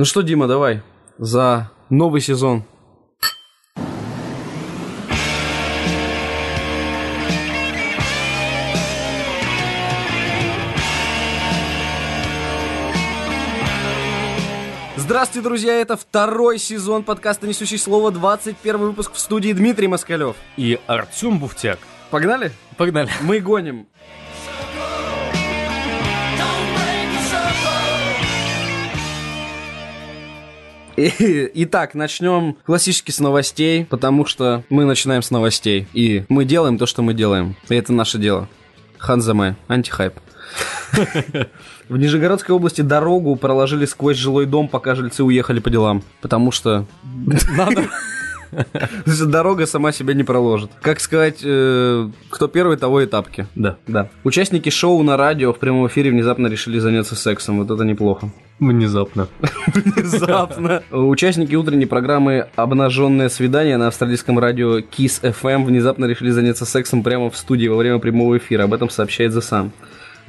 Ну что, Дима, давай за новый сезон. Здравствуйте, друзья! Это второй сезон подкаста «Несущий слово», 21 выпуск в студии Дмитрий Москалев. И Артем Буфтяк. Погнали? Погнали. Мы гоним. Итак, начнем классически с новостей, потому что мы начинаем с новостей. И мы делаем то, что мы делаем. И это наше дело. Ханзаме, антихайп. В Нижегородской области дорогу проложили сквозь жилой дом, пока жильцы уехали по делам. Потому что Надо. дорога сама себя не проложит. Как сказать, э, кто первый, того и тапки. Да. Да. Участники шоу на радио в прямом эфире внезапно решили заняться сексом. Вот это неплохо. Внезапно. Внезапно. Участники утренней программы «Обнаженное свидание» на австралийском радио Kiss FM внезапно решили заняться сексом прямо в студии во время прямого эфира. Об этом сообщает The Sun.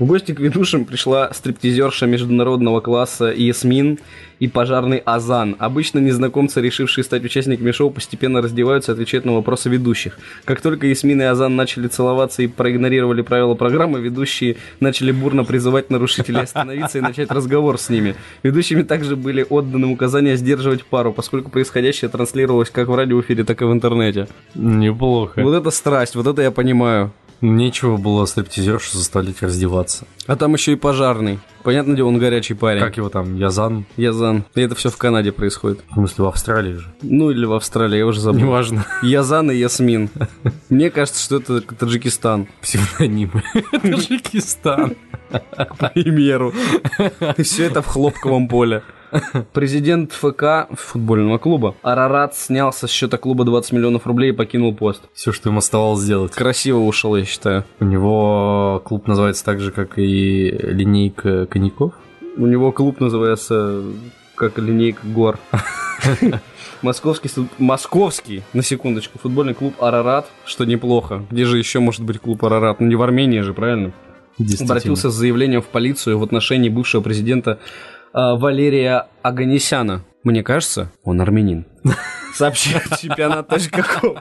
В гости к ведущим пришла стриптизерша международного класса Ясмин и пожарный Азан. Обычно незнакомцы, решившие стать участниками шоу, постепенно раздеваются и отвечают на вопросы ведущих. Как только Ясмин и Азан начали целоваться и проигнорировали правила программы, ведущие начали бурно призывать нарушителей остановиться и начать разговор с ними. Ведущими также были отданы указания сдерживать пару, поскольку происходящее транслировалось как в радиоэфире, так и в интернете. Неплохо. Вот это страсть, вот это я понимаю. Нечего было стриптизершу заставлять раздеваться. А там еще и пожарный. Понятно, где он горячий парень. Как его там, Язан? Язан. И это все в Канаде происходит. В смысле, в Австралии же. Ну или в Австралии, я уже забыл. Неважно. Язан и Ясмин. Мне кажется, что это Таджикистан, Псевдонимы. Таджикистан. к примеру. И все это в хлопковом поле. Президент ФК футбольного клуба Арарат снял со счета клуба 20 миллионов рублей и покинул пост. Все, что им оставалось сделать. Красиво ушел, я считаю. У него клуб называется так же, как и линейка коньяков. У него клуб называется как линейка гор. Московский, московский, на секундочку, футбольный клуб Арарат, что неплохо. Где же еще может быть клуб Арарат? Ну не в Армении же, правильно? Обратился с заявлением в полицию в отношении бывшего президента Валерия Аганесяна. Мне кажется, он армянин. Сообщает чемпионат.ком.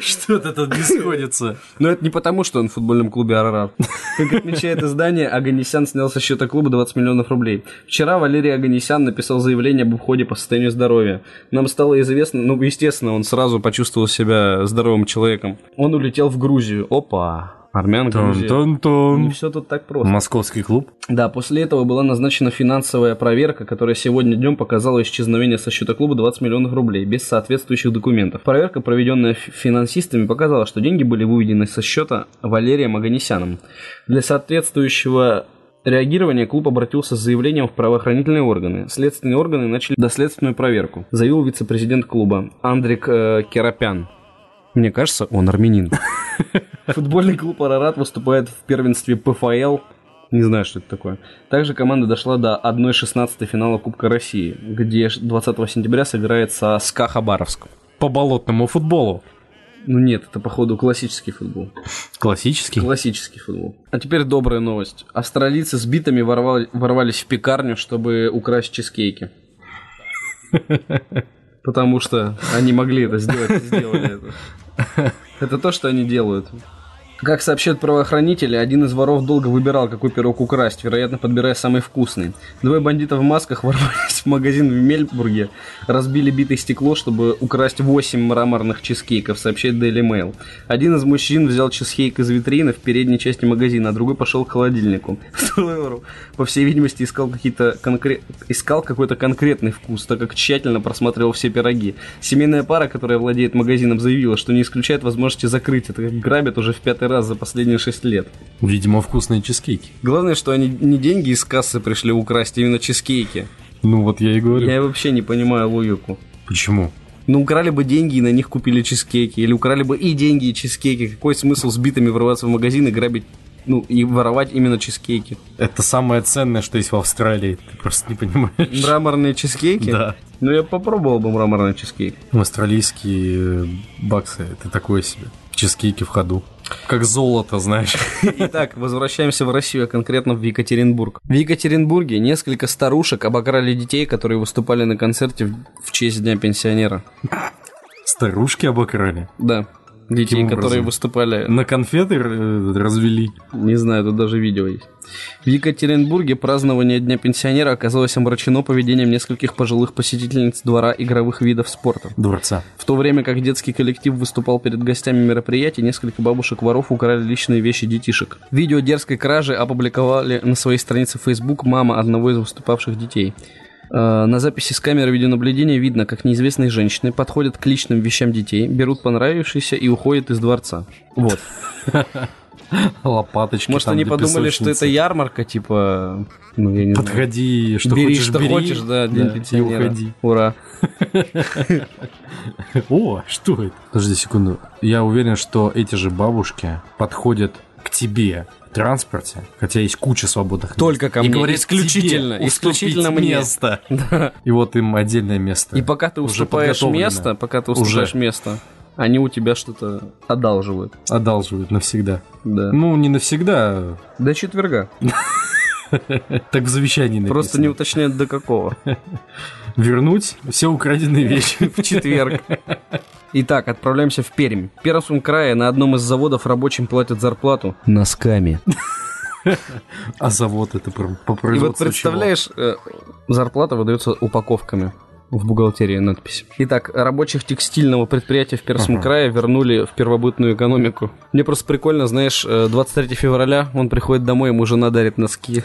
Что-то тут не сходится. Но это не потому, что он в футбольном клубе Арарат. Как отмечает издание, Аганесян снял со счета клуба 20 миллионов рублей. Вчера Валерий Аганесян написал заявление об уходе по состоянию здоровья. Нам стало известно, ну, естественно, он сразу почувствовал себя здоровым человеком. Он улетел в Грузию. Опа, армян, Грузия. Не Тон-тон-тон. все тут так просто. Московский клуб. Да, после этого была назначена финансовая проверка, которая сегодня днем показала исчезновение со счета клуба 20 миллионов рублей без соответствующих документов. Проверка, проведенная финансистами, показала, что деньги были выведены со счета Валерием Аганесяном. Для соответствующего реагирования клуб обратился с заявлением в правоохранительные органы. Следственные органы начали доследственную проверку, заявил вице-президент клуба Андрик э, Керапян. Мне кажется, он армянин. Футбольный клуб «Арарат» выступает в первенстве ПФЛ. Не знаю, что это такое. Также команда дошла до 1-16 финала Кубка России, где ш- 20 сентября сыграет со СКА Хабаровск. По болотному футболу. Ну нет, это походу классический футбол. Классический. Классический футбол. А теперь добрая новость. Австралийцы с битами ворвали- ворвались в пекарню, чтобы украсть чизкейки. Потому что они могли это сделать, и сделали это. Это то, что они делают. Как сообщают правоохранители, один из воров долго выбирал, какой пирог украсть, вероятно, подбирая самый вкусный. Двое бандитов в масках ворвались магазин в Мельбурге, разбили битое стекло, чтобы украсть 8 мраморных чизкейков, сообщает Daily Mail. Один из мужчин взял чизкейк из витрины в передней части магазина, а другой пошел к холодильнику. По всей видимости, искал, какие-то конкрет... искал какой-то конкретный вкус, так как тщательно просматривал все пироги. Семейная пара, которая владеет магазином, заявила, что не исключает возможности закрыть это, как грабят уже в пятый раз за последние 6 лет. Видимо, вкусные чизкейки. Главное, что они не деньги из кассы пришли украсть, а именно чизкейки. Ну вот я и говорю. Я вообще не понимаю логику. Почему? Ну, украли бы деньги и на них купили чизкейки. Или украли бы и деньги, и чизкейки. Какой смысл с битами врываться в магазин и грабить, ну, и воровать именно чизкейки? Это самое ценное, что есть в Австралии. Ты просто не понимаешь. Мраморные чизкейки? Да. Ну, я попробовал бы мраморный чизкейк. Австралийские баксы это такое себе. Чизкейки в ходу. Как золото, знаешь. Итак, возвращаемся в Россию, а конкретно в Екатеринбург. В Екатеринбурге несколько старушек обокрали детей, которые выступали на концерте в- в честь Дня пенсионера. Старушки обокрали. Да. Детей, Каким которые образом? выступали На конфеты э, развели. Не знаю, тут даже видео есть. В Екатеринбурге празднование Дня пенсионера оказалось омрачено поведением нескольких пожилых посетительниц двора игровых видов спорта. Дворца. В то время как детский коллектив выступал перед гостями мероприятия, несколько бабушек-воров украли личные вещи детишек. Видео дерзкой кражи опубликовали на своей странице Facebook мама одного из выступавших детей. Э, На записи с камеры видеонаблюдения видно, как неизвестные женщины подходят к личным вещам детей, берут понравившиеся и уходят из дворца. Вот. Лопаточки Может, они для подумали, что это ярмарка, типа... Ну, я не знаю. Подходи, что бери, хочешь, что бери. хочешь, да, пенсионера. уходи. Ура. О, что это? Подожди секунду. Я уверен, что эти же бабушки подходят к тебе транспорте, хотя есть куча свободных мест. Только ко и мне, говорят, исключительно, тебе исключительно мне. место. И вот им отдельное место. И пока ты уступаешь место, пока ты уступаешь Уже. место, они у тебя что-то одалживают. Одалживают навсегда. Да. Ну, не навсегда, До четверга. так в завещании написано. Просто не уточняют до какого. Вернуть все украденные вещи. В четверг. Итак, отправляемся в Пермь. В Пермском крае на одном из заводов рабочим платят зарплату носками. А завод это про- по И вот представляешь, э, зарплата выдается упаковками. В бухгалтерии надпись.Итак, рабочих текстильного предприятия в Пермском Ага. крае вернули в первобытную экономику. Мне просто прикольно, знаешь, э, 23 февраля он приходит домой, ему жена дарит носки.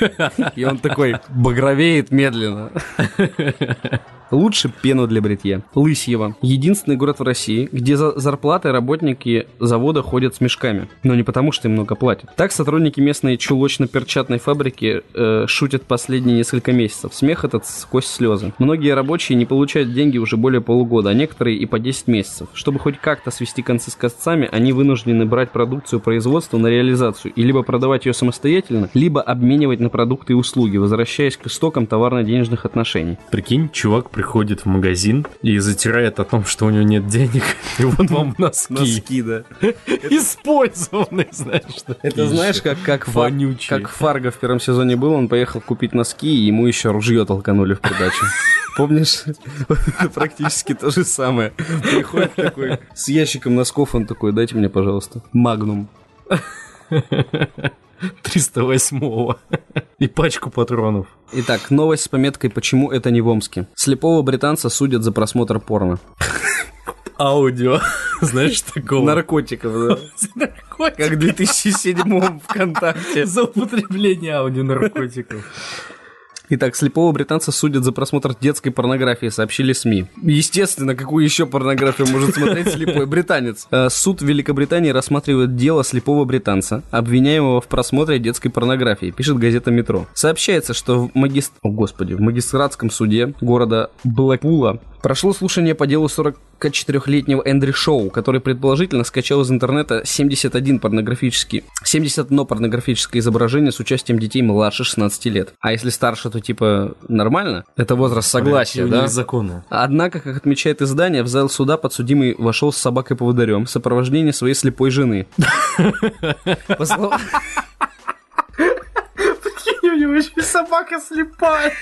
И он такой багровеет медленно. Лучше пену для бритья. Лысьево. Единственный город в России, где за зарплаты работники завода ходят с мешками. Но не потому, что им много платят. Так сотрудники местной чулочно-перчатной фабрики э, шутят последние несколько месяцев. Смех этот сквозь слезы. Многие рабочие не получают деньги уже более полугода, а некоторые и по 10 месяцев. Чтобы хоть как-то свести концы с концами, они вынуждены брать продукцию производства на реализацию и либо продавать ее самостоятельно, либо обменивать на продукты и услуги, возвращаясь к истокам товарно-денежных отношений. Прикинь, чувак приходит в магазин и затирает о том, что у него нет денег. И вот вам носки. да. Использованные, знаешь. Это знаешь, как, как, Вонючие. как Фарго в первом сезоне был, он поехал купить носки, и ему еще ружье толканули в придачу. Помнишь? Практически то же самое. Приходит такой с ящиком носков, он такой, дайте мне, пожалуйста, магнум. 308-го. И пачку патронов. Итак, новость с пометкой «Почему это не в Омске?». Слепого британца судят за просмотр порно. Аудио. Знаешь, такого. Наркотиков, да. Как в 2007 ВКонтакте. За употребление аудио наркотиков. Итак, слепого британца судят за просмотр детской порнографии, сообщили СМИ. Естественно, какую еще порнографию может смотреть слепой британец? Э, Суд Великобритании рассматривает дело слепого британца, обвиняемого в просмотре детской порнографии, пишет газета «Метро». Сообщается, что в, магис... О, господи, в магистратском суде города Блэкпула прошло слушание по делу 44-летнего Эндрю Шоу, который предположительно скачал из интернета 71 порнографический, 71 порнографическое изображение с участием детей младше 16 лет. А если старше, то типа нормально? Это возраст согласия, да? Законы. Однако, как отмечает издание, в зал суда подсудимый вошел с собакой-поводырем в сопровождении своей слепой жены. По словам- У него еще собака слепая.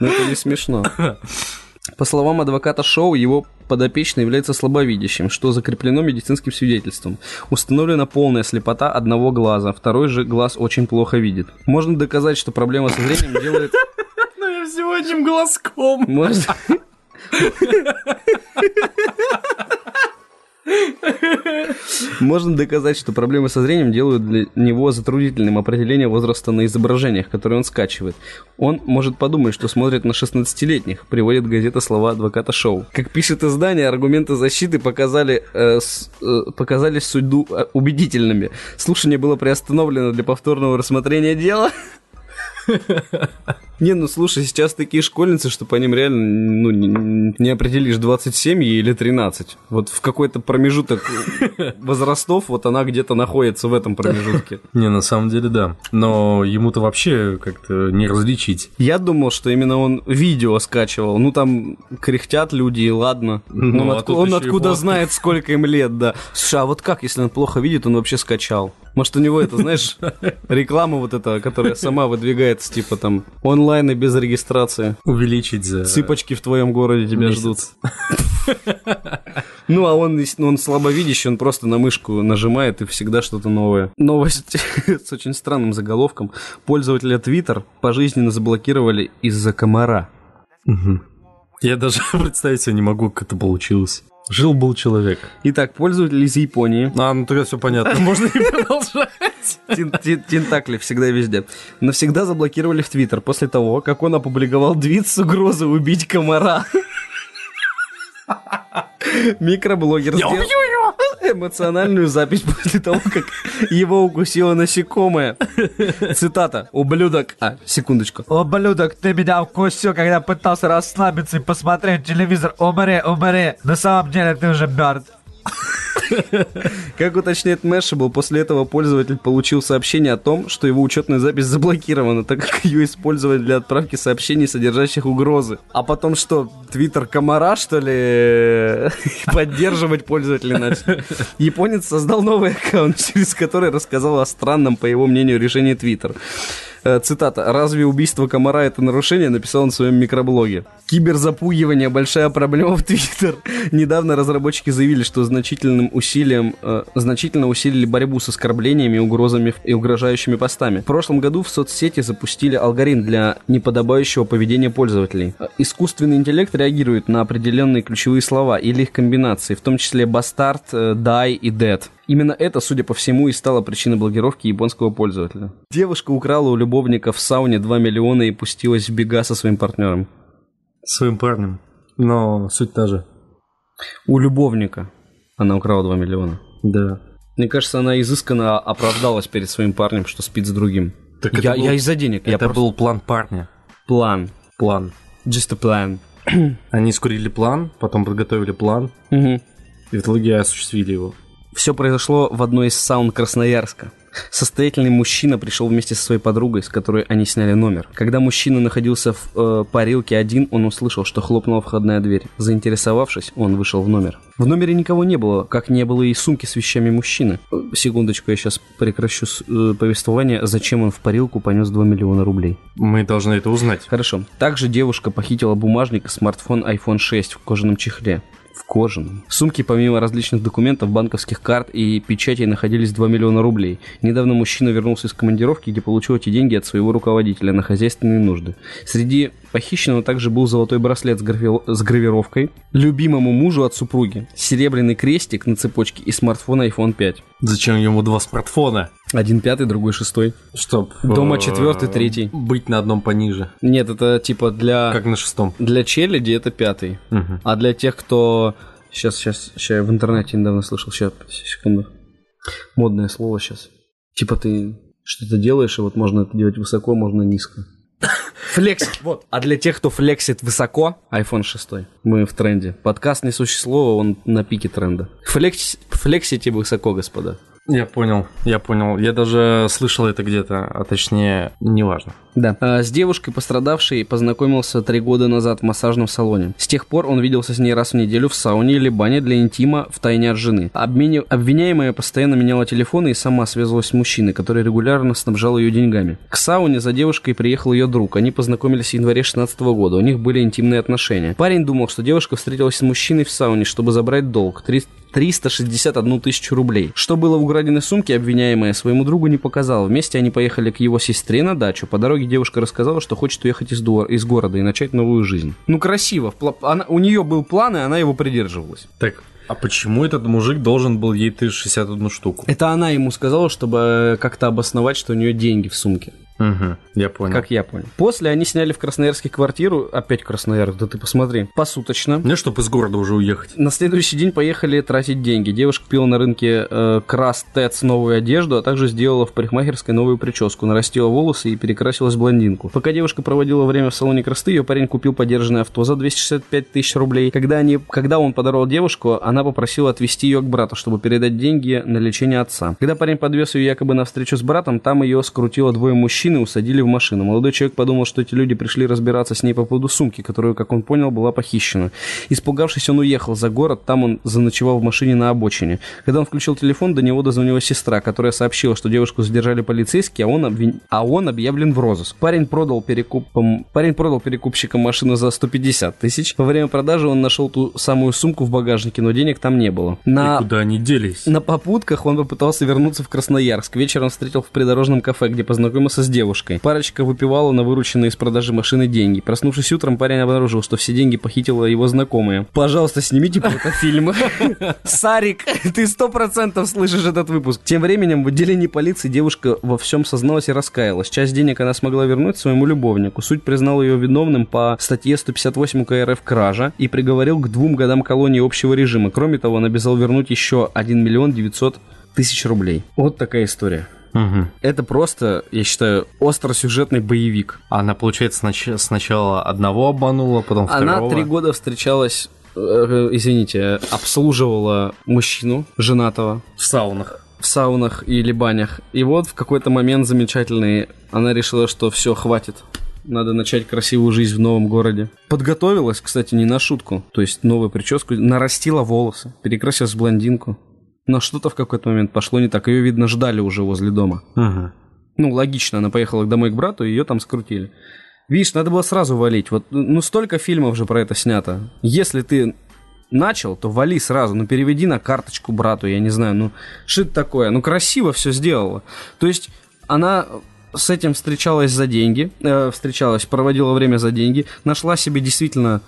Ну, это не смешно. По словам адвоката Шоу, его подопечный является слабовидящим, что закреплено медицинским свидетельством. Установлена полная слепота одного глаза, второй же глаз очень плохо видит. Можно доказать, что проблема со зрением делает... Ну я всего одним глазком. Может... Можно доказать, что проблемы со зрением делают для него затруднительным определение возраста на изображениях, которые он скачивает. Он может подумать, что смотрит на 16-летних, приводит газета слова адвоката Шоу. Как пишет издание, аргументы защиты показали, э, э, показались суду э, убедительными. Слушание было приостановлено для повторного рассмотрения дела. Не, ну слушай, сейчас такие школьницы, что по ним реально ну, не, не определишь, 27 ей или 13. Вот в какой-то промежуток возрастов, вот она где-то находится в этом промежутке. Не, на самом деле, да. Но ему-то вообще как-то не различить. Я думал, что именно он видео скачивал. Ну, там кряхтят люди, и ладно. Ну, он а отку- он откуда знает, сколько им лет, да. Слушай, а вот как, если он плохо видит, он вообще скачал? Может, у него это, знаешь, реклама вот эта, которая сама выдвигается, типа там онлайн и без регистрации. Увеличить за... Цыпочки в твоем городе тебя месяц. ждут. Ну, а он, он слабовидящий, он просто на мышку нажимает и всегда что-то новое. Новость с очень странным заголовком. Пользователя Twitter пожизненно заблокировали из-за комара. Мгм. Я даже представить себе не могу, как это получилось. Жил-был человек. Итак, пользователь из Японии. А, ну тогда все понятно. Можно не продолжать. Тентакли всегда и везде. Навсегда заблокировали в Твиттер после того, как он опубликовал твит с угрозой убить комара. Микроблогер сделал эмоциональную запись после того, как его укусило насекомое. Цитата. Ублюдок. А, секундочку. Ублюдок, ты меня укусил, когда пытался расслабиться и посмотреть телевизор. Умри, умри. На самом деле ты уже мертв. Как уточняет Мэшебл, после этого пользователь получил сообщение о том, что его учетная запись заблокирована, так как ее использовали для отправки сообщений, содержащих угрозы. А потом что, твиттер комара, что ли, поддерживать пользователя начал? Японец создал новый аккаунт, через который рассказал о странном, по его мнению, решении твиттер. Э, Цитата. «Разве убийство комара – это нарушение?» написал он в своем микроблоге. Киберзапугивание – большая проблема в Твиттер. Недавно разработчики заявили, что значительным усилием, э, значительно усилили борьбу с оскорблениями, угрозами и угрожающими постами. В прошлом году в соцсети запустили алгоритм для неподобающего поведения пользователей. Э, Искусственный интеллект реагирует на определенные ключевые слова или их комбинации, в том числе бастард, die и dead. Именно это, судя по всему, и стало причиной блокировки японского пользователя. Девушка украла у любовника в сауне 2 миллиона и пустилась в бега со своим партнером. Своим парнем. Но суть та же. У любовника она украла 2 миллиона. Да. Мне кажется, она изысканно оправдалась перед своим парнем, что спит с другим. Так я, был- я из-за денег. я Это просто- был план парня. план. План. Just a plan. Они скурили план, потом подготовили план, и в итоге осуществили его. Все произошло в одной из саун Красноярска. Состоятельный мужчина пришел вместе со своей подругой, с которой они сняли номер. Когда мужчина находился в э, парилке один, он услышал, что хлопнула входная дверь. Заинтересовавшись, он вышел в номер. В номере никого не было, как не было и сумки с вещами мужчины. Секундочку, я сейчас прекращу э, повествование, зачем он в парилку понес 2 миллиона рублей. Мы должны это узнать. Хорошо. Также девушка похитила бумажник и смартфон iPhone 6 в кожаном чехле. В кожаном. В сумке помимо различных документов, банковских карт и печатей находились 2 миллиона рублей. Недавно мужчина вернулся из командировки, где получил эти деньги от своего руководителя на хозяйственные нужды. Среди похищенного также был золотой браслет с, грави- с гравировкой, любимому мужу от супруги, серебряный крестик на цепочке и смартфон iPhone 5. Зачем ему два смартфона? Один пятый, другой шестой. Чтоб... Дома э, четвертый, третий. Быть на одном пониже. Нет, это типа для... Как на шестом. Для челяди это пятый. Мгм. А для тех, кто... Сейчас, сейчас, сейчас я в интернете недавно слышал. Сейчас, секунду. Модное слово сейчас. Типа ты что-то делаешь, и вот можно это делать высоко, можно низко. Флексит, вот. А для тех, кто флексит высоко, iPhone 6. Мы в тренде. Подкаст «Несущее слово», он на пике тренда. Флекс, флексите высоко, господа. Я понял, я понял. Я даже слышал это где-то, а точнее, неважно. Да. А, С девушкой, пострадавшей, познакомился три года назад в массажном салоне. С тех пор он виделся с ней раз в неделю в сауне или бане для интима в тайне от жены. Обменив- Обвиняемая постоянно меняла телефоны и сама связывалась с мужчиной, который регулярно снабжал ее деньгами. К сауне за девушкой приехал ее друг. Они познакомились в январе 16 года. У них были интимные отношения. Парень думал, что девушка встретилась с мужчиной в сауне, чтобы забрать долг. Три- 361 тысячу рублей. Что было в украденной сумке, обвиняемая своему другу не показала. Вместе они поехали к его сестре на дачу. По дороге девушка рассказала, что хочет уехать из, дуа- из города и начать новую жизнь. Ну, красиво. Она- у нее был план, и она его придерживалась. Так, а почему этот мужик должен был ей 361 штуку? Это она ему сказала, чтобы э, как-то обосновать, что у нее деньги в сумке. Угу, я понял. Как я понял. После они сняли в Красноярске квартиру, опять Красноярск, да ты посмотри, посуточно. Ну, чтобы из города уже уехать. На следующий день поехали тратить деньги. Девушка купила на рынке э, Крас Тец новую одежду, а также сделала в парикмахерской новую прическу, нарастила волосы и перекрасилась в блондинку. Пока девушка проводила время в салоне красоты, ее парень купил подержанное авто за 265 тысяч рублей. Когда, они, когда он подорвал девушку, она попросила отвезти ее к брату, чтобы передать деньги на лечение отца. Когда парень подвез ее якобы на встречу с братом, там ее скрутило двое мужчин и усадили в машину. Молодой человек подумал, что эти люди пришли разбираться с ней по поводу сумки, которую, как он понял, была похищена. Испугавшись, он уехал за город, там он заночевал в машине на обочине. Когда он включил телефон, до него дозвонилась сестра, которая сообщила, что девушку задержали полицейские, а он, обвин... а он объявлен в розыск. Парень продал, перекупом... Парень продал перекупщикам машину за 150 тысяч. Во время продажи он нашел ту самую сумку в багажнике, но денег там не было. На... И куда они делись? На попутках он попытался вернуться в Красноярск. Вечером встретил в придорожном кафе, где познакомился с девушкой. Парочка выпивала на вырученные из продажи машины деньги. Проснувшись утром, парень обнаружил, что все деньги похитила его знакомая. Пожалуйста, снимите фото-фильм. Сарик, ты сто процентов слышишь этот выпуск. Тем временем в отделении полиции девушка во всем созналась и раскаялась. Часть денег она смогла вернуть своему любовнику. Суд признал ее виновным по статье 158 КРФ «Кража» и приговорил к двум годам колонии общего режима. Кроме того, он обязал вернуть еще 1 миллион 900 тысяч рублей. Вот такая история. Угу. Это просто, я считаю, остросюжетный боевик. Она, получается, снач- сначала одного обманула, потом второго. Она три года встречалась, э, извините, обслуживала мужчину, женатого, в саунах. в саунах или банях. И вот в какой-то момент замечательный она решила, что все, хватит. Надо начать красивую жизнь в новом городе. Подготовилась, кстати, не на шутку. То есть новую прическу, нарастила волосы, перекрасилась в блондинку. Но что-то в какой-то момент пошло не так. Ее, видно, ждали уже возле дома. Угу. Ну, логично, она поехала домой к брату, ее там скрутили. Видишь, надо было сразу валить. Вот, ну, столько фильмов же про это снято. Если ты начал, то вали сразу. Ну, переведи на карточку брату, я не знаю. Ну, что это такое? Ну, красиво все сделала. То есть, она с этим встречалась за деньги, э, встречалась, проводила время за деньги, нашла себе действительно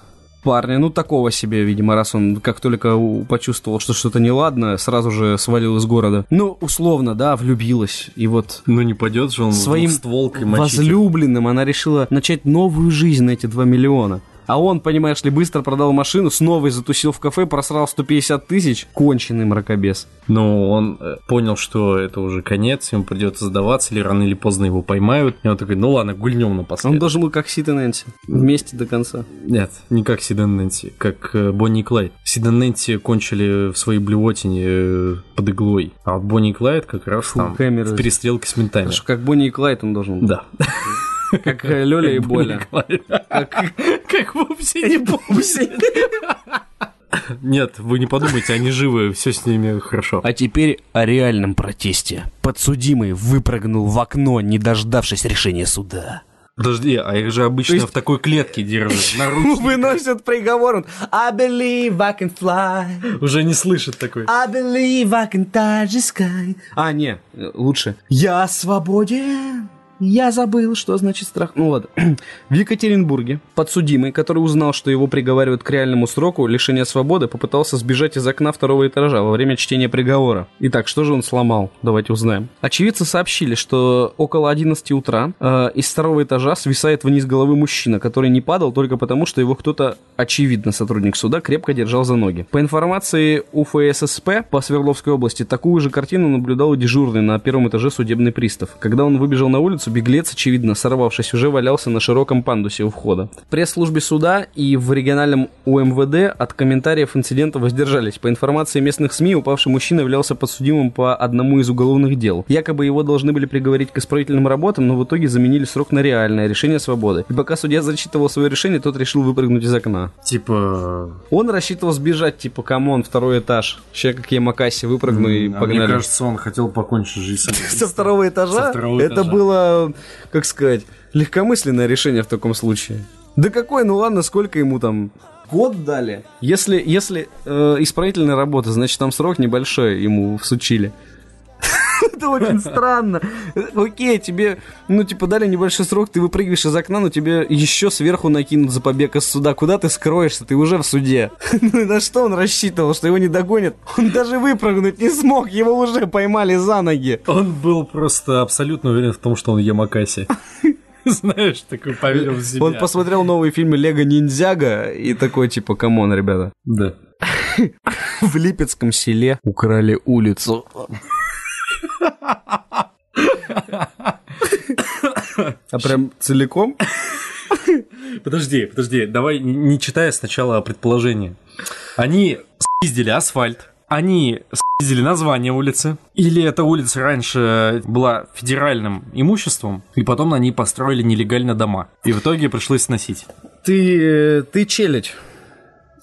парня, ну такого себе, видимо, раз он как только почувствовал, что что-то неладно, сразу же свалил из города. Ну, условно, да, влюбилась. И вот Ну не пойдет же он своим стволкой мочить. возлюбленным она решила начать новую жизнь на эти 2 миллиона. А он, понимаешь ли, быстро продал машину, снова затусил в кафе, просрал 150 тысяч. Конченый мракобес. Ну, он э, понял, что это уже конец, ему придется сдаваться, или рано или поздно его поймают. И он такой, ну ладно, гульнем напоследок. Он должен был как Сид и Нэнси. Вместе до конца. Нет, не как Сиден Нэнси, как э, Бонни и Клайд. Сиден Нэнси кончили в своей блевотине э, под иглой, а вот Бонни и Клайд как раз Фу, там Кэмерон. в перестрелке с ментами. Потому что как Бонни и Клайд он должен был. Да. Как э, Лёля и Боля. Как вовсе не помню. Нет, вы не подумайте, они живы, все с ними хорошо. А теперь о реальном протесте. Подсудимый выпрыгнул в окно, не дождавшись решения суда. Подожди, а их же обычно есть- в такой клетке держат, наручники. Выносят приговор. он, I believe I can fly. Уже не слышит такой. I believe I can touch the sky. А, не, э, лучше. Я свободен. Я забыл, что значит страх. Ну ладно. В Екатеринбурге подсудимый, который узнал, что его приговаривают к реальному сроку лишения свободы, попытался сбежать из окна второго этажа во время чтения приговора. Итак, что же он сломал? Давайте узнаем. Очевидцы сообщили, что около 11 утра э, из второго этажа свисает вниз головы мужчина, который не падал только потому, что его кто-то, очевидно, сотрудник суда, крепко держал за ноги. По информации УФССП по Свердловской области, такую же картину наблюдал дежурный на первом этаже судебный пристав. Когда он выбежал на улицу, беглец, очевидно, сорвавшись, уже валялся на широком пандусе у входа. В пресс-службе суда и в региональном УМВД от комментариев инцидента воздержались. По информации местных СМИ, упавший мужчина являлся подсудимым по одному из уголовных дел. Якобы его должны были приговорить к исправительным работам, но в итоге заменили срок на реальное лишение свободы. И пока судья зачитывал свое решение, тот решил выпрыгнуть из окна. Типа... Он рассчитывал сбежать, типа, come on, второй этаж. Сейчас как Ямакаси выпрыгну и а Мне погнали. кажется, он хотел покончить жизнь. Со второго этажа? Со второго Это этажа. было, как сказать, легкомысленное решение в таком случае. Да какой, ну ладно, сколько ему там? Год дали. Если, если э, исправительная работа, значит там срок небольшой ему всучили. Это очень странно. Окей, тебе, ну, типа, дали небольшой срок, ты выпрыгиваешь из окна, но тебе еще сверху накинут за побег из суда. Куда ты скроешься? Ты уже в суде. Ну, на что он рассчитывал, что его не догонят? Он даже выпрыгнуть не смог, его уже поймали за ноги. Он был просто абсолютно уверен в том, что он Ямакаси. Знаешь, такой поверил в себя. Он посмотрел новые фильмы Lego Ninjago и такой, типа, come on, ребята. Да. В Липецком селе украли улицу. А прям целиком? Подожди, подожди, давай не- читая сначала предположение. Они спиздили асфальт, они спиздили название улицы, или эта улица раньше была федеральным имуществом, и потом на ней построили нелегально дома. И в итоге пришлось сносить. Ты, э, ты челядь.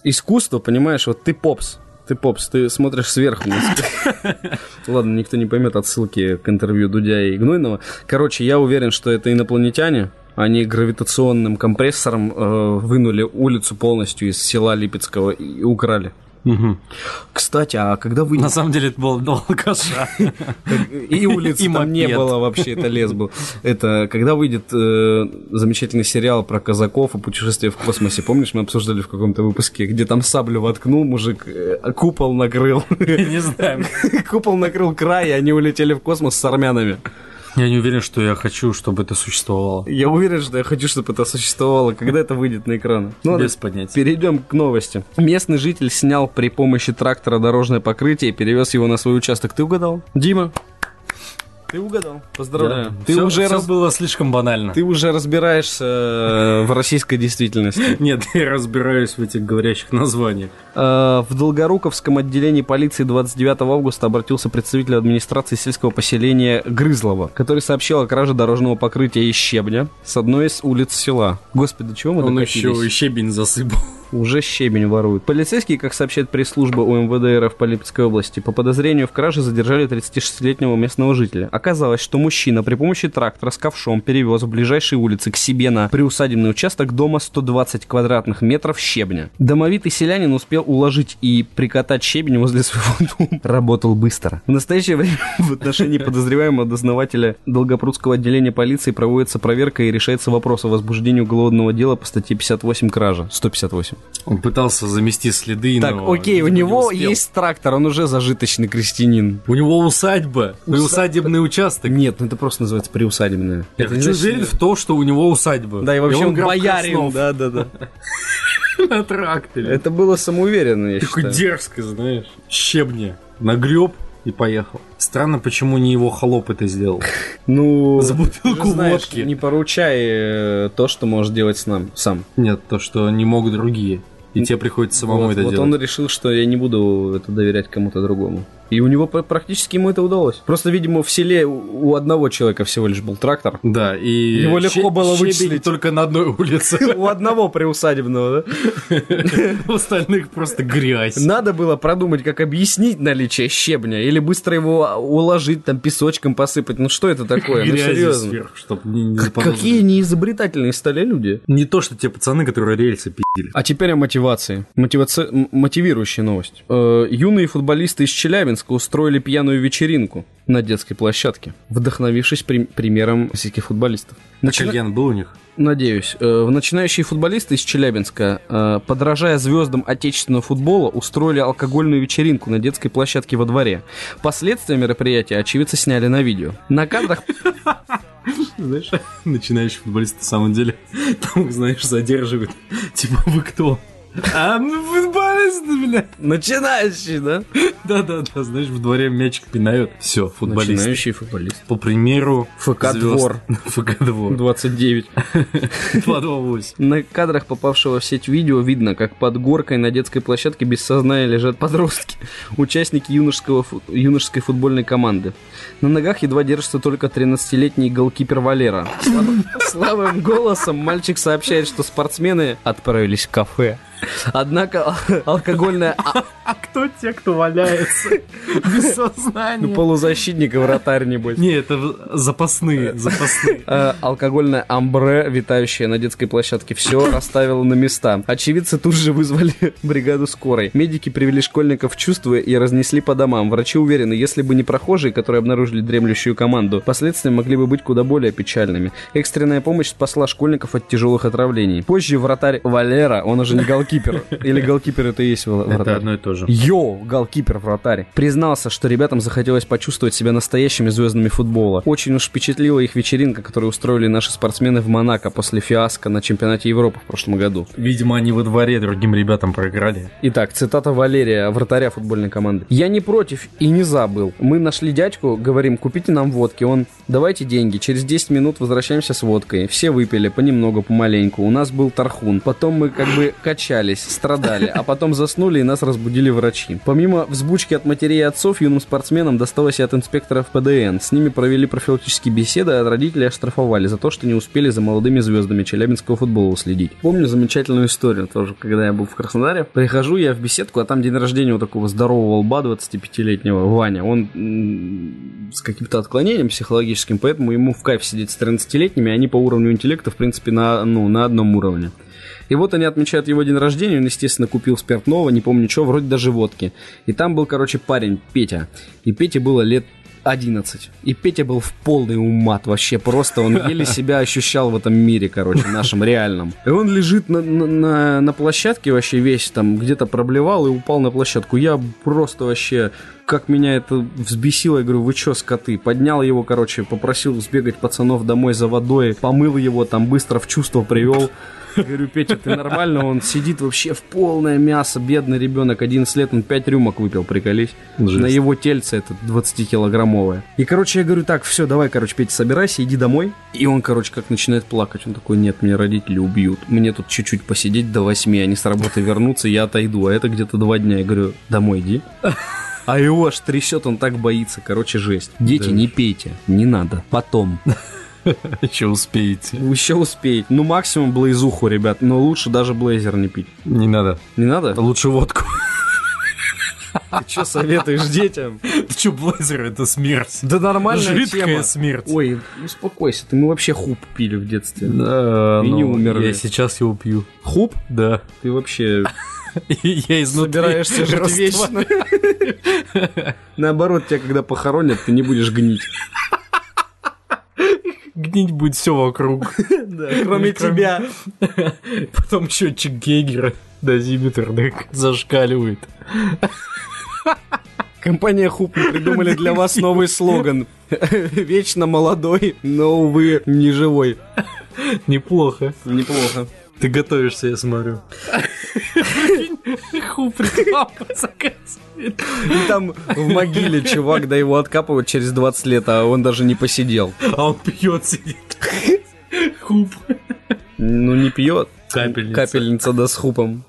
Искусство, понимаешь, вот ты попс. Ты попс, ты смотришь сверху. Ладно, никто не поймет отсылки к интервью Дудя и Гнойного. Короче, я уверен, что это инопланетяне. Они гравитационным компрессором э, вынули улицу полностью из села Липецкого и украли. Кстати, а когда вы... На самом деле это было два алкаша. И улицы И там не было вообще, это лес был. Это когда выйдет э, замечательный сериал про казаков и путешествие в космосе, помнишь, мы обсуждали в каком-то выпуске, где там саблю воткнул мужик, э, купол накрыл. Не знаю. Купол накрыл край, и они улетели в космос с армянами. Я не уверен, что я хочу, чтобы это существовало. Я уверен, что я хочу, чтобы это существовало. Когда это выйдет на экраны? Ну, Без понятия. Перейдем к новости. Местный житель снял при помощи трактора дорожное покрытие и перевез его на свой участок. Ты угадал? Дима? Ты угадал. Поздравляю. Ты Всё- уже всё раз- было слишком банально. Ты уже разбираешься э, в российской действительности. Нет, я разбираюсь в этих говорящих названиях. Э, В Долгоруковском отделении полиции 29 августа обратился представитель администрации сельского поселения Грызлово, который сообщил о краже дорожного покрытия из щебня с одной из улиц села. Господи, чего мы Он еще и щебень засыпал. Уже щебень воруют. Полицейские, как сообщает пресс-служба УМВД РФ по Липецкой области, по подозрению в краже задержали 36-летнего местного жителя. Оказалось, что мужчина при помощи трактора с ковшом перевез в ближайшей улице к себе на приусадебный участок дома 120 квадратных метров щебня. Домовитый селянин успел уложить и прикатать щебень возле своего дома. Работал быстро. В настоящее время в отношении подозреваемого дознавателя Долгопрудского отделения полиции проводится проверка и решается вопрос о возбуждении уголовного дела по статье 58 кража. 158. Он пытался замести следы, Так, но окей, у не него успел. есть трактор, он уже зажиточный крестьянин. У него усадьба, приусадебный участок. Нет, ну это просто называется приусадебное. Я Это не хочу значит- уверен в то, что у него усадьба. Да, и вообще он граф боярин, Краснов да, да, да. на тракторе. Это было самоуверенно, я Такой дерзко, знаешь. Щебня. Нагреб и поехал. Странно, почему не его холоп это сделал. Ну, За бутылку знаешь, водки. не поручай э, то, что можешь делать с нам сам. Нет, то, что не могут другие. И тебе приходится самому вот, это вот делать. он решил, что я не буду это доверять кому-то другому. И у него пр- практически ему это удалось. Просто, видимо, в селе у одного человека всего лишь был трактор. Да, и Его легко было вычислить. только на одной улице. У одного приусадебного, да? У остальных просто грязь. Надо было продумать, как объяснить наличие щебня, или быстро его уложить, там, песочком посыпать. Ну что это такое? Ну Грязи серьезно. Какие неизобретательные стали люди. Не то, что те пацаны, которые рельсы пи***ли. А теперь о мотивации. Мотивирующая новость. Э, юные футболисты из Челябинска устроили пьяную вечеринку на детской площадке, вдохновившись при- примером российских футболистов. Начина- Кальян был у них? Надеюсь. Э, В начинающие футболисты из Челябинска, э, подражая звездам отечественного футбола, устроили алкогольную вечеринку на детской площадке во дворе. Последствия мероприятия очевидцы сняли на видео. На кадрах Знаешь, начинающий футболист на самом деле там, знаешь, задерживают. Типа, вы кто? А, ну, футболист, бля. начинающий, да? Да-да-да, знаешь, в дворе мячик пинают. Все, футболист. Начинающий футболист. По примеру ФК звезд. «Двор». ФК Двор. 29. 228. На кадрах попавшего в сеть видео видно, как под горкой на детской площадке без сознания лежат подростки, участники юношеского, юношеской футбольной команды. На ногах едва держится только 13-летний голкипер Валера. Слабым голосом мальчик сообщает, что спортсмены отправились в кафе. Однако ал- алкогольная, а- А кто те, кто валяется без сознания? Ну, полузащитник и вратарь, небось. Не, это запасные, запасные. Э, алкогольное амбре, витающее на детской площадке, все расставило на места. Очевидцы тут же вызвали бригаду скорой. Медики привели школьников в чувство и разнесли по домам. Врачи уверены, если бы не прохожие, которые обнаружили дремлющую команду, последствия могли бы быть куда более печальными. Экстренная помощь спасла школьников от тяжелых отравлений. Позже вратарь Валера, он уже не голкипер, или голкипер это и есть вра- Это вратарь? одно и то же. Йо, голкипер вратарь. Признался, что ребятам захотелось почувствовать себя настоящими звездами футбола. Очень уж впечатлила их вечеринка, которую устроили наши спортсмены в Монако после фиаско на чемпионате Европы в прошлом году. Видимо, они во дворе другим ребятам проиграли. Итак, цитата Валерия, вратаря футбольной команды. «Я не против и не забыл. Мы нашли дядьку, говорим, купите нам водки. Он, давайте деньги. Через 10 минут возвращаемся с водкой. Все выпили, понемногу, помаленьку. У нас был тархун. Потом мы как бы качались, страдали, а потом заснули и нас разбудили врачи. Помимо взбучки от матерей и отцов, юным спортсменам досталось и от инспекторов ПДН. С ними провели профилактические беседы, а от родителей оштрафовали за то, что не успели за молодыми звездами челябинского футбола уследить. Помню замечательную историю тоже, когда я был в Краснодаре. Прихожу я в беседку, а там день рождения у такого здорового лба 25-летнего Ваня. Он с каким-то отклонением психологическим, поэтому ему в кайф сидеть с 13-летними, они по уровню интеллекта, в принципе, на, ну, на одном уровне. И вот они отмечают его день рождения, он, естественно, купил спиртного, не помню что, вроде даже водки. И там был, короче, парень, Петя. И Пете было лет 11. И Петя был в полный умат вообще, просто он еле себя ощущал в этом мире, короче, нашем реальном. И он лежит на, на- на площадке вообще весь там, где-то проблевал и упал на площадку. Я просто вообще, как меня это взбесило, я говорю, вы чё, скоты? Поднял его, короче, попросил сбегать пацанов домой за водой, помыл его, там быстро в чувство привел. Говорю, Петя, ты нормально? Он сидит вообще в полное мясо, бедный ребенок, 11 лет, он 5 рюмок выпил, приколись. Жесть. На его тельце это 20-килограммовое. И, короче, я говорю, так, все, давай, короче, Петя, собирайся, иди домой. И он, короче, как начинает плакать. Он такой, нет, меня родители убьют. Мне тут чуть-чуть посидеть до 8, они с работы вернутся, я отойду. А это где-то два дня. Я говорю, домой иди. А его аж трясет, он так боится. Короче, жесть. Дети, Да. не пейте. Не надо. Потом. Еще успеете. Еще успеете. Ну, максимум блейзуху, ребят. Но лучше даже блейзер не пить. Не надо. Не надо? Лучше водку. Ты что советуешь детям? Ты что, блейзер, это смерть. Да нормальная Жидкая тема. смерть. Ой, успокойся, ты мы вообще хуп пили в детстве. Да, И не ну, умерли. Я сейчас его пью. Хуп? Да. Ты вообще Я изнутри собираешься жить вечно. Наоборот, тебя когда похоронят, ты не будешь гнить. Гнить будет все вокруг. Кроме тебя. Потом счетчик Гейгера дозиметр так зашкаливает. Компания Хуп мы придумали для вас новый слоган. Вечно молодой, но, увы, не живой. Неплохо. Неплохо. Ты готовишься, я смотрю. И там в могиле чувак, да его откапывают через 20 лет, а он даже не посидел. А он пьет сидит. Хуп. Ну, не пьет. Капельница. Капельница да с хупом.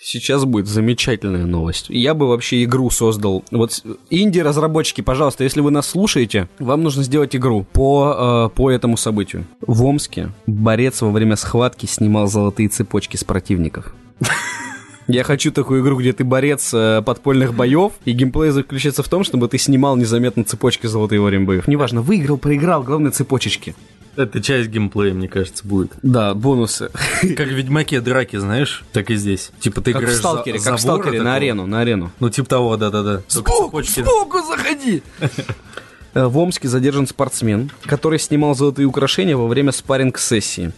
Сейчас будет замечательная новость. Я бы вообще игру создал. Вот инди-разработчики, пожалуйста, если вы нас слушаете, вам нужно сделать игру по, э, по этому событию. В Омске борец во время схватки снимал золотые цепочки с противников. Я хочу такую игру, где ты борец э, подпольных боев, и геймплей заключается в том, чтобы ты снимал незаметно цепочки золотые во время боев. Неважно, выиграл, проиграл, главное цепочечки. Это часть геймплея, мне кажется, будет. Да, бонусы. Как в Ведьмаке драки, знаешь, так и здесь. Типа ты Как в играешь за- сталкере, за как в сталкере на арену, на арену. Ну, типа того, да-да-да. Сбоку заходи! Э, В Омске задержан спортсмен, который снимал золотые украшения во время спарринг-сессии.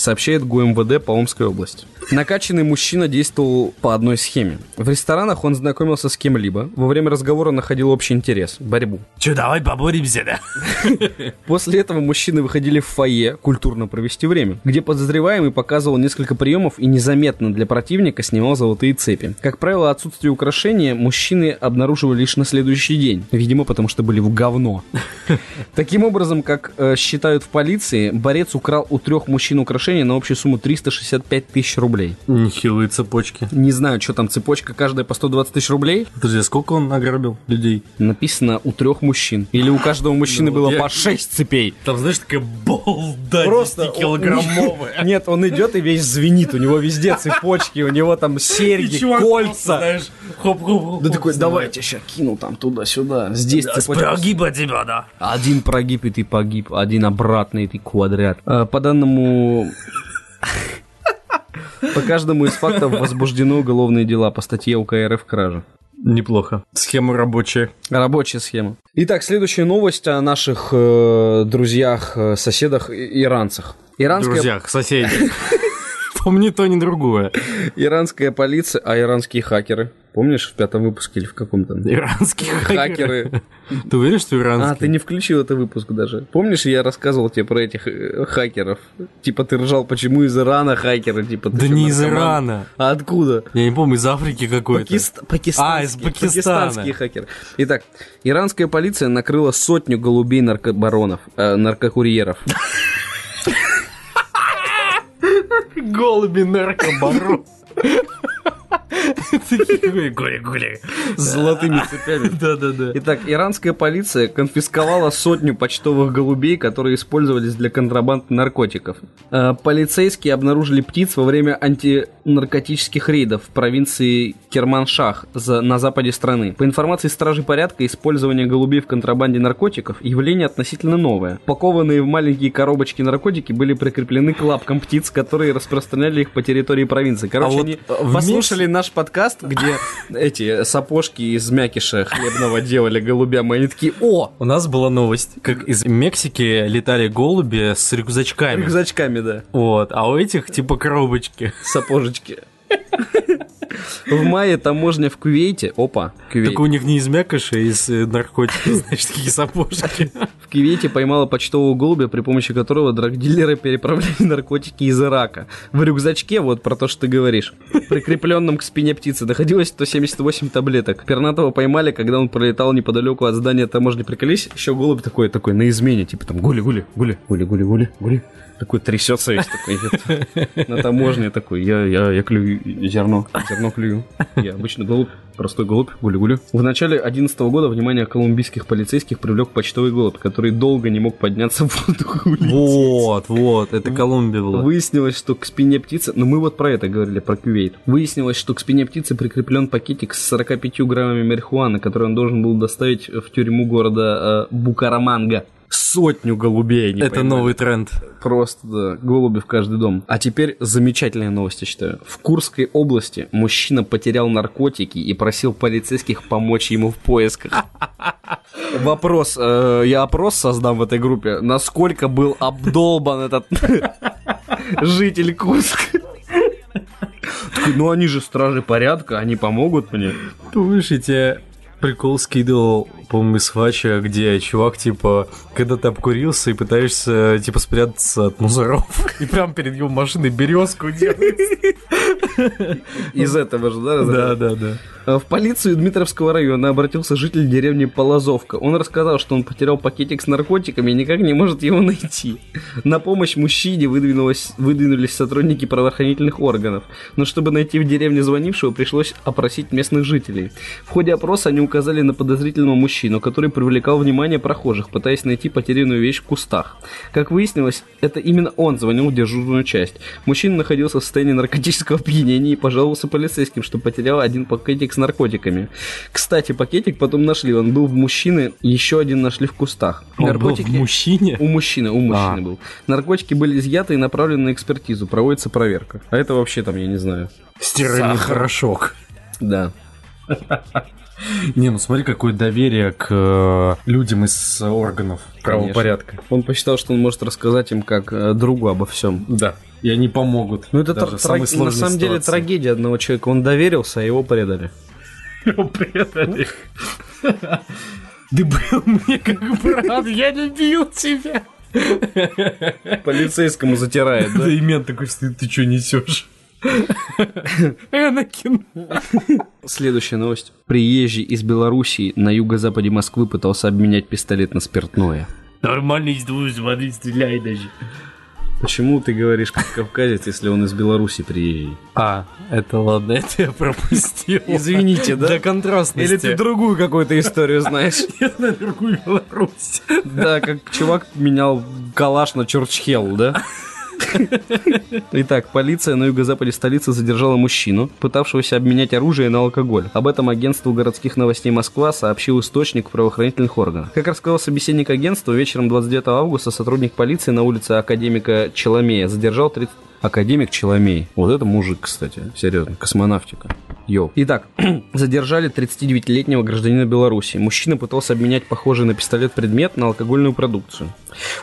Сообщает ГУМВД по Омской области. Накачанный мужчина действовал по одной схеме. В ресторанах он знакомился с кем-либо, во время разговора находил общий интерес – борьбу. Че, давай поборемся, да? После этого мужчины выходили в фойе культурно провести время, где подозреваемый показывал несколько приемов и незаметно для противника снимал золотые цепи. Как правило, отсутствие украшения мужчины обнаруживали лишь на следующий день, видимо, потому что были в говно. Таким образом, как э, считают в полиции, борец украл у трех мужчин украшения нарушение на общую сумму 365 тысяч рублей. Нехилые цепочки. Не знаю, что там, цепочка каждая по 120 тысяч рублей. Подожди, а сколько он ограбил людей? Написано у трех мужчин. Или у каждого мужчины Ну, было по 6 цепей. Там, знаешь, такая балда Просто 10-килограммовая. Нет, он идет и весь звенит. У него везде цепочки, у него там серьги, кольца. хоп-хоп-хоп. Да такой, давайте сейчас кину там туда-сюда. Здесь цепочка. Прогиба тебя, да. Один прогиб, и ты погиб. Один обратный, и ты квадрат. А, По данному... По каждому из фактов возбуждено уголовные дела по статье УК РФ «Кража». Неплохо. Схема рабочая. Рабочая схема. Итак, следующая новость о наших э, друзьях, э, соседах, иранцах. Иранская, Друзьях, соседи. Помни то, ни другое. иранская полиция, а иранские хакеры. Помнишь в пятом выпуске или в каком-то? Иранские Хакеры. Ты уверен, что иранские? А, ты не включил этот выпуск даже. Помнишь, я рассказывал тебе про этих э, хакеров? Типа ты ржал, почему из Ирана хакеры? Типа, Да не из? Ирана. А откуда? Я не помню, из Африки какой-то. Пакист- пакистанские, А, из Пакистана. пакистанские хакеры. Итак, иранская полиция накрыла сотню голубей наркобаронов, э, наркокурьеров. Голуби наркобарон. Такие гули-гули. С золотыми цепями. Да-да-да. Итак, иранская полиция конфисковала сотню почтовых голубей, которые использовались для контрабанды наркотиков. Э, Полицейские обнаружили птиц во время антинаркотических рейдов в провинции Керманшах на западе страны. По информации стражи порядка, использование голубей в контрабанде наркотиков – явление относительно новое. Пакованные в маленькие коробочки наркотики были прикреплены к лапкам птиц, которые распространяли их по территории провинции. Короче, А вот они в послушали наш подкаст, где эти сапожки из мякиша хлебного делали голубям, и они такие, о, У нас была новость, как из Мексики летали голуби с рюкзачками. рюкзачками, да, Вот, а у этих типа коробочки. сапожечки. В мае таможня в Кувейте, опа, Кувейт, Так у них не из мякоша, а из э, наркотиков, знаешь, такие сапожки. в Кувейте поймала почтового голубя, при помощи которого драгдилеры переправляли наркотики из Ирака. В рюкзачке, вот про то, что ты говоришь, прикрепленном к спине птицы, находилось 178 таблеток. Пернатого поймали, когда он пролетал неподалеку от здания таможни. Приколись, еще голубь такой, такой, на измене, типа там гули-гули, гули, гули-гули-гули, гули. Такой трясется весь такой, на таможне такой, я, я, я клюю зерно, зерно клюю. Я обычно голубь, простой голубь, гули-гули. В начале 2011 года внимание колумбийских полицейских привлек почтовый голубь, который долго не мог подняться в воздух. Вот, вот, это Колумбия была. Выяснилось, что к спине птицы, ну мы вот про это говорили, про кювейт. Выяснилось, что к спине птицы прикреплен пакетик с 45 граммами марихуаны, который он должен был доставить в тюрьму города э, Букараманга. Сотню голубей они Это поймали. новый тренд. Просто, да, голуби в каждый дом. А теперь замечательная новость, я считаю. В Курской области мужчина потерял наркотики и просил полицейских помочь ему в поисках. Вопрос, э, я опрос создам в этой группе. Насколько был обдолбан этот житель Курска? Такой, Ну они же стражи порядка, они помогут мне. Тебе прикол скидывал, по-моему, из Хвача, где чувак, типа, когда ты обкурился и пытаешься, типа, спрятаться от мусоров, и прям перед его машиной березку делает. Из этого же, да? Да, да, да. Э, В полицию Дмитровского района обратился житель деревни Полозовка. Он рассказал, что он потерял пакетик с наркотиками и никак не может его найти. На помощь мужчине выдвинулись сотрудники правоохранительных органов. Но чтобы найти в деревне звонившего, пришлось опросить местных жителей. В ходе опроса они указали на подозрительного мужчину, который привлекал внимание прохожих, пытаясь найти потерянную вещь в кустах. Как выяснилось, это именно он звонил в дежурную часть. Мужчина находился в состоянии наркотического опьянения и пожаловался полицейским, что потерял один пакетик с наркотиками. Кстати, пакетик потом нашли, он был в мужчины, еще один нашли в кустах. Он был в мужчине? У мужчины, у мужчины А. был. Наркотики были изъяты и направлены на экспертизу, проводится проверка. А это вообще там, я не знаю. Стиральный порошок. Да. Не, ну смотри, какое доверие к э, людям из органов правопорядка. Он посчитал, что он может рассказать им как э, другу обо всем. Да. И они помогут. Ну это тр- самой траг- на самом деле трагедия одного человека. Он доверился, а его предали. предали. Ты был мне как брат, я любил тебя. Полицейскому затирает, да? Да и мент такой ты что несешь? Энакин. Следующая новость. Приезжий из Белоруссии на юго-западе Москвы пытался обменять пистолет на спиртное. Нормально из двух смотри, стреляй даже. Почему ты говоришь как кавказец, если он из Беларуси приезжий? А, это ладно, это я пропустил. Извините, да? Для контрастности. Или ты другую какую-то историю знаешь? Я на другую Беларусь. Да, как чувак менял калаш на Чурчхел, да? Итак, полиция на юго-западе столицы задержала мужчину, пытавшегося обменять оружие на алкоголь. Об этом агентству городских новостей Москва сообщил источник правоохранительных органах. Как рассказал собеседник агентства, вечером 29 августа сотрудник полиции на улице Академика Челомея задержал 30... Академик Челомей. Вот это мужик, кстати. Серьезно. Космонавтика. Йоу. Итак, задержали 39-летнего гражданина Беларуси. Мужчина пытался обменять похожий на пистолет предмет на алкогольную продукцию.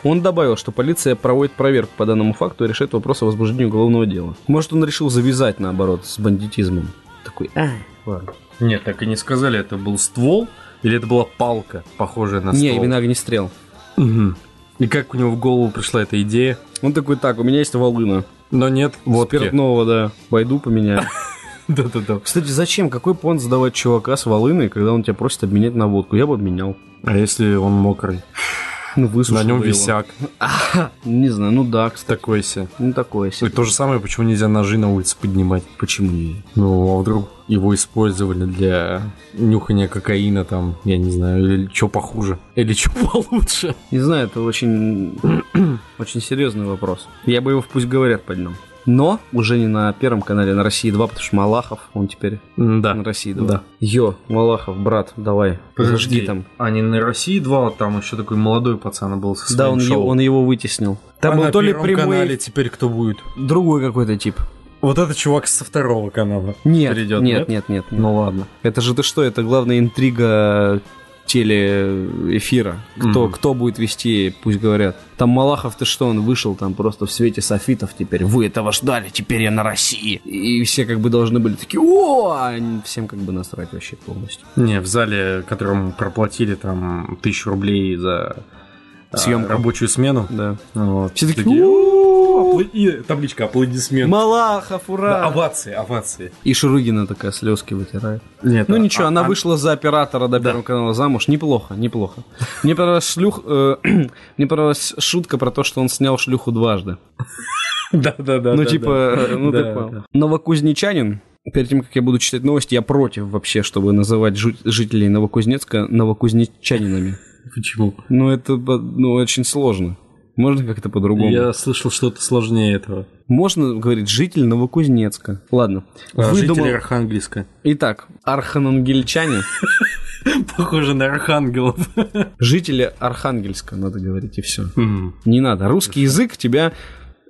Он добавил, что полиция проводит проверку по данному факту и решает вопрос о возбуждении уголовного дела. Может, он решил завязать, наоборот, с бандитизмом. Такой, а, ладно. Нет, так и не сказали, это был ствол или это была палка, похожая на ствол? Не, именно огнестрел. Мгм. И как у него в голову пришла эта идея? Он такой, так, у меня есть волына. Но нет, вот Спиртного, да. Пойду поменяю. Да-да-да. Кстати, зачем? Какой понт задавать чувака с волыной, когда он тебя просит обменять на водку? Я бы обменял. А если он мокрый? Ну, высушил На нем его. висяк. Не знаю, ну да, кстати. Такой себе. Ну, такое И себе. то же самое, почему нельзя ножи на улице поднимать? Почему не? Ну, а вдруг его использовали для нюхания кокаина там, я не знаю, или что похуже, или что получше. Не знаю, это очень, очень серьезный вопрос. Я бы его в пусть говорят поднял. Но уже не на первом канале, на России 2, потому что Малахов, он теперь Да. на России 2. Да. Йо, Малахов, брат, давай, зажги там. А не на России 2, там еще такой молодой пацан был со Да, он, шоу. его, он его вытеснил. Там А был на то ли Первом прямой, канале теперь кто будет? другой какой-то тип. Вот этот чувак со второго канала. Нет, Перейдет, нет, нет, нет, Ну ладно. Это же ты что, это главная интрига телеэфира. Кто, Мгм. кто будет вести, пусть говорят. Там Малахов, ты что, он вышел там просто в свете софитов теперь. Вы этого ждали, теперь я на России. И все как бы должны были такие, о, а всем как бы насрать вообще полностью. Не, в зале, которому проплатили там тысячу рублей за Съемку. рабочую смену. Да. Вот. Все такие, Такие, «О, апла- и табличка аплодисмент. Малахов, Да, ура! овации, овации. И Шурыгина такая слезки вытирает. Нет, Ну а- ничего, а- она а- вышла за оператора до Первого канала замуж. Неплохо, неплохо. Мне понравилась шлюх... э, Мне понравилась шутка про то, что он снял шлюху дважды. Да, да, да. Ну, да, типа, да. э, ну, ты Да, понял. да. Новокузнечанин, перед тем, как я буду читать новости, я против вообще, чтобы называть жителей Новокузнецка новокузнечанинами. Почему? Ну, это ну, очень сложно. Можно как-то по-другому? Я слышал что-то сложнее этого. Можно говорить житель Новокузнецка. Ладно. А, Выдумал- Жители Архангельска. Итак, архангельчане, Похоже на архангелов. жители Архангельска, надо говорить, и все. Не надо. Русский язык тебя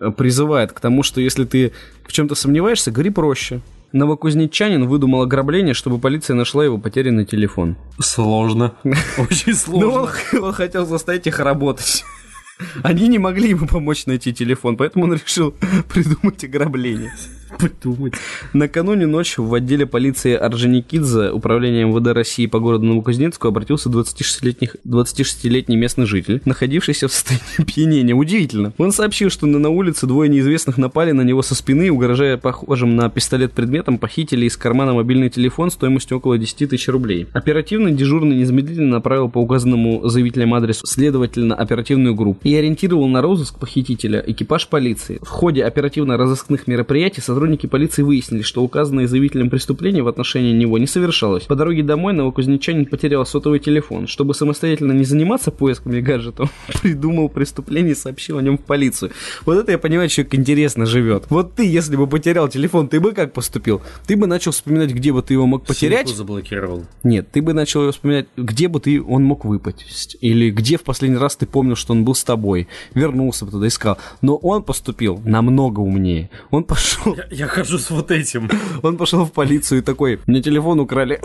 э, призывает к тому, что если ты в чем-то сомневаешься, говори проще. Новокузнечанин выдумал ограбление, чтобы полиция нашла его потерянный телефон. Сложно. Очень Ну, он, сложно. он хотел заставить их работать. Они не могли ему помочь найти телефон, поэтому он решил придумать ограбление. Подумать. Накануне ночью в отделе полиции Орджоникидзе управления МВД России по городу Новокузнецку обратился 26-летний, 26-летний местный житель, находившийся в состоянии опьянения. Удивительно. Он сообщил, что на, улице двое неизвестных напали на него со спины угрожая похожим на пистолет предметом, похитили из кармана мобильный телефон стоимостью около 10 тысяч рублей. Оперативный дежурный незамедлительно направил по указанному заявителям адресу следовательно оперативную группу и ориентировал на розыск похитителя экипаж полиции. В ходе оперативно-розыскных мероприятий сотрудники полиции выяснили, что указанное заявителем преступление в отношении него не совершалось. По дороге домой новокузнечанин потерял сотовый телефон. Чтобы самостоятельно не заниматься поисками гаджета, придумал преступление и сообщил о нем в полицию. Вот это я понимаю, человек интересно живет. Вот ты, если бы потерял телефон, ты бы как поступил? Ты бы начал вспоминать, где бы ты его мог потерять. Симку заблокировал. Нет, ты бы начал вспоминать, где бы ты он мог выпасть. Или где в последний раз ты помнил, что он был с тобой. Вернулся бы туда, искал. Но он поступил намного умнее. Он пошел, Я, я хожу с вот этим. он пошел в полицию и такой, мне телефон украли.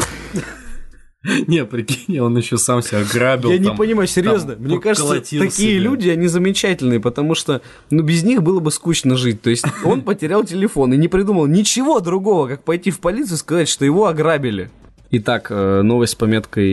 Не, прикинь, он еще сам себя грабил. Я не там, понимаю, серьезно. там Мне кажется, такие себя. люди, они замечательные, потому что, ну, без них было бы скучно жить. То есть он потерял телефон и не придумал ничего другого, как пойти в полицию и сказать, что его ограбили. Итак, э, новость с пометкой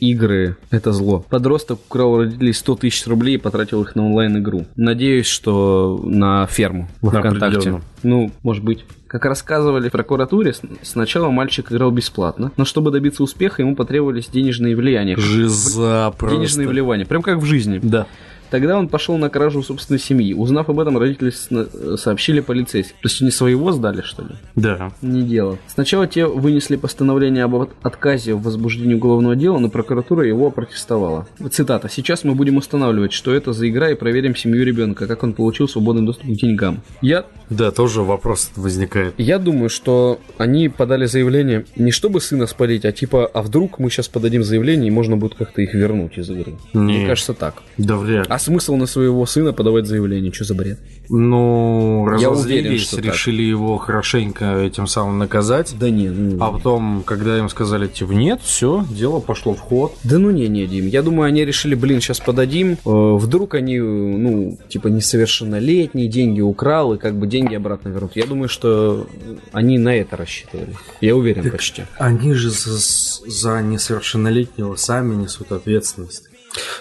«Игры – это зло». Подросток украл родителей 100 тысяч рублей и потратил их на онлайн-игру. Надеюсь, что на ферму в На ВКонтакте. Ну, может быть. Как рассказывали в прокуратуре, сначала мальчик играл бесплатно, но чтобы добиться успеха, ему потребовались денежные влияния. Жиза просто. Денежные вливания, прям как в жизни. Да. Тогда он пошел на кражу собственной семьи. Узнав об этом, родители сна- сообщили полицейским. То есть они своего сдали, что ли? Да. Не дело. Сначала те вынесли постановление об от- отказе в возбуждении уголовного дела, но прокуратура его опротестовала. Цитата. «Сейчас мы будем устанавливать, что это за игра, и проверим семью ребенка, как он получил свободный доступ к деньгам». Я, Да, тоже вопрос возникает. я думаю, что они подали заявление не чтобы сына спалить, а типа, а вдруг мы сейчас подадим заявление, и можно будет как-то их вернуть из игры. Мне Не. кажется так. Да вряд ли. Смысл на своего сына подавать заявление? Что за бред? Ну, Я разозлились, уверен, что так. решили его хорошенько этим самым наказать. Да не, ну... А потом, когда им сказали, типа, нет, все, дело пошло в ход. Да ну не, не, Дим. Я думаю, они решили, блин, сейчас подадим. э, вдруг они, ну, типа, несовершеннолетние, деньги украл, и как бы деньги обратно вернут. Я думаю, что они на это рассчитывали. Я уверен почти. Они же за, за несовершеннолетнего сами несут ответственность.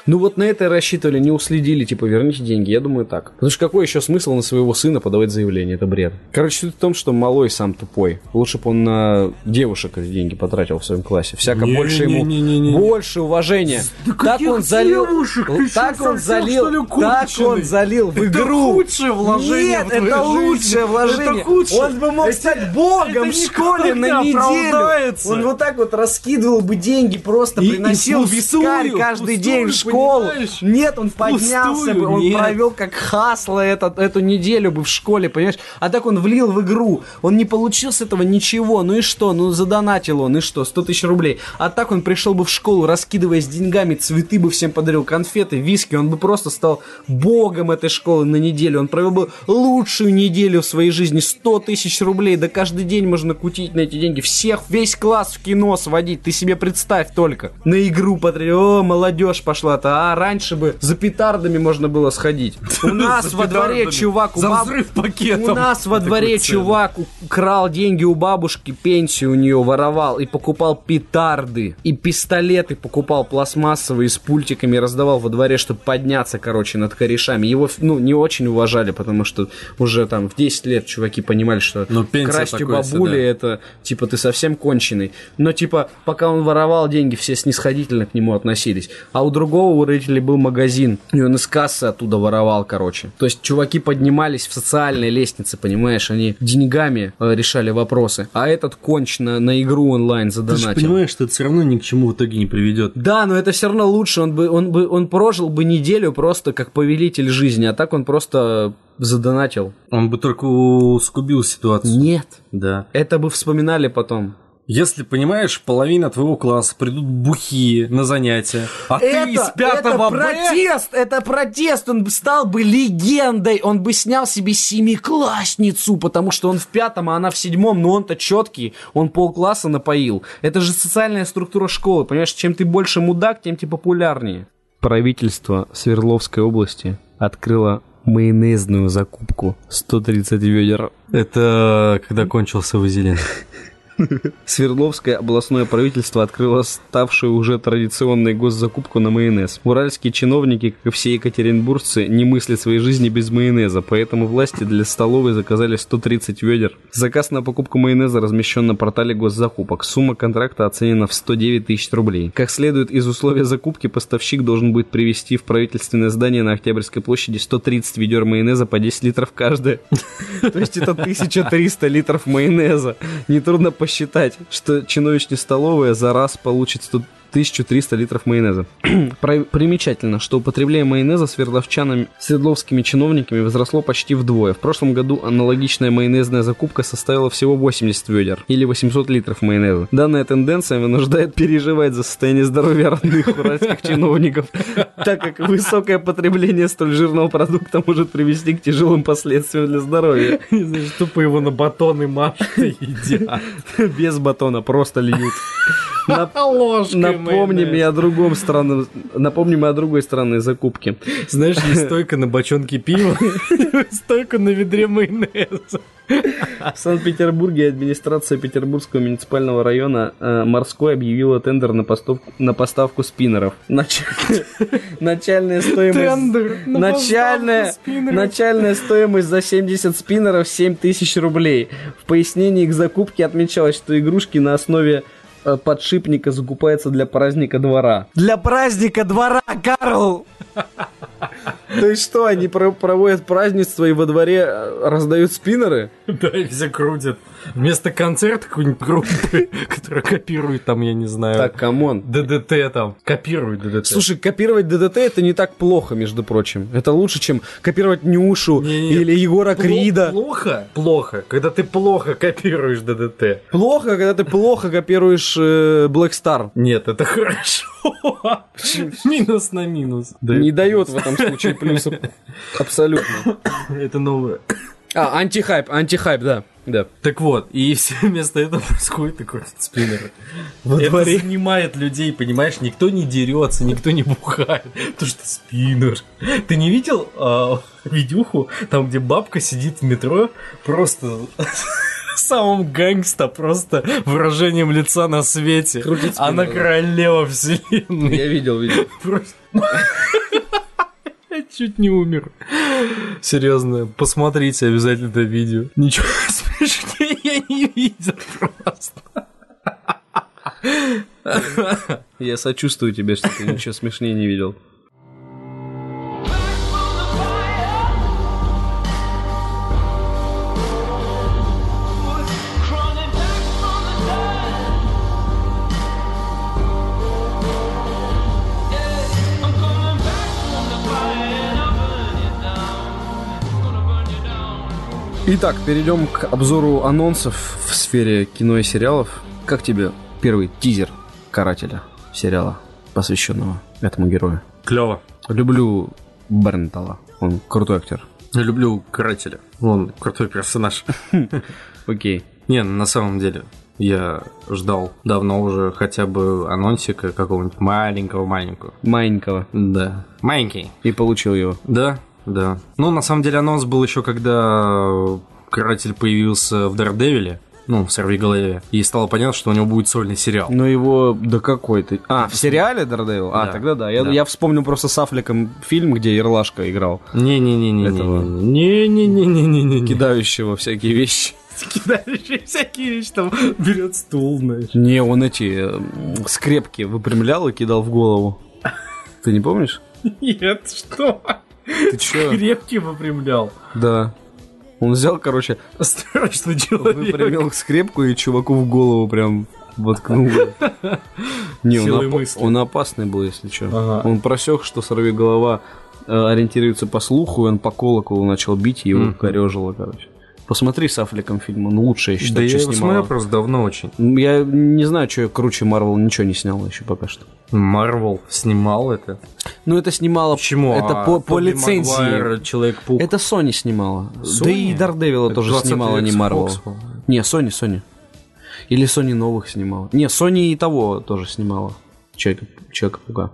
Ну вот на это и рассчитывали, не уследили, типа, верните деньги. Я думаю так. Потому что какой еще смысл на своего сына подавать заявление? Это бред. Короче, суть в том, что малой сам тупой. Лучше бы он на девушек эти деньги потратил в своем классе. Всяко Не, больше не, ему... не. Больше уважения. так каких он залил... девушек? Ты Так он залил... ли, Так он залил в Это игру. худшее вложение Нет, это лучшее вложение. Это худшее. Он бы мог Это- стать богом это в школе на не неделю. Он вот так вот раскидывал бы деньги, просто И- и приносил впустую, вискарь каждый день в школу. Нет, он поднялся бы, он нет. провел как хасло этот, эту неделю бы в школе, понимаешь? А так он влил в игру. Он не получил с этого ничего. Ну и что? Ну задонатил он, и что? 100 тысяч рублей. А так он пришел бы в школу, раскидываясь деньгами, цветы бы всем подарил, конфеты, виски. Он бы просто стал богом этой школы на неделю. Он провел бы лучшую неделю в своей жизни. 100 тысяч рублей. Да каждый день можно кутить на эти деньги. Всех, весь класс в кино сводить. Ты себе представь только. На игру потратить. О, молодежь пошла-то. А раньше бы за петардами можно было сходить. У нас во дворе чувак... За взрыв пакетом. У нас во дворе чувак украл деньги у бабушки, пенсию у нее воровал и покупал петарды. И пистолеты покупал пластмассовые с пультиками, раздавал во дворе, чтобы подняться, короче, над корешами. Его, ну, не очень уважали, потому что уже там в 10 лет чуваки понимали, что Ну, пенсия красть у бабули да. это, типа, ты совсем конченый. Но, типа, пока он воровал деньги, все снисходительно к нему относились. А у другого у родителей был магазин, и он из кассы оттуда воровал, короче. То есть чуваки поднимались в социальной лестнице, понимаешь, они деньгами э, решали вопросы. А этот конч на, на игру онлайн Ты же задонатил. понимаешь, что это все равно ни к чему в итоге не приведет. Да, но это все равно лучше. Он бы, он бы, он прожил бы неделю просто как повелитель жизни, а так он просто задонатил. Он бы только усугубил ситуацию. Нет. Да. Это бы вспоминали потом. Если, понимаешь, половина твоего класса придут бухие на занятия, а ты из это пятого Б... протест, это протест, он бы стал бы легендой, он бы снял себе семиклассницу, потому что он в пятом, а она в седьмом, но он-то четкий, он полкласса напоил. Это же социальная структура школы, понимаешь, чем ты больше мудак, тем ты популярнее. Правительство Свердловской области открыло майонезную закупку 130 ведер. Это когда кончился вазелин. Свердловское областное правительство открыло ставшую уже традиционной госзакупку на майонез. Уральские чиновники, как и все екатеринбуржцы, не мыслят своей жизни без майонеза, поэтому власти для столовой заказали 130 ведер. Заказ на покупку майонеза размещен на портале госзакупок. Сумма контракта оценена в 109 тысяч рублей. Как следует из условия закупки, поставщик должен будет привезти в правительственное здание на Октябрьской площади 130 ведер майонеза по 10 литров каждое. То есть это 1300 литров майонеза. Нетрудно посчитать, что чиновничная столовая за раз получит 100 1300 литров майонеза. Примечательно, что употребление майонеза свердловчанами, свердловскими чиновниками возросло почти вдвое. В прошлом году аналогичная майонезная закупка составила всего 80 ведер, или 800 литров майонеза. Данная тенденция вынуждает переживать за состояние здоровья родных уральских чиновников, так как высокое потребление столь жирного продукта может привести к тяжелым последствиям для здоровья. Знаешь, тупо его на батоны машут и едят. Без батона, просто льют. Нап- Ложкой Напомни мне о другом странном, напомни мне о другой странной закупке. Знаешь, есть стойка на бочонке пива, стойка на ведре майонеза. В Санкт-Петербурге администрация Петербургского муниципального района э, морской объявила тендер на поставку, на поставку спиннеров. Нач- Начальная стоимость... Тендер на Начальная, начальная стоимость за 70 спиннеров 7 тысяч рублей. В пояснении к закупке отмечалось, что игрушки на основе подшипника закупаются для праздника двора. Для праздника двора, Карл! То есть что, они про- проводят празднество и во дворе э, раздают спиннеры? Да, и все крутят. Вместо концерта какой-нибудь группы, которая копирует там, я не знаю, Так, come on. ДДТ там. Копирует ДДТ. Слушай, копировать ДДТ это не так плохо, между прочим. Это лучше, чем копировать Нюшу или Егора Пло- Крида. Плохо? Плохо. Когда ты плохо копируешь ДДТ. Плохо, когда ты плохо копируешь э, Black Star. Нет, это хорошо. Минус на минус. Не дает в этом случае плюсов. Абсолютно. Это новое. А, антихайп, антихайп, да. Да. Так вот, и все вместо этого происходит и крутят спиннеры. Это дворе. занимает людей, понимаешь? Никто не дерется, никто не бухает. То что спиннер. Ты не видел а, видюху, там, где бабка сидит в метро, просто самым гангста, просто выражением лица на свете. Крутит спиннер, Она королева вселенной. Я видел, видел. Просто... Чуть не умер. Серьезно, посмотрите обязательно это видео. Ничего смешнее я не видел просто. Я сочувствую тебе, что ты ничего смешнее не видел. Итак, перейдем к обзору анонсов в сфере кино и сериалов. Как тебе первый тизер карателя сериала, посвященного этому герою? Клево. Люблю Бернтала. Он крутой актер. Я люблю карателя. Он крутой персонаж. Окей. Не, на самом деле, я ждал давно уже хотя бы анонсика какого-нибудь маленького-маленького. Маленького. Да. Маленький. И получил его. Да, да. Ну, на самом деле, анонс был еще, когда каратель появился в Дардевиле, ну, в Сорви голове, и стало понятно, что у него будет сольный сериал. Но его до какой то А, в сериале Daredevil? А, Да. тогда да. Я, Да. я вспомнил просто с Аффлеком фильм, где Ирлашка играл. Не-не-не-не. Этого. Не-не-не-не-не-не. Кидающего всякие вещи. Кидающие всякие вещи, там берет стул, знаешь. Не, он эти э, скрепки выпрямлял и кидал в голову. Ты не помнишь? Нет, что? Ты чё? Крепкий выпрямлял. Да. Он взял, короче, Страшный человек. выпрямил скрепку и чуваку в голову прям воткнул. Не, он, опа- он опасный был, если что. Ага. Он просек, что сорви голова ориентируется по слуху, и он по колоколу начал бить, и его Мгм. корежило, короче. Посмотри с Аффлеком фильм, он лучше, я Да считаю, я что его снимала. просто давно очень. Я не знаю, что круче Марвел ничего не снял еще пока что. Марвел снимал это. Ну, это снимало... Почему? Это А по, по Тоби лицензии. Магуайр, Человек-паук. Это Sony снимала. Sony? Да и Дардевила тоже 20 снимала, не Xbox, Марвел. Не, Sony, Sony. Или Sony новых снимала. Не, Sony и того тоже снимала. Человека, Человека-паука.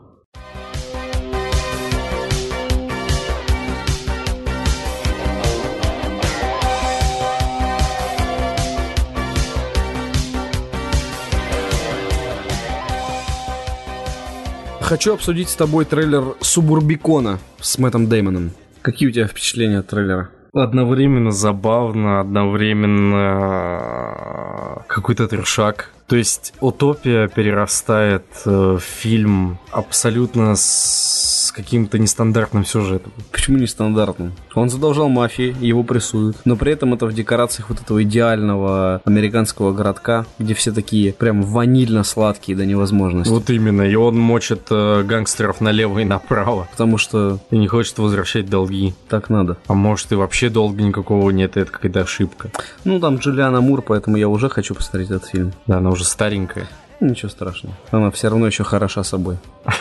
Хочу обсудить с тобой трейлер Субурбикона с Мэттом Деймоном. Какие у тебя впечатления от трейлера? Одновременно забавно, одновременно какой-то трешак. То есть утопия перерастает э, в фильм абсолютно с каким-то нестандартным сюжетом. Почему нестандартным? Он задолжал мафии, его прессуют, но при этом это в декорациях вот этого идеального американского городка, где все такие прям ванильно-сладкие до невозможности. Вот именно, и он мочит э, гангстеров налево и направо. Потому что И не хочет возвращать долги. так надо. А может и вообще долга никакого нет, и это какая-то ошибка. Ну, там Джулиана Мур, поэтому я уже хочу посмотреть этот фильм. Да, она уже старенькая. Ничего страшного. Она все равно еще хороша собой.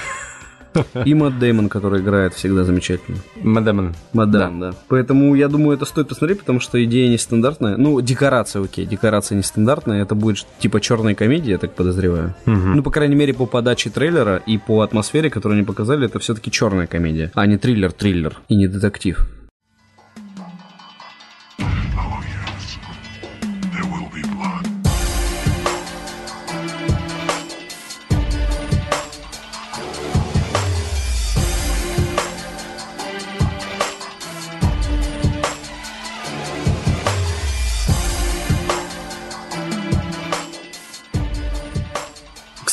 И Мэтт Деймон, который играет, всегда замечательно. Мадаман. Мадам, да. Поэтому я думаю, это стоит посмотреть, потому что идея нестандартная. Ну, декорация, окей, декорация нестандартная. Это будет типа черной комедии, я так подозреваю. Ну, по крайней мере, по подаче трейлера и по атмосфере, которую они показали, это все-таки черная комедия, а не триллер-триллер и не детектив.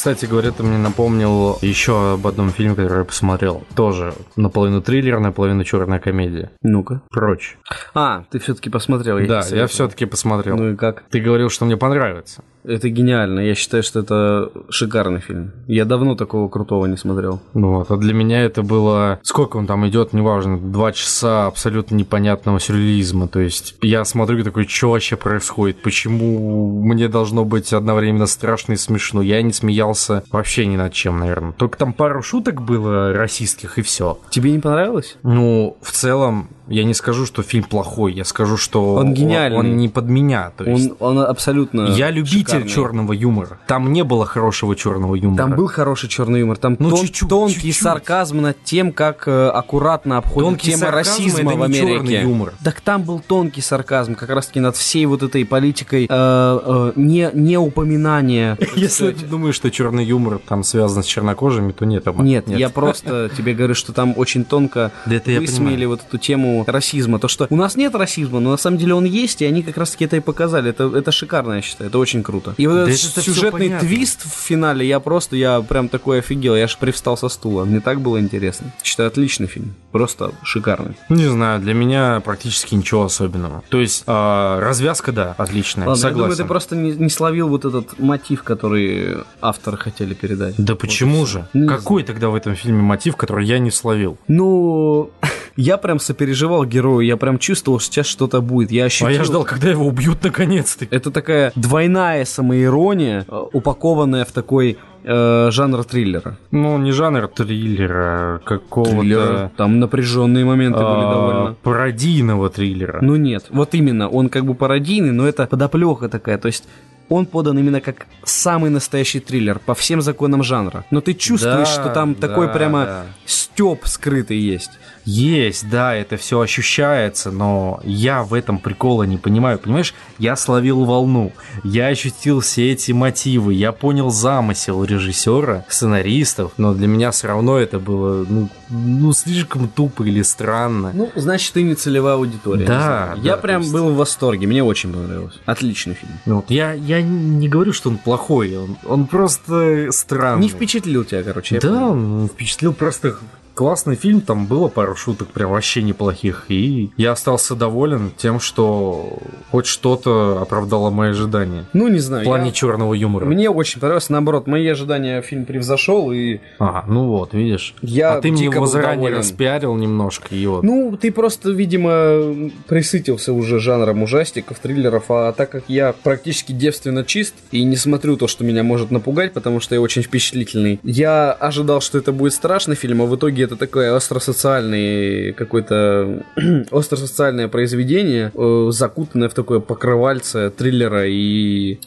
Кстати говоря, ты мне напомнил еще об одном фильме, который я посмотрел. Тоже наполовину триллер, наполовину черная комедия. Ну-ка. Прочь. А, ты все-таки посмотрел. да, тебе я все-таки посмотрел. Ну и как? Ты говорил, что мне понравится. Это гениально. Я считаю, что это шикарный фильм. Я давно такого крутого не смотрел. Ну Вот, а для меня это было... Сколько он там идет, неважно, два часа абсолютно непонятного сюрреализма. То есть я смотрю и такой, что вообще происходит? Почему мне должно быть одновременно страшно и смешно? Я не смеялся вообще ни над чем, наверное. Только там пару шуток было расистских и все. Тебе не понравилось? Ну, в целом, я не скажу, что фильм плохой. Я скажу, что Он гениальный. Он, не под меня. То есть Он, он абсолютно. я любитель шикарный. черного юмора. Там не было хорошего черного юмора. Там был хороший черный юмор. Там Ну, тон- чуть-чуть, тонкий чуть-чуть. сарказм над тем, как э, аккуратно обходит Тонкий тема расизма это в Америке. черный юмор. Так там был тонкий сарказм, как раз таки над всей вот этой политикой э, э, не, не упоминания. так Если ты думаешь, что черный юмор там связан с чернокожими, то нет. Нет, я просто тебе говорю, что там очень тонко понимаю. вот эту тему расизма. То, что у нас нет расизма, но на самом деле он есть, и они как раз таки это и показали. Это, это шикарно, я считаю, это очень круто. И вот Да этот это сюжетный твист в финале, я просто, я прям такой офигел, я аж привстал со стула. Мне так было интересно. Считаю, отличный фильм. Просто шикарный. Не знаю, для меня практически ничего особенного. То есть а, развязка, да, отличная, Ладно, я думаю, согласен. ты просто не, не словил вот этот мотив, который авторы хотели передать. Да почему же? Ну, не Какой тогда в этом фильме мотив, который я не словил? Ну, я прям сопереживал герою, я прям чувствовал, что сейчас что-то будет. Я ощутил... А я ждал, когда его убьют наконец-то. Это такая двойная самоирония, э, упакованная в такой э, жанр триллера. Ну, не жанр триллера, какого-то... Там напряженные моменты были а, довольно. пародийного триллера. Ну нет, вот именно, он как бы пародийный, но это подоплека такая, то есть он подан именно как самый настоящий триллер по всем законам жанра. Но ты чувствуешь, Да, что там да, такой прямо да. степ скрытый есть. Есть, да, это все ощущается, но я в этом прикола не понимаю. Понимаешь, я словил волну, я ощутил все эти мотивы, я понял замысел режиссера, сценаристов, но для меня все равно это было, ну, ну, слишком тупо или странно. Ну, значит, ты не целевая аудитория. Да, да, Я то прям есть- был в восторге, мне очень понравилось. Отличный фильм. Ну, вот я, я не говорю, что он плохой, он, он просто странный. Не впечатлил тебя, короче. Да, он впечатлил просто классный фильм, там было пару шуток прям вообще неплохих, и я остался доволен тем, что хоть что-то оправдало мои ожидания. Ну, не знаю. В плане я- черного юмора. Мне очень понравилось, наоборот, мои ожидания фильм превзошел, и Ага, ну вот, видишь. Я а ты мне его заранее доволен. распиарил немножко, и вот. Ну, ты просто, видимо, присытился уже жанром ужастиков, триллеров, а так как я практически девственно чист и не смотрю то, что меня может напугать, потому что я очень впечатлительный, я ожидал, что это будет страшный фильм, а в итоге это такое остросоциальный какой-то остросоциальное произведение, э, закутанное в такое покрывальце триллера и,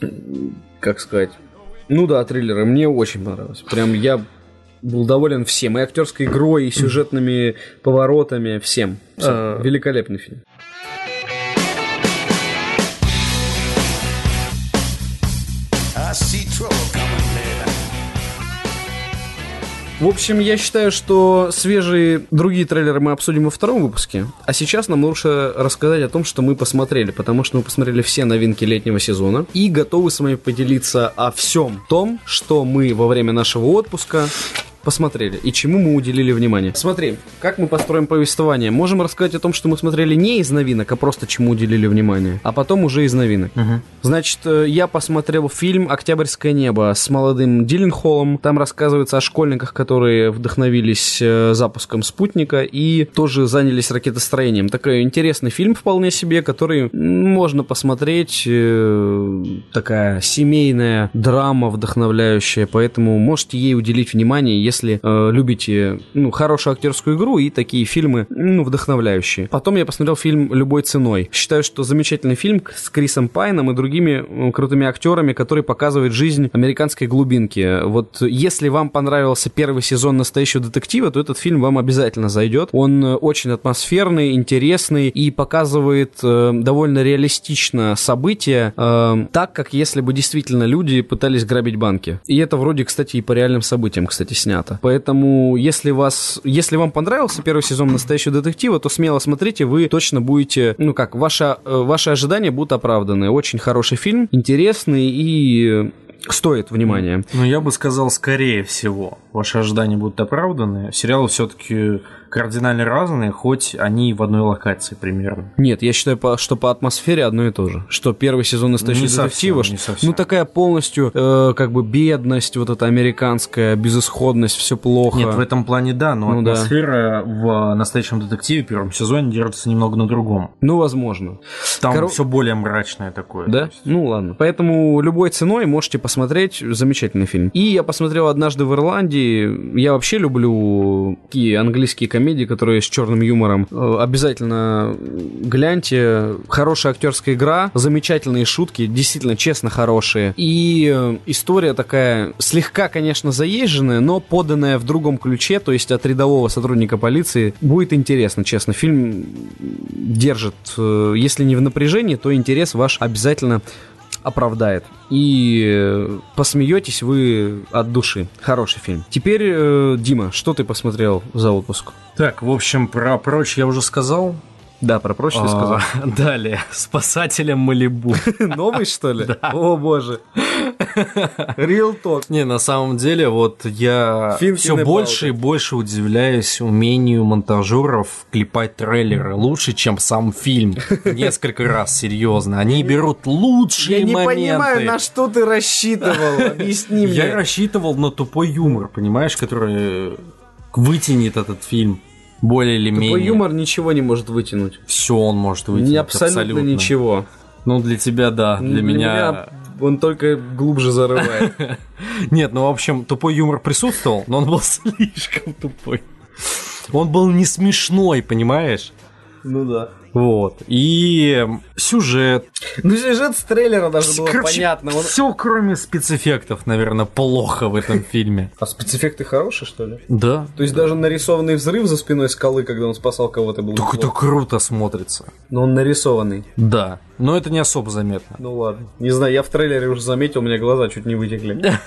как сказать, ну да, триллеры. Мне очень понравилось. Прям я был доволен всем. И актерской игрой, и сюжетными поворотами, всем. Всем. А. Великолепный фильм. В общем, я считаю, что свежие другие трейлеры мы обсудим во втором выпуске. А сейчас нам лучше рассказать о том, что мы посмотрели. Потому что мы посмотрели все новинки летнего сезона. И готовы с вами поделиться о всем том, что мы во время нашего отпуска посмотрели и чему мы уделили внимание. Смотри, как мы построим повествование. Можем рассказать о том, что мы смотрели не из новинок, а просто чему уделили внимание. А потом уже из новинок. Значит, э, я посмотрел фильм «Октябрьское небо» с молодым Дилленхолом. Там рассказывается о школьниках, которые вдохновились э, запуском спутника и тоже занялись ракетостроением. Такой интересный фильм вполне себе, который можно посмотреть. э, Такая семейная драма вдохновляющая, поэтому можете ей уделить внимание, если э, любите ну, хорошую актерскую игру и такие фильмы ну, вдохновляющие. Потом я посмотрел фильм «Любой ценой». Считаю, что замечательный фильм с Крисом Пайном и другими м, крутыми актерами, который показывает жизнь американской глубинки. Вот если вам понравился первый сезон «Настоящего детектива», то этот фильм вам обязательно зайдет. Он э, очень атмосферный, интересный и показывает э, довольно реалистично события, э, так, как если бы действительно люди пытались грабить банки. И это вроде, кстати, и по реальным событиям, кстати, снято. Поэтому, если вас, если вам понравился первый сезон «Настоящего детектива», то смело смотрите, вы точно будете, ну как, ваши, э, ваши ожидания будут оправданы. Очень хороший фильм, интересный и стоит внимания. Ну, я бы сказал, скорее всего, ваши ожидания будут оправданы. Сериалы все-таки кардинально разные, хоть они в одной локации примерно. Нет, я считаю, что по атмосфере одно и то же. Что первый сезон настоящего Не совсем, детектива, не что- совсем. ну такая полностью э, как бы бедность, вот эта американская безысходность, все плохо. Нет, в этом плане да, но Ну да. атмосфера в настоящем детективе первом сезоне держится немного на другом. Ну, возможно. Там Коро- все более мрачное такое. Да? Ну ладно. Поэтому любой ценой можете посмотреть. Замечательный фильм. И я посмотрел однажды в Ирландии. Я вообще люблю такие английские комедии, которые с черным юмором. Э, Обязательно гляньте. Хорошая актерская игра, замечательные шутки, действительно честно хорошие. И э, история такая слегка, конечно, заезженная, но поданная в другом ключе, то есть от рядового сотрудника полиции. Будет интересно, честно. Фильм держит, э, если не в напряжении, то интерес ваш обязательно оправдает. И э, посмеетесь вы от души. Хороший фильм. Теперь, э, Дима, что ты посмотрел за отпуск? Так, в общем, про прочь я уже сказал. Да, про прочь ты сказал. А, Далее, спасателям Малибу. Новый, что ли? О, боже. Real talk. Не, на самом деле, вот я все больше и больше удивляюсь умению монтажеров клепать трейлеры лучше, чем сам фильм. Несколько раз, серьезно. Они берут лучшие Я не моменты. понимаю, на что ты рассчитывал. Объясни Я мне. рассчитывал на тупой юмор, понимаешь, который вытянет этот фильм более или менее. Твой юмор ничего не может вытянуть. Все он может вытянуть. Не абсолютно, ничего. Ну, для тебя, да. Для, меня... он только глубже зарывает. Нет, ну, в общем, тупой юмор присутствовал, но он был слишком тупой. Он был не смешной, понимаешь? Ну да. Вот. И сюжет. Ну, сюжет с трейлера даже было понятно. Он- Все, кроме спецэффектов, наверное, плохо в этом фильме. А спецэффекты хорошие, что ли? Да. То есть даже нарисованный взрыв за спиной скалы, когда он спасал кого-то, был Так это круто смотрится. Но он нарисованный. Да. Но это не особо заметно. Ну ладно. Не знаю, я в трейлере уже заметил, у меня глаза чуть не вытекли.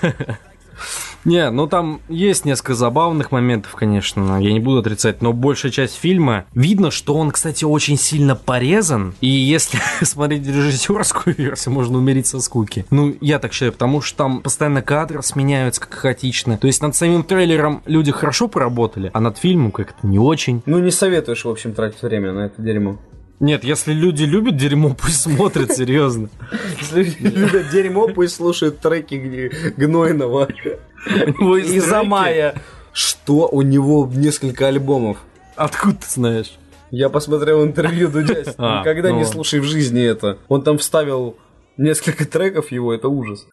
Не, ну там есть несколько забавных моментов, конечно, я не буду отрицать, но большая часть фильма видно, что он, кстати, очень сильно порезан, и если смотреть режиссерскую версию, можно умереть со скуки. Ну, я так считаю, потому что там постоянно кадры сменяются как хаотично. То есть над самим трейлером люди хорошо поработали, а над фильмом как-то не очень. Ну не советуешь, в общем, тратить время на это дерьмо. Нет, если люди любят дерьмо, пусть смотрят, серьезно. Если любят дерьмо, пусть слушают треки Гнойного из треки. Мая. Что? У него несколько альбомов. Откуда ты знаешь? Я посмотрел интервью Дудя. А, Никогда ну не ладно. слушай в жизни это. Он там вставил несколько треков его, это ужас.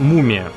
Мумия.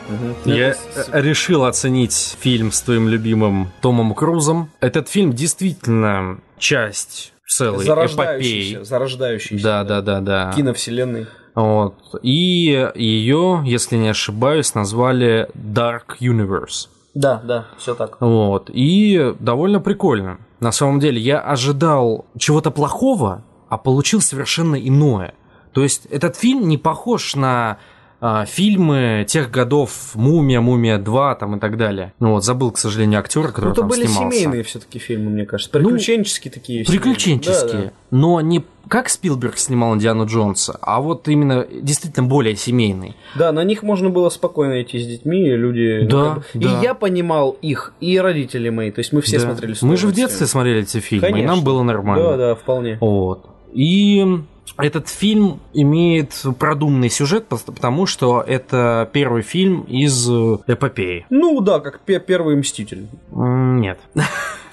Я Это решил оценить фильм с твоим любимым Томом Крузом. Этот фильм действительно часть целой Зарождающийся. эпопеи. Зарождающийся. Да, да, да, да. Киновселенной. Вот. И ее, если не ошибаюсь, назвали Dark Universe. Да, да, все так. Вот. И довольно прикольно. На самом деле, я ожидал чего-то плохого, а получил совершенно иное. То есть, этот фильм не похож на а, фильмы тех годов «Мумия», «Мумия 2» там и так далее. Ну вот, забыл, к сожалению, актера, который Ну, это там были снимался. семейные все-таки фильмы, мне кажется. Приключенческие такие. Приключенческие. Да, да. Но не как Спилберг снимал Индиану Джонса, а вот именно действительно более семейный. Да, на них можно было спокойно идти с детьми, и люди... ну, Да, как бы- да. И я понимал их, и родители мои. То есть мы все Да. смотрели Мы же в детстве смотрели эти фильмы, и Конечно. нам было нормально. Да, да, вполне. Вот. И этот фильм имеет продуманный сюжет, потому что это первый фильм из э, эпопеи. Ну да, как пе- первый Мститель. Нет.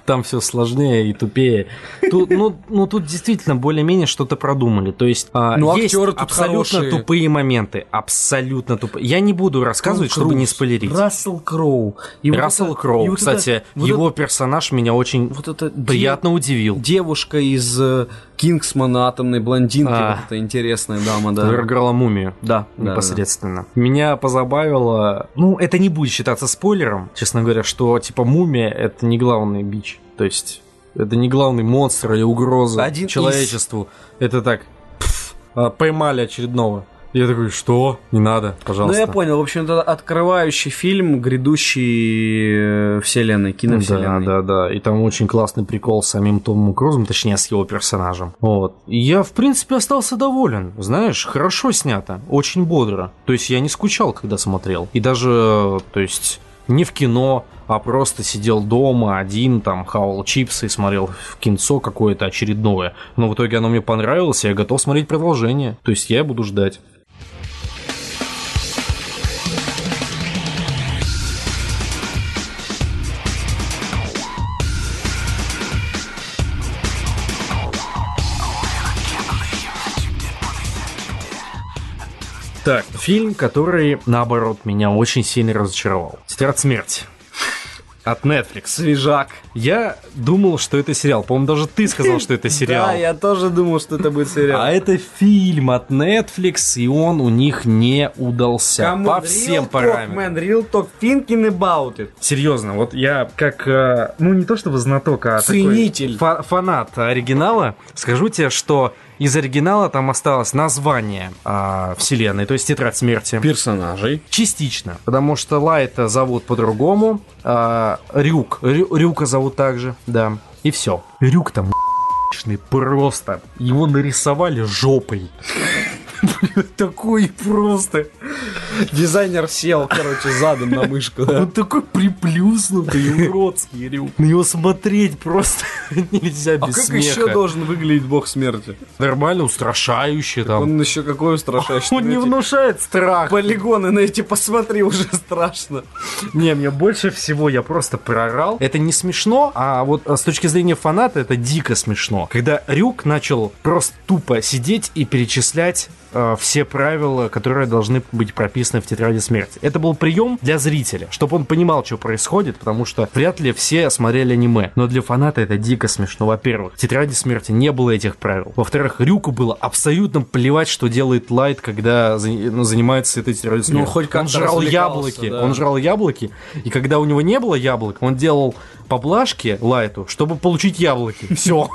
Там все сложнее и тупее. Тут, ну, ну, тут действительно более-менее что-то продумали. То есть а, Ну, есть актеры тут абсолютно хорошие. тупые моменты. Абсолютно тупые. Я не буду рассказывать, чтобы не спойлерить. Рассел Кроу. И вот Рассел это- Кроу, и вот кстати, это- вот его персонаж меня очень Вот это приятно удивил. Девушка из э, Кингсмана, атомной блондинки, А. вот эта интересная дама, да. Которая играла мумию. Да, да, непосредственно. Меня позабавило. Ну, это не будет считаться спойлером, честно говоря, что типа мумия это не главный бич. То есть Это не главный монстр или угроза Один из. человечеству. Это так, пф, а, поймали очередного. Я такой, что? Не надо, Ну, пожалуйста. я понял. В общем, это открывающий фильм грядущей э, вселенной, Да, киновселенной. да, да. И там очень классный прикол с самим Томом Крузом, точнее, с его персонажем. Вот. И я, в принципе, остался доволен. Знаешь, хорошо снято, очень бодро. То есть я не скучал, когда смотрел. И даже, то есть, не в кино, а просто сидел дома один, там, хавал чипсы и смотрел в кинцо какое-то очередное. Но в итоге оно мне понравилось, и я готов смотреть продолжение. То есть я буду ждать. Так, фильм, который, наоборот, меня очень сильно разочаровал. «Тетрадь смерти». От Netflix. Свежак. Я думал, что это сериал. По-моему, даже ты сказал, что это сериал. Да, я тоже думал, что это будет сериал. А это фильм от Netflix, и он у них не удался по всем параметрам. man, real talk, thinking about it. Серьезно, вот я как, э, ну не то чтобы знаток, а Ценитель. фанат оригинала, скажу тебе, что из оригинала там осталось название а, вселенной, то есть Тетрадь смерти. Персонажей. Частично, потому что Лайта зовут по-другому, а, Рюк, Рю- Рюка зовут также, да, и все. Рюк там просто, его нарисовали жопой. Такой просто. Дизайнер сел, короче, задом на мышку. да. Он такой приплюснутый, уродский Рюк. На него смотреть просто нельзя А без как смеха. еще должен выглядеть бог смерти? Нормально, устрашающий там. Он еще какой устрашающий. Он не Эти внушает страх. Полигоны на эти посмотри, уже страшно. Не, мне больше всего я просто прорал. Это не смешно, а вот а, с точки зрения фаната это дико смешно. Когда Рюк начал просто тупо сидеть и перечислять э, все правила, которые должны быть прописаны в тетради смерти. Это был прием для зрителя, чтобы он понимал, что происходит, потому что вряд ли все смотрели аниме. Но для фаната это дико смешно. Во-первых, в тетради смерти не было этих правил. Во-вторых, Рюку было абсолютно плевать, что делает Лайт, когда за- ну, занимается этой тетрадью смерти. хоть он как-то жрал яблоки, да. он жрал яблоки, и когда у него не было яблок, он делал поблажки Лайту, чтобы получить яблоки. Все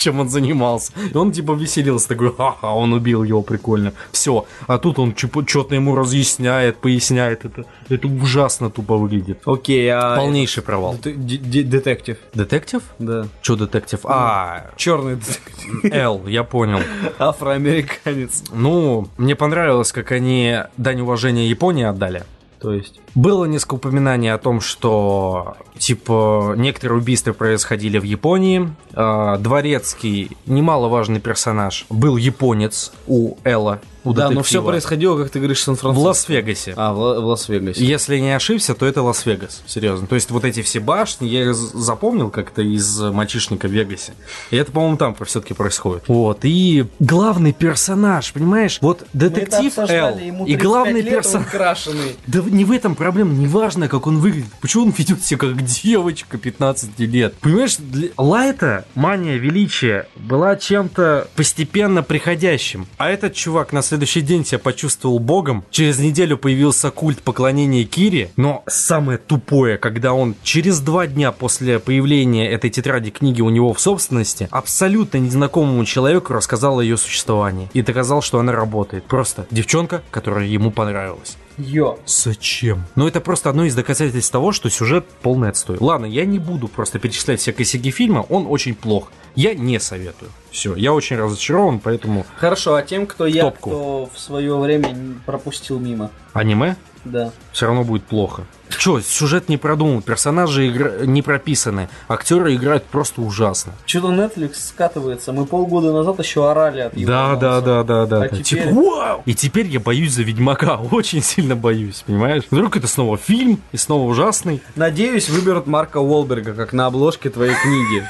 чем он занимался. И он типа веселился, такой, ха-ха, он убил его, прикольно. Все. А тут он что-то ему разъясняет, поясняет. Это, это ужасно тупо выглядит. Окей, а... Полнейший провал. Детектив. Детектив? Да. Че детектив? А, Черный детектив. Эл, я понял. Афроамериканец. Ну, мне понравилось, как они дань уважения Японии отдали. То есть... Было несколько упоминаний о том, что типа некоторые убийства происходили в Японии. А, Дворецкий, немаловажный персонаж, был японец у Элла, у Да, но все происходило, как ты говоришь, в в Сан-Франциско. Лас-Вегасе. А, в, Ла- в Лас-Вегасе. Если не ошибся, то это Лас-Вегас. Серьезно. То есть вот эти все башни, я их запомнил как-то из мальчишника в Вегасе. И это, по-моему, там все-таки происходит. Вот. И главный персонаж, понимаешь? Вот детектив Эл и главный персонаж... Да не в этом проблема, не важно, как он выглядит. Почему он ведет себя как девочка 15 лет? Понимаешь, для Лайта мания величия была чем-то постепенно приходящим. А этот чувак на следующий день себя почувствовал богом. Через неделю появился культ поклонения Кире. Но самое тупое, когда он через два дня после появления этой тетради книги у него в собственности абсолютно незнакомому человеку рассказал о ее существовании. И доказал, что она работает. Просто девчонка, которая ему понравилась. Йо. Зачем? Ну, это просто одно из доказательств того, что сюжет полный отстой. Ладно, я не буду просто перечислять все косяки фильма, он очень плох. Я не советую. Все, я очень разочарован, поэтому Хорошо, а тем, кто я, топку. кто в свое время пропустил мимо. аниме Да. все равно будет плохо. Че, сюжет не продуман, персонажи игра- не прописаны, актеры играют просто ужасно. Что-то Netflix скатывается. Мы полгода назад еще орали от его Да, да, да, да, да. А да. теперь- Типа, вау! И теперь я боюсь за Ведьмака, очень сильно боюсь, понимаешь? Вдруг это снова фильм и снова ужасный. Надеюсь, выберут Марка Уолберга, как на обложке твоей книги.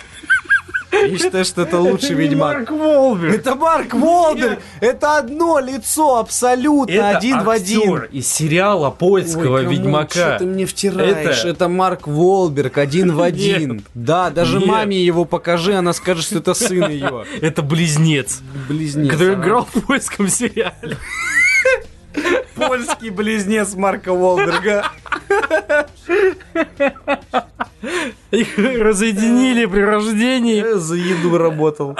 Я считаю, что это лучший Ведьмак. Волберг. Это Марк Уолберг! Это одно лицо, абсолютно, один в один. из сериала польского Ведьмака. Что ты мне втираешь? Это- Это, Марк Волберг, один в один. Нет. Да, даже Нет. маме его покажи, она скажет, что это сын ее. Это близнец, Близнец. который играл в польском сериале. Польский близнец Марка Волберга. Их разъединили при рождении. Я за еду работал.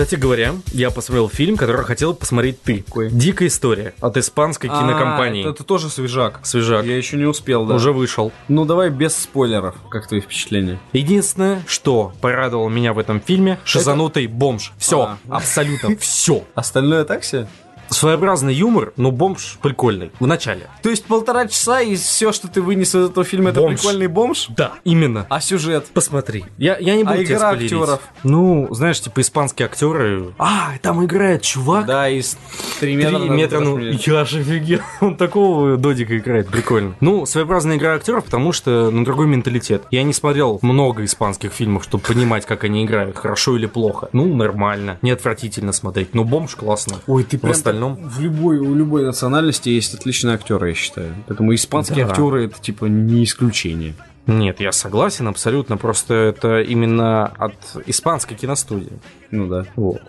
Кстати говоря, я посмотрел фильм, который хотел посмотреть ты. Какой? Дикая история от испанской кинокомпании. А, это тоже свежак. Свежак. Я еще не успел, да. Уже вышел. Ну давай без спойлеров. Как твои впечатления? Единственное, что порадовало меня в этом фильме, шизанутый бомж. Все, А. абсолютно все. Остальное так себе? Своеобразный юмор, но бомж прикольный. В начале. То есть полтора часа и все, что ты вынес из этого фильма, это Бомж. прикольный бомж? Да, именно. А сюжет? Посмотри. Я, я не буду А тебе игра спойлерить. актеров? Ну, знаешь, типа испанские актеры. А, там играет чувак. Да, из 3 Три метра. метра, надо ну, я же офигел. Он такого додика играет, прикольно. Ну, своеобразная игра актеров, потому что, ну, другой менталитет. Я не смотрел много испанских фильмов, чтобы понимать, как они играют, хорошо или плохо. Ну, нормально, не отвратительно смотреть. Но бомж классно. Ой, ты прям остальном... в любой, у любой национальности есть отличные актеры, я считаю. Поэтому испанские Да. актеры это типа не исключение. Нет, я согласен абсолютно, просто это именно от испанской киностудии. Ну да. Вот.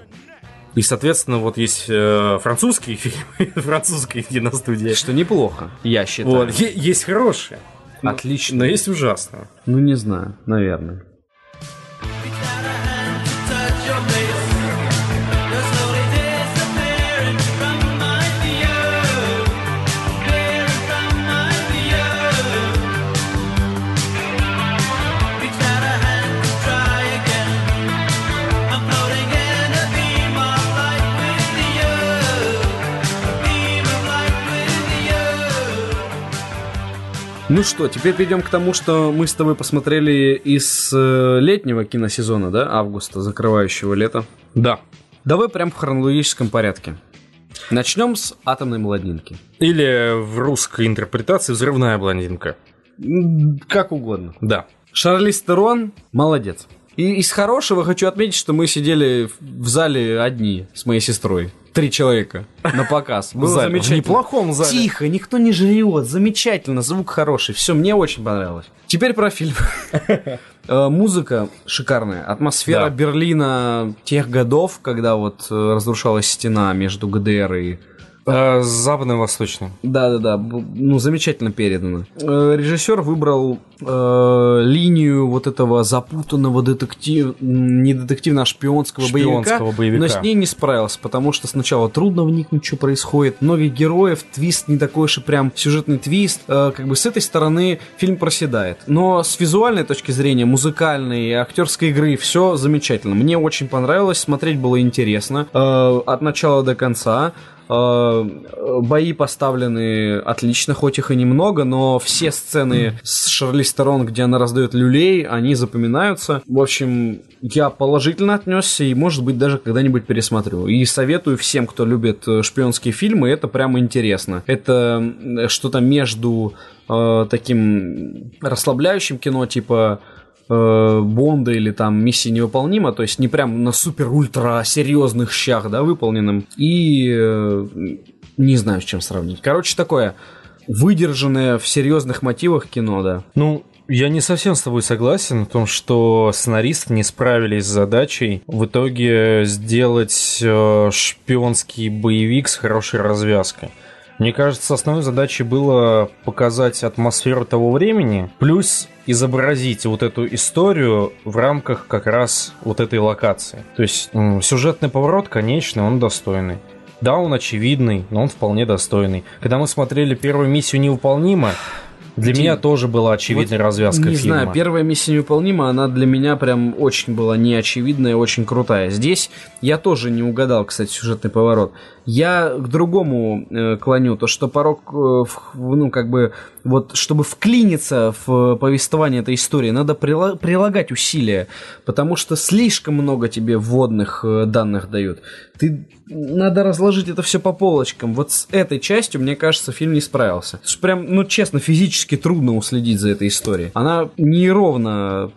И, соответственно, вот есть э, французские фильмы, французская киностудия. Что неплохо, я считаю. Вот, е- есть хорошие, Отлично. но есть ужасные. Ну не знаю, наверное. Ну что, теперь перейдем к тому, что мы с тобой посмотрели из э, летнего киносезона, да, августа, закрывающего лето. Да. Давай прям в хронологическом порядке. Начнем с атомной молодинки. Или в русской интерпретации взрывная блондинка. Как угодно. Да. Шарлиз Терон молодец. И из хорошего хочу отметить, что мы сидели в зале одни с моей сестрой. Три человека на показ. Было зале. В замечательно. неплохом зале. Тихо, никто не жрет, замечательно, звук хороший. Все, мне очень понравилось. Теперь про фильм. Э, Музыка шикарная, атмосфера Да. Берлина тех годов, когда вот э, разрушалась стена между ГДР и Э, западно-восточным. да-да-да, б- ну, замечательно передано. Э, Режиссер выбрал э, линию вот этого запутанного детектив... не детективно, а шпионского, Шпионского боевика. но с ней не справился, потому что сначала трудно вникнуть, что происходит, много героев, твист не такой и прям сюжетный твист, Э, как бы с этой стороны фильм проседает. Но с визуальной точки зрения, музыкальной, актерской игры, все замечательно. Мне очень понравилось, смотреть было интересно э, от начала до конца. Э, Бои поставлены отлично, хоть их и немного, но все сцены с Шарли Стерон, где она раздает люлей, они запоминаются. В общем, я положительно отнесся и, может быть, даже когда-нибудь пересмотрю. И советую всем, кто любит э, шпионские фильмы, это прямо интересно. Это м, что-то между э, таким расслабляющим кино, типа э, Бонда или там миссия невыполнима, то есть не прям на супер-ультра серьезных щах, да, выполненным. И э, не знаю, с чем сравнить. Короче, такое выдержанное в серьезных мотивах кино, да. Ну, я не совсем с тобой согласен в том, что сценаристы не справились с задачей в итоге сделать э, шпионский боевик с хорошей развязкой. Мне кажется, основной задачей было показать атмосферу того времени, плюс изобразить вот эту историю в рамках как раз вот этой локации. То есть сюжетный поворот, конечно, он достойный. Да, он очевидный, но он вполне достойный. Когда мы смотрели первую миссию невыполнима, для Дим, меня тоже была очевидная Вот развязка Не фильма. знаю, первая миссия невыполнима, она для меня прям очень была неочевидная, очень крутая. Здесь я тоже не угадал, кстати, сюжетный поворот. Я к другому э, клоню, то что порог, э, в- ну, как бы, вот, чтобы вклиниться в повествование этой истории, надо прила- прилагать усилия, потому что слишком много тебе вводных э, данных дают. Ты надо разложить это все по полочкам. Вот с этой частью, мне кажется, фильм не справился. Прям, ну, честно, физически трудно уследить за этой историей. Она неровно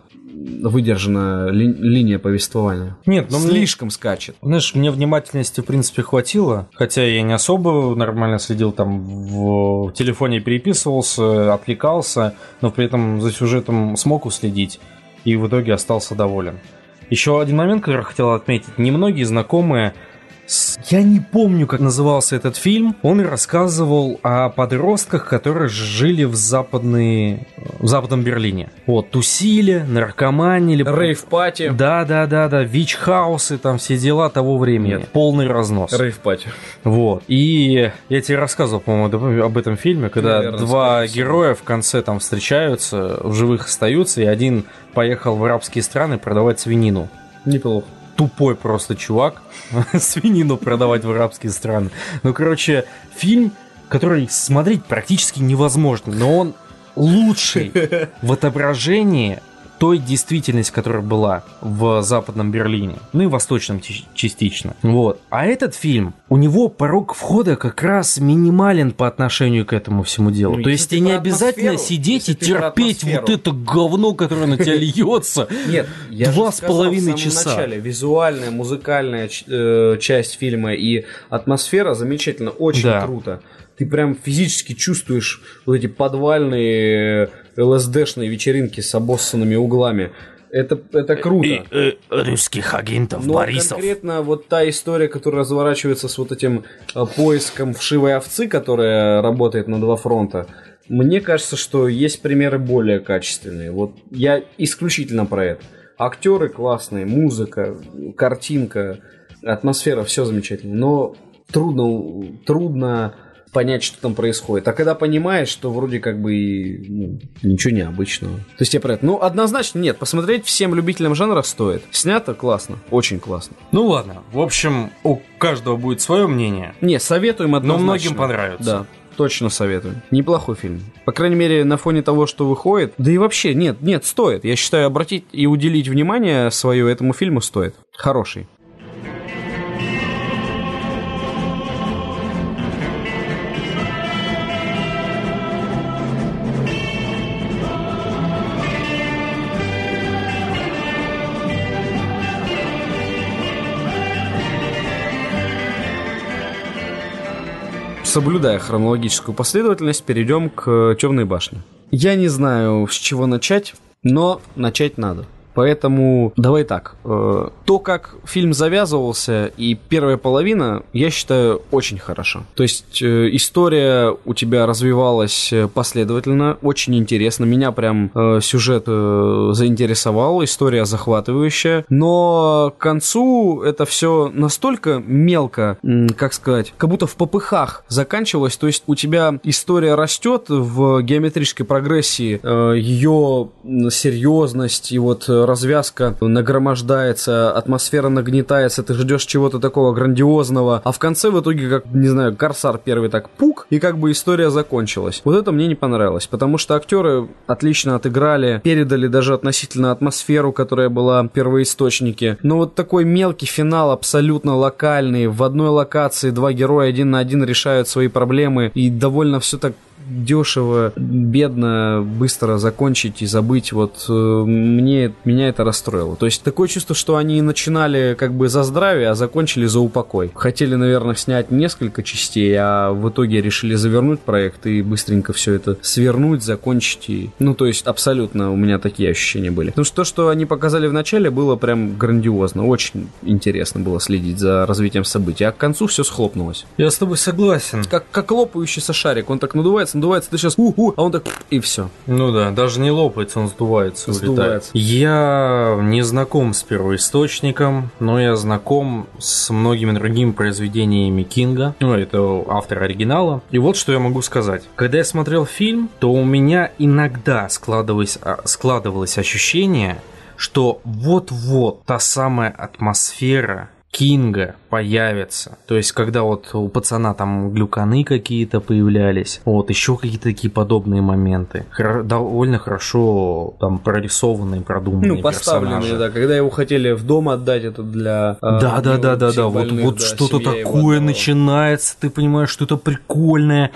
выдержана ли- линия повествования. Нет, мне- Слишком скачет. Знаешь, мне внимательности, в принципе, хватило. Хотя я не особо нормально следил там в телефоне переписывался, отвлекался, но при этом за сюжетом смог уследить. И в итоге остался доволен. Еще один момент, который я хотел отметить. Немногие знакомые Я не помню, как назывался этот фильм. Он рассказывал о подростках, которые жили в, западной... в западном Берлине. Вот, тусили, наркоманили. Рейв-party. Да, да, да, да, вич-хаусы, там все дела того времени. Нет. Полный разнос. Рейв-party. Вот. И я тебе рассказывал, по-моему, об этом фильме, когда Наверное, два героя в конце там встречаются, в живых остаются, и один поехал в арабские страны продавать свинину. Неплохо. Тупой просто чувак свинину продавать в арабские страны. Ну, короче, фильм, который смотреть практически невозможно, но он лучший в отображении той действительности, которая была в западном Берлине, ну и восточном частично. Вот. А этот фильм, у него порог входа как раз минимален по отношению к этому всему делу. Ну, То есть тебе не обязательно сидеть и терпеть вот это говно, которое на тебя льется. Нет, я Два с половиной часа. начале, визуальная, музыкальная э, часть фильма и атмосфера замечательно, очень круто. Ты прям физически чувствуешь вот эти подвальные э, ЛСДшные вечеринки с обоссанными углами. Это, это круто. русских агентов Но конкретно вот та история, которая разворачивается с вот этим э, поиском вшивой овцы, которая работает на два фронта, мне кажется, что есть примеры более качественные. Вот я исключительно про это. Актеры классные, музыка, картинка, атмосфера, все замечательно. Но трудно, трудно понять, что там происходит. А когда понимаешь, что вроде как бы и, ну, ничего необычного. То есть я про это. Ну, однозначно нет. Посмотреть всем любителям жанра стоит. Снято классно. Очень классно. Ну ладно, в общем, у каждого будет свое мнение. Не, советуем Но однозначно. многим понравится. Да, точно советую. Неплохой фильм. По крайней мере, на фоне того, что выходит. Да и вообще, нет, нет, стоит. Я считаю, обратить и уделить внимание свое этому фильму стоит. Хороший. Соблюдая хронологическую последовательность, перейдем к Темной башне. Я не знаю, с чего начать, но начать надо. Поэтому давай так. э, То, как фильм завязывался и первая половина, я считаю, очень хорошо. То есть э, история у тебя развивалась э, последовательно, очень интересно. Меня прям сюжет заинтересовал, история захватывающая. Но к концу это все настолько мелко, как сказать, как будто в попыхах заканчивалось. То есть у тебя история растет в геометрической прогрессии, ее серьезность и вот развязка нагромождается, атмосфера нагнетается, ты ждешь чего-то такого грандиозного, а в конце в итоге, как, не знаю, Корсар первый так пук, и как бы история закончилась. Вот это мне не понравилось, потому что актеры отлично отыграли, передали даже относительно атмосферу, которая была в первоисточнике. Но вот такой мелкий финал, абсолютно локальный, в одной локации два героя один на один решают свои проблемы, и довольно все так дешево, бедно, быстро закончить и забыть, вот э, мне, меня это расстроило. То есть такое чувство, что они начинали как бы за здравие, а закончили за упокой. Хотели, наверное, снять несколько частей, а в итоге решили завернуть проект и быстренько все это свернуть, закончить. И... Ну, то есть абсолютно у меня такие ощущения были. Потому что то, что они показали в начале, было прям грандиозно. Очень интересно было следить за развитием событий. А к концу все схлопнулось. Я с тобой согласен. Как, как лопающийся шарик. Он так надувается, надувается, ты сейчас у-у, а он так и все. Ну да, даже не лопается, он сдувается, Сдувается. улетает. Я не знаком с первоисточником, но я знаком с многими другими произведениями Кинга. Ну, это автор оригинала. И вот что я могу сказать. Когда я смотрел фильм, то у меня иногда складывалось, а, складывалось ощущение, что вот-вот та самая атмосфера Кинга появится. То есть, когда вот у пацана там глюканы какие-то появлялись, вот еще какие-то такие подобные моменты. Хор- довольно хорошо там прорисованные, продуманные Ну, поставленные, персонажи. да. Когда его хотели в дом отдать, это для... э, Да, да, ну, да, да, да. Вот, вот да, что-то такое начинается, ты понимаешь, что это прикольное.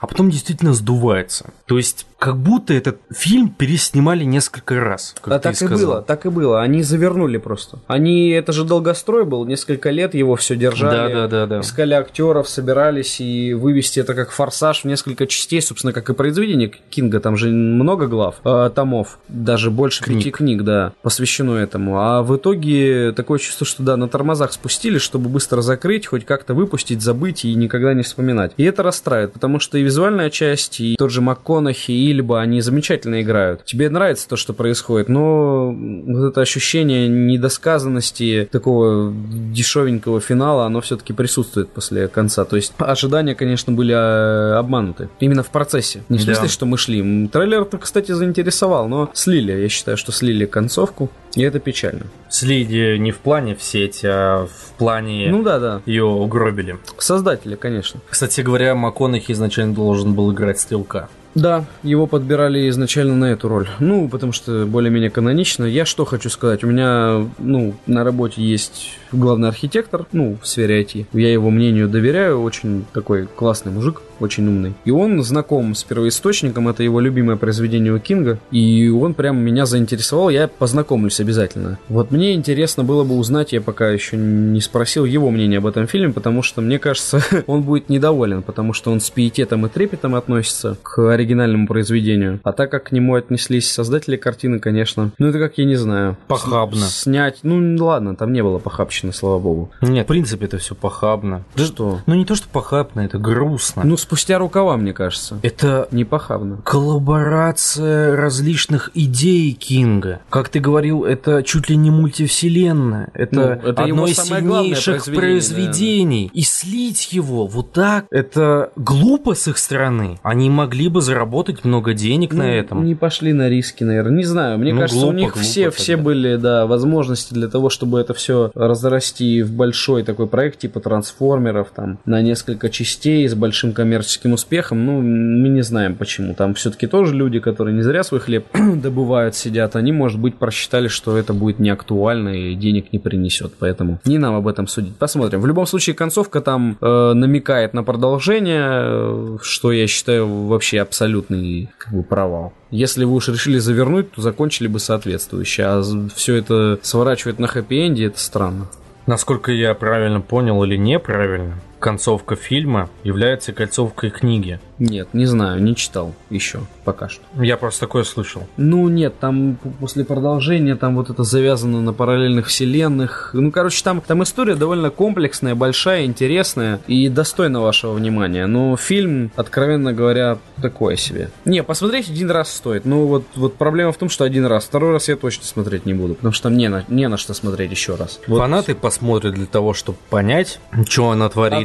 а потом действительно сдувается. То есть, как будто этот фильм переснимали несколько раз. Как Да, так и сказал. было, так и было. Они завернули просто. Они, это же долгострой был, несколько лет его все держали. Да, да, да, да. Искали актеров, собирались и вывести это как форсаж в несколько частей, собственно, как и произведение Кинга. Там же много глав, э, томов, даже больше Книг. пяти книг, да, посвящено этому. А в итоге такое чувство, что да, на тормозах спустили, чтобы быстро закрыть, хоть как-то выпустить, забыть и никогда не вспоминать. И это расстраивает, потому что и визуальная часть, и тот же МакКонахи, и Ильба, они замечательно играют. Тебе нравится то, что происходит, но вот это ощущение недосказанности, такого дешевенького финала, оно все-таки присутствует после конца. То есть ожидания, конечно, были э, обмануты. Именно в процессе. Не в Да. смысле, что мы шли. Трейлер-то, кстати, заинтересовал, но слили. Я считаю, что слили концовку, и это печально. Слили не в плане в сеть, а в плане Ну да, да. ее угробили. Создатели, конечно. Кстати говоря, МакКонахи изначально должен был играть стрелка. Да, его подбирали изначально на эту роль. Ну, потому что более-менее канонично. Я что хочу сказать? У меня, ну, на работе есть главный архитектор, ну, в сфере IT. Я его мнению доверяю, очень такой классный мужик, очень умный. И он знаком с первоисточником, это его любимое произведение у Кинга. И он прям меня заинтересовал, я познакомлюсь обязательно. Вот мне интересно было бы узнать, я пока еще не спросил его мнение об этом фильме, потому что, мне кажется, он будет недоволен, потому что он с пиететом и трепетом относится к оригинальному произведению. А так как к нему отнеслись создатели картины, конечно, ну это как я не знаю. Похабно. Снять, ну ладно, там не было похабщины, слава богу. Нет, в принципе, это все похабно. Да что? Ну не то, что похабно, это грустно. Ну спустя рукава, мне кажется. это Не похабно. коллаборация различных идей Кинга. Как ты говорил, это чуть ли не мультивселенная. Это, Ну, это одно из сильнейших произведений. И слить его вот так, это глупо с их стороны. Они могли бы заработать много денег на Ну, этом. Не пошли на риски, наверное. Не знаю. Мне Ну, кажется, у глупо, них глупо все, все были, да, возможности для того, чтобы это все разрасти в большой такой проект, типа трансформеров, там, на несколько частей с большим коммерческим успехом. Ну, мы не знаем почему. Там все-таки тоже люди, которые не зря свой хлеб добывают, сидят. Они, может быть, просчитали, что это будет не актуально и денег не принесет. Поэтому не нам об этом судить. Посмотрим. В любом случае, концовка там э, намекает на продолжение, э, что я считаю вообще абсолютный как бы, провал. Если вы уж решили завернуть, то закончили бы соответствующе. А все это сворачивать на хэппи-энде, это странно. Насколько я правильно понял или неправильно, концовка фильма является концовкой книги. Нет, не знаю, не читал еще пока что. Я просто такое слышал. Ну нет, там после продолжения там вот это завязано на параллельных вселенных. Ну, короче, там, там история довольно комплексная, большая, интересная и достойна вашего внимания. Но фильм, откровенно говоря, такое себе. Не, посмотреть один раз стоит. Ну вот, вот проблема в том, что один раз. Второй раз я точно смотреть не буду, потому что там не на, не на что смотреть еще раз. Вот Фанаты посмотрят для того, чтобы понять, что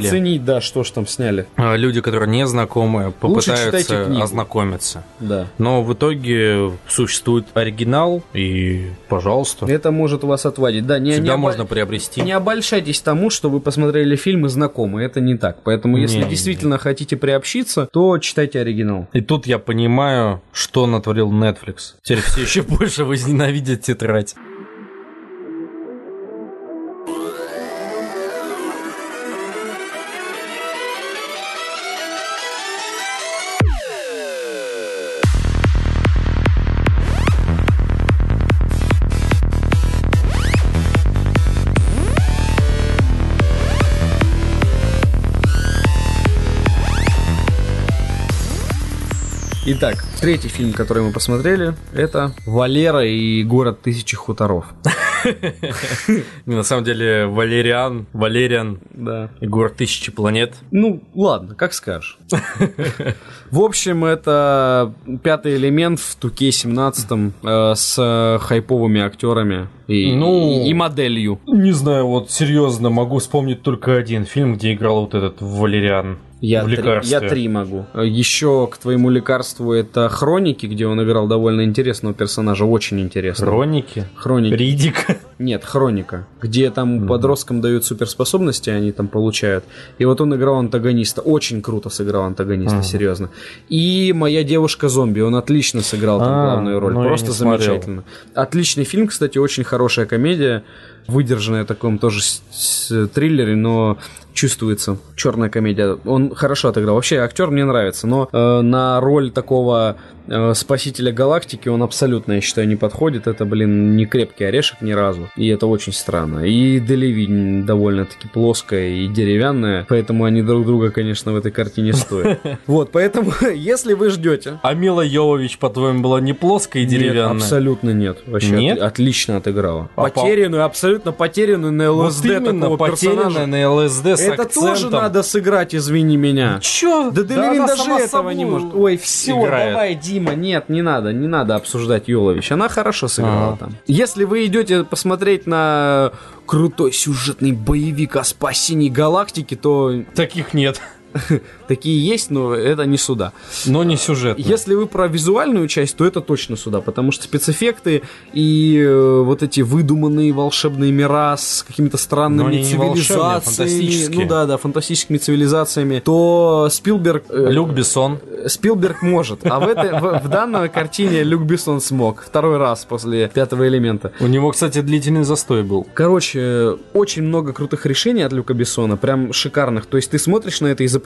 натворили. Оценить, да, что ж там сняли. А Люди, которые не знакомы, попытаются ознакомиться. Да. Но в итоге существует оригинал, и, пожалуйста, Это может вас отвадить. Да, не, всегда не оба- можно приобрести. Не обольщайтесь тому, что вы посмотрели фильм и знакомы. Это не так. Поэтому, если Не-не-не. действительно хотите приобщиться, то читайте оригинал. И тут я понимаю, что натворил Netflix. Теперь все еще больше возненавидят тетрадь. Итак, третий фильм, который мы посмотрели, это «Валера и город тысячи хуторов». На самом деле, Валериан, Валериан Да. и город тысячи планет. Ну, ладно, как скажешь. В общем, это пятый элемент в Туке 17 э, с хайповыми актерами и, Ну. и, и моделью. Не знаю, вот серьезно, могу вспомнить только один фильм, где играл вот этот Валериан. Я три, я три могу. Еще к твоему лекарству это Хроники, где он играл довольно интересного персонажа, очень интересного. Хроники. Хроники. Ридик. Нет, Хроника, где там подросткам дают суперспособности, они там получают. И вот он играл антагониста. Очень круто сыграл антагониста, серьезно. И моя девушка зомби, он отлично сыграл там А, главную роль. ну Просто замечательно. Отличный фильм, кстати, очень хорошая комедия. Выдержанная в таком тоже триллере, но чувствуется. Черная комедия. Он хорошо отыграл. Вообще, актер мне нравится, но э, на роль такого спасителя галактики он абсолютно, я считаю, не подходит. Это, блин, не крепкий орешек ни разу. И это очень странно. И Делеви довольно-таки плоская и деревянная, поэтому они друг друга, конечно, в этой картине стоят. Вот, поэтому, если вы ждете, А Мила Йовович, по-твоему, была не плоская и деревянная? абсолютно нет. Вообще Нет? от- отлично отыграла. А по- потерянную, абсолютно потерянную на Вот ЛСД именно, такого потерянная на ЛСД с Это тоже надо сыграть, извини меня. Чё? Да Делевин даже этого не может. Ой, все, давай, Дима, нет, не надо, не надо обсуждать Йолович. Она хорошо сыграла Ага. там. Если вы идете посмотреть на крутой сюжетный боевик о спасении галактики, то Таких нет. такие есть, но это не сюда. Но не сюжет. Если вы про визуальную часть, то это точно сюда, потому что спецэффекты и э, вот эти выдуманные волшебные мира с какими-то странными а цивилизациями, ну да, да, фантастическими цивилизациями, то Спилберг э, Люк Бессон. Спилберг может, а в, этой, в, в данной картине Люк Бессон смог второй раз после пятого элемента. У него, кстати, длительный застой был. Короче, очень много крутых решений от Люка Бессона, прям шикарных. То есть ты смотришь на это и запоминаешь.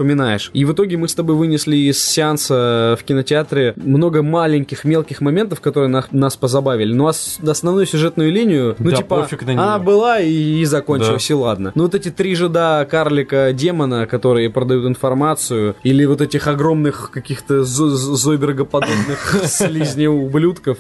И в итоге мы с тобой вынесли из сеанса в кинотеатре много маленьких, мелких моментов, которые на- нас позабавили. Ну а с- основную сюжетную линию, ну Да типа, она была и, и закончилась, Да. и ладно. Ну вот эти три жида карлика демона, которые продают информацию, или вот этих огромных каких-то зо- зо- зойбергоподобных слизней ублюдков.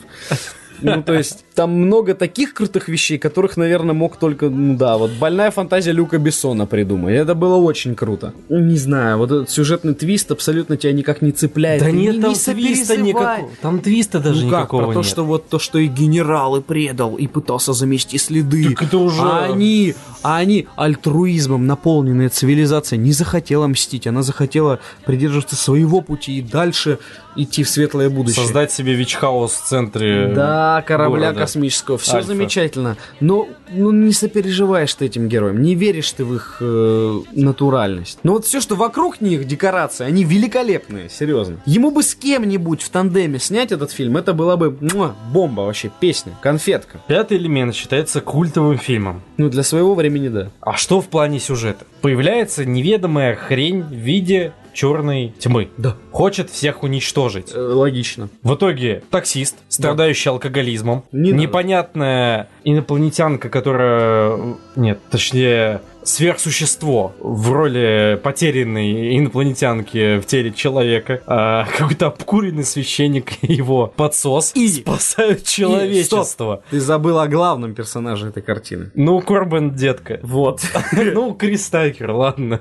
Ну, то есть, там много таких крутых вещей, которых, наверное, мог только, ну да, вот больная фантазия Люка Бессона придумать. Это было очень круто. Не знаю, вот этот сюжетный твист абсолютно тебя никак не цепляет. Да нет не- там не твиста никакого. Там твиста даже ну как, никакого про то, нет. что вот то, что и генерал и предал, и пытался замести следы. Так это уже- А они, а они альтруизмом наполненная цивилизация не захотела мстить, она захотела придерживаться своего пути и дальше идти в светлое будущее. Создать себе вич-хаус в центре Да, корабля города. Космического, все Альфа. замечательно. Но ну, не сопереживаешь ты этим героям, не веришь ты в их э, натуральность. Но вот все, что вокруг них, декорации, они великолепные, серьезно. Ему бы с кем-нибудь в тандеме снять этот фильм, это была бы муа, бомба вообще, песня, конфетка. Пятый элемент считается культовым фильмом. Ну, для своего времени, да. А что в плане сюжета? Появляется неведомая хрень в виде черной тьмы. Да. Хочет всех уничтожить. Э, логично. В итоге таксист, страдающий алкоголизмом, Не надо. непонятная инопланетянка, которая... Нет, точнее, сверхсущество в роли потерянной инопланетянки в теле человека, а, какой-то обкуренный священник и его подсос И- спасают человечество. Ты забыл о главном персонаже этой картины. Ну, Корбан, детка. Вот. Ну, Крис Такер, ладно.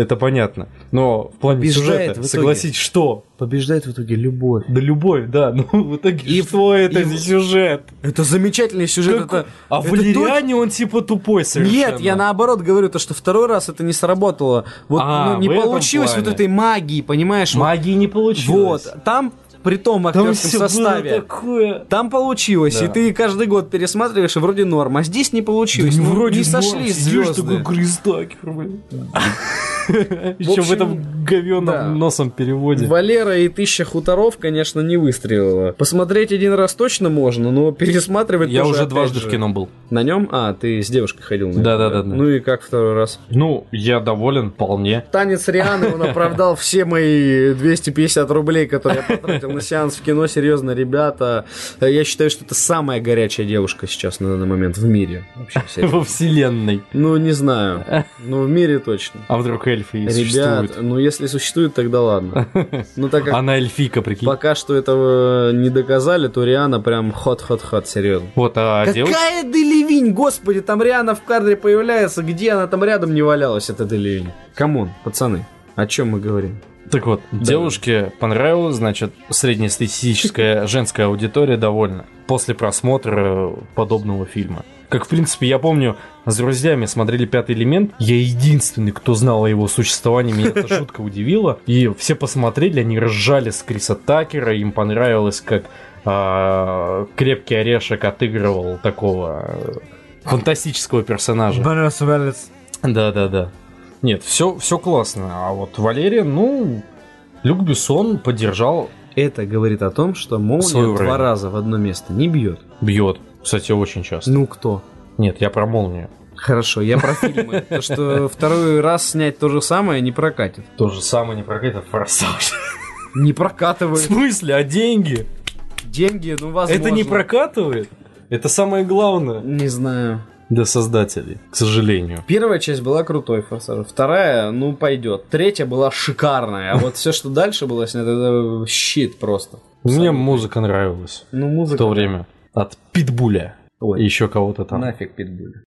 Это понятно. Но в плане Побеждает сюжета, в итоге. согласись, что? Побеждает в итоге любовь. Да любовь, да. Ну, в итоге, И- что это и- за сюжет? Это замечательный сюжет. Как- это- а в это Валериане он типа тупой совершенно. Нет, я наоборот говорю, то, что второй раз это не сработало. Вот А, ну, не получилось вот этой магии, понимаешь? Магии не получилось. Вот. Там при том Там актерском было составе. такое. Там получилось, Да. и ты каждый год пересматриваешь, и вроде норм. А здесь не получилось. Да Ну, вроде не норм, сидишь звезды. такой Крис Такер, блин. Еще в этом говенном да. носом переводе. Валера и Тысяча хуторов, конечно, не выстрелила. Посмотреть один раз точно можно, но пересматривать Я уже дважды в кино был. На нем? А, ты с девушкой ходил на Да, это, да, да, да. Ну и как второй раз? Ну, я доволен вполне. Танец Рианы, он оправдал все мои 250 рублей, которые я потратил на сеанс в кино. Серьезно, ребята, я считаю, что это самая горячая девушка сейчас на данный момент в мире. Вообще. Во вселенной. Ну, не знаю. Ну, в мире точно. А вдруг эльфы и Ребят, существуют? ну если существует, тогда ладно. Ну так как Она эльфийка, прикинь. пока что этого не доказали, то Риана прям хот-хот-хот, серьезно. Вот, а девушка... Какая Делевинь, господи, там Риана в кадре появляется, где она там рядом не валялась, эта Делевинь? Come on, пацаны, о чем мы говорим? Так вот, девушке понравилось, значит, среднестатистическая женская аудитория довольна после просмотра подобного фильма. Как, в принципе, я помню, с друзьями смотрели «Пятый элемент». Я единственный, кто знал о его существовании. Меня эта шутка удивила. И все посмотрели, они ржали с Криса Такера. Им понравилось, как а, Крепкий Орешек отыгрывал такого э, фантастического персонажа. Брюс Уиллис. Да-да-да. Нет, все, все классно. А вот Валерия, ну, Люк Бессон поддержал, Это говорит о том, что молния два раза в одно место не бьет. бьет. Кстати, очень часто. Ну кто? Нет, я про молнию. Хорошо, я про фильмы. То, что второй раз снять то же самое не прокатит. То же самое не прокатит форсаж. Не В прокатывает. смысле? А деньги? Деньги, ну возможно. Это не прокатывает? Это самое главное Не знаю. для создателей, к сожалению. Первая часть была крутой форсаж. Вторая, ну, пойдет. Третья была шикарная. А вот все, что дальше было снято, это щит просто. Мне музыка нравилась Ну, в музыка. то время. От Питбуля. Ой. И еще кого-то там. Нафиг питбуль.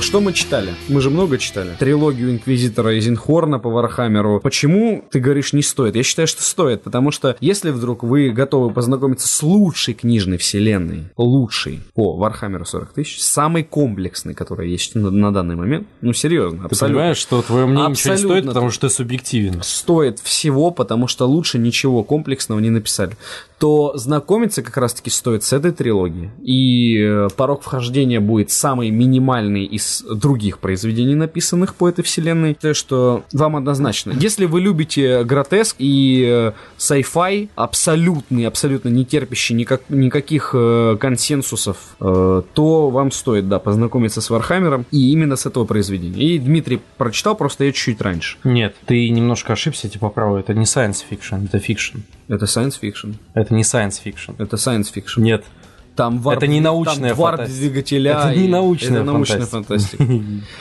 Что мы читали? Мы же много читали. Трилогию Инквизитора Изенхорна по Вархаммеру. Почему, ты говоришь, не стоит? Я считаю, что стоит, потому что если вдруг вы готовы познакомиться с лучшей книжной вселенной, лучшей по Вархаммеру 40 тысяч, самой комплексной, которая есть на, на данный момент, ну серьезно, Ты абсолютно. понимаешь, что твое мнение ничего не Абсолютно. стоит, потому что ты субъективен. стоит всего, потому что лучше ничего комплексного не написали, то знакомиться как раз-таки стоит с этой трилогией. И э, порог вхождения будет самый минимальный из других произведений, написанных по этой вселенной. То, что вам однозначно. Если вы любите гротеск и э, sci-fi, абсолютный, абсолютно не терпящий никак, никаких э, консенсусов, э, то вам стоит, да, познакомиться с Вархаммером и именно с этого произведения. И Дмитрий прочитал, просто я чуть-чуть раньше. Нет, ты немножко ошибся, типа правы. Это не science fiction, это fiction. Это science fiction. Это не science fiction. Это science fiction. Нет. Там варп, Это не научная там варп фантастика. двигателя. Это не научная это научная фантастика. фантастика.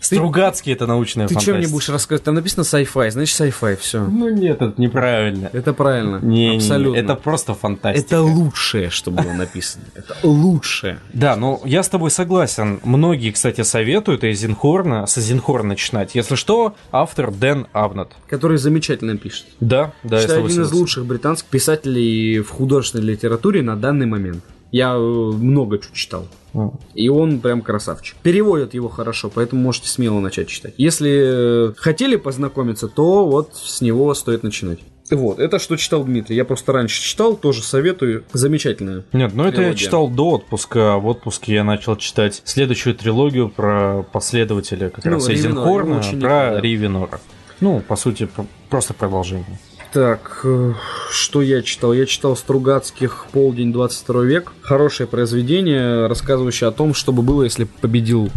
Стругацкий это научная Ты что фантастика. мне будешь рассказывать? Там написано sci-fi, значит sci-fi, все. Ну нет, это неправильно. Это правильно. Не, не, Абсолютно. это просто фантастика. Это лучшее, что было написано. Это лучшее. Да, ну я с тобой согласен. Многие, кстати, советуют Эйзенхорна, с Эйзенхорна начинать. Если что, автор Дэн Абнат. Который замечательно пишет. Да, да, Считаю, один из лучших британских писателей в художественной литературе на данный момент. Я э, много чего читал. М. И он прям красавчик. Переводят его хорошо, поэтому можете смело начать читать. Если э, хотели познакомиться, то вот с него стоит начинать. Вот, это что читал Дмитрий. Я просто раньше читал, тоже советую. Замечательное. Нет, ну это я читал до отпуска. а В отпуске я начал читать следующую трилогию про последователя как Ну, раз Эйзенхорна, про да. Ривенора. Ну, по сути, про- просто продолжение. Так, э, что я читал? Я читал Стругацких «Полдень 22 век». Хорошее произведение, рассказывающее о том, что бы было, если победил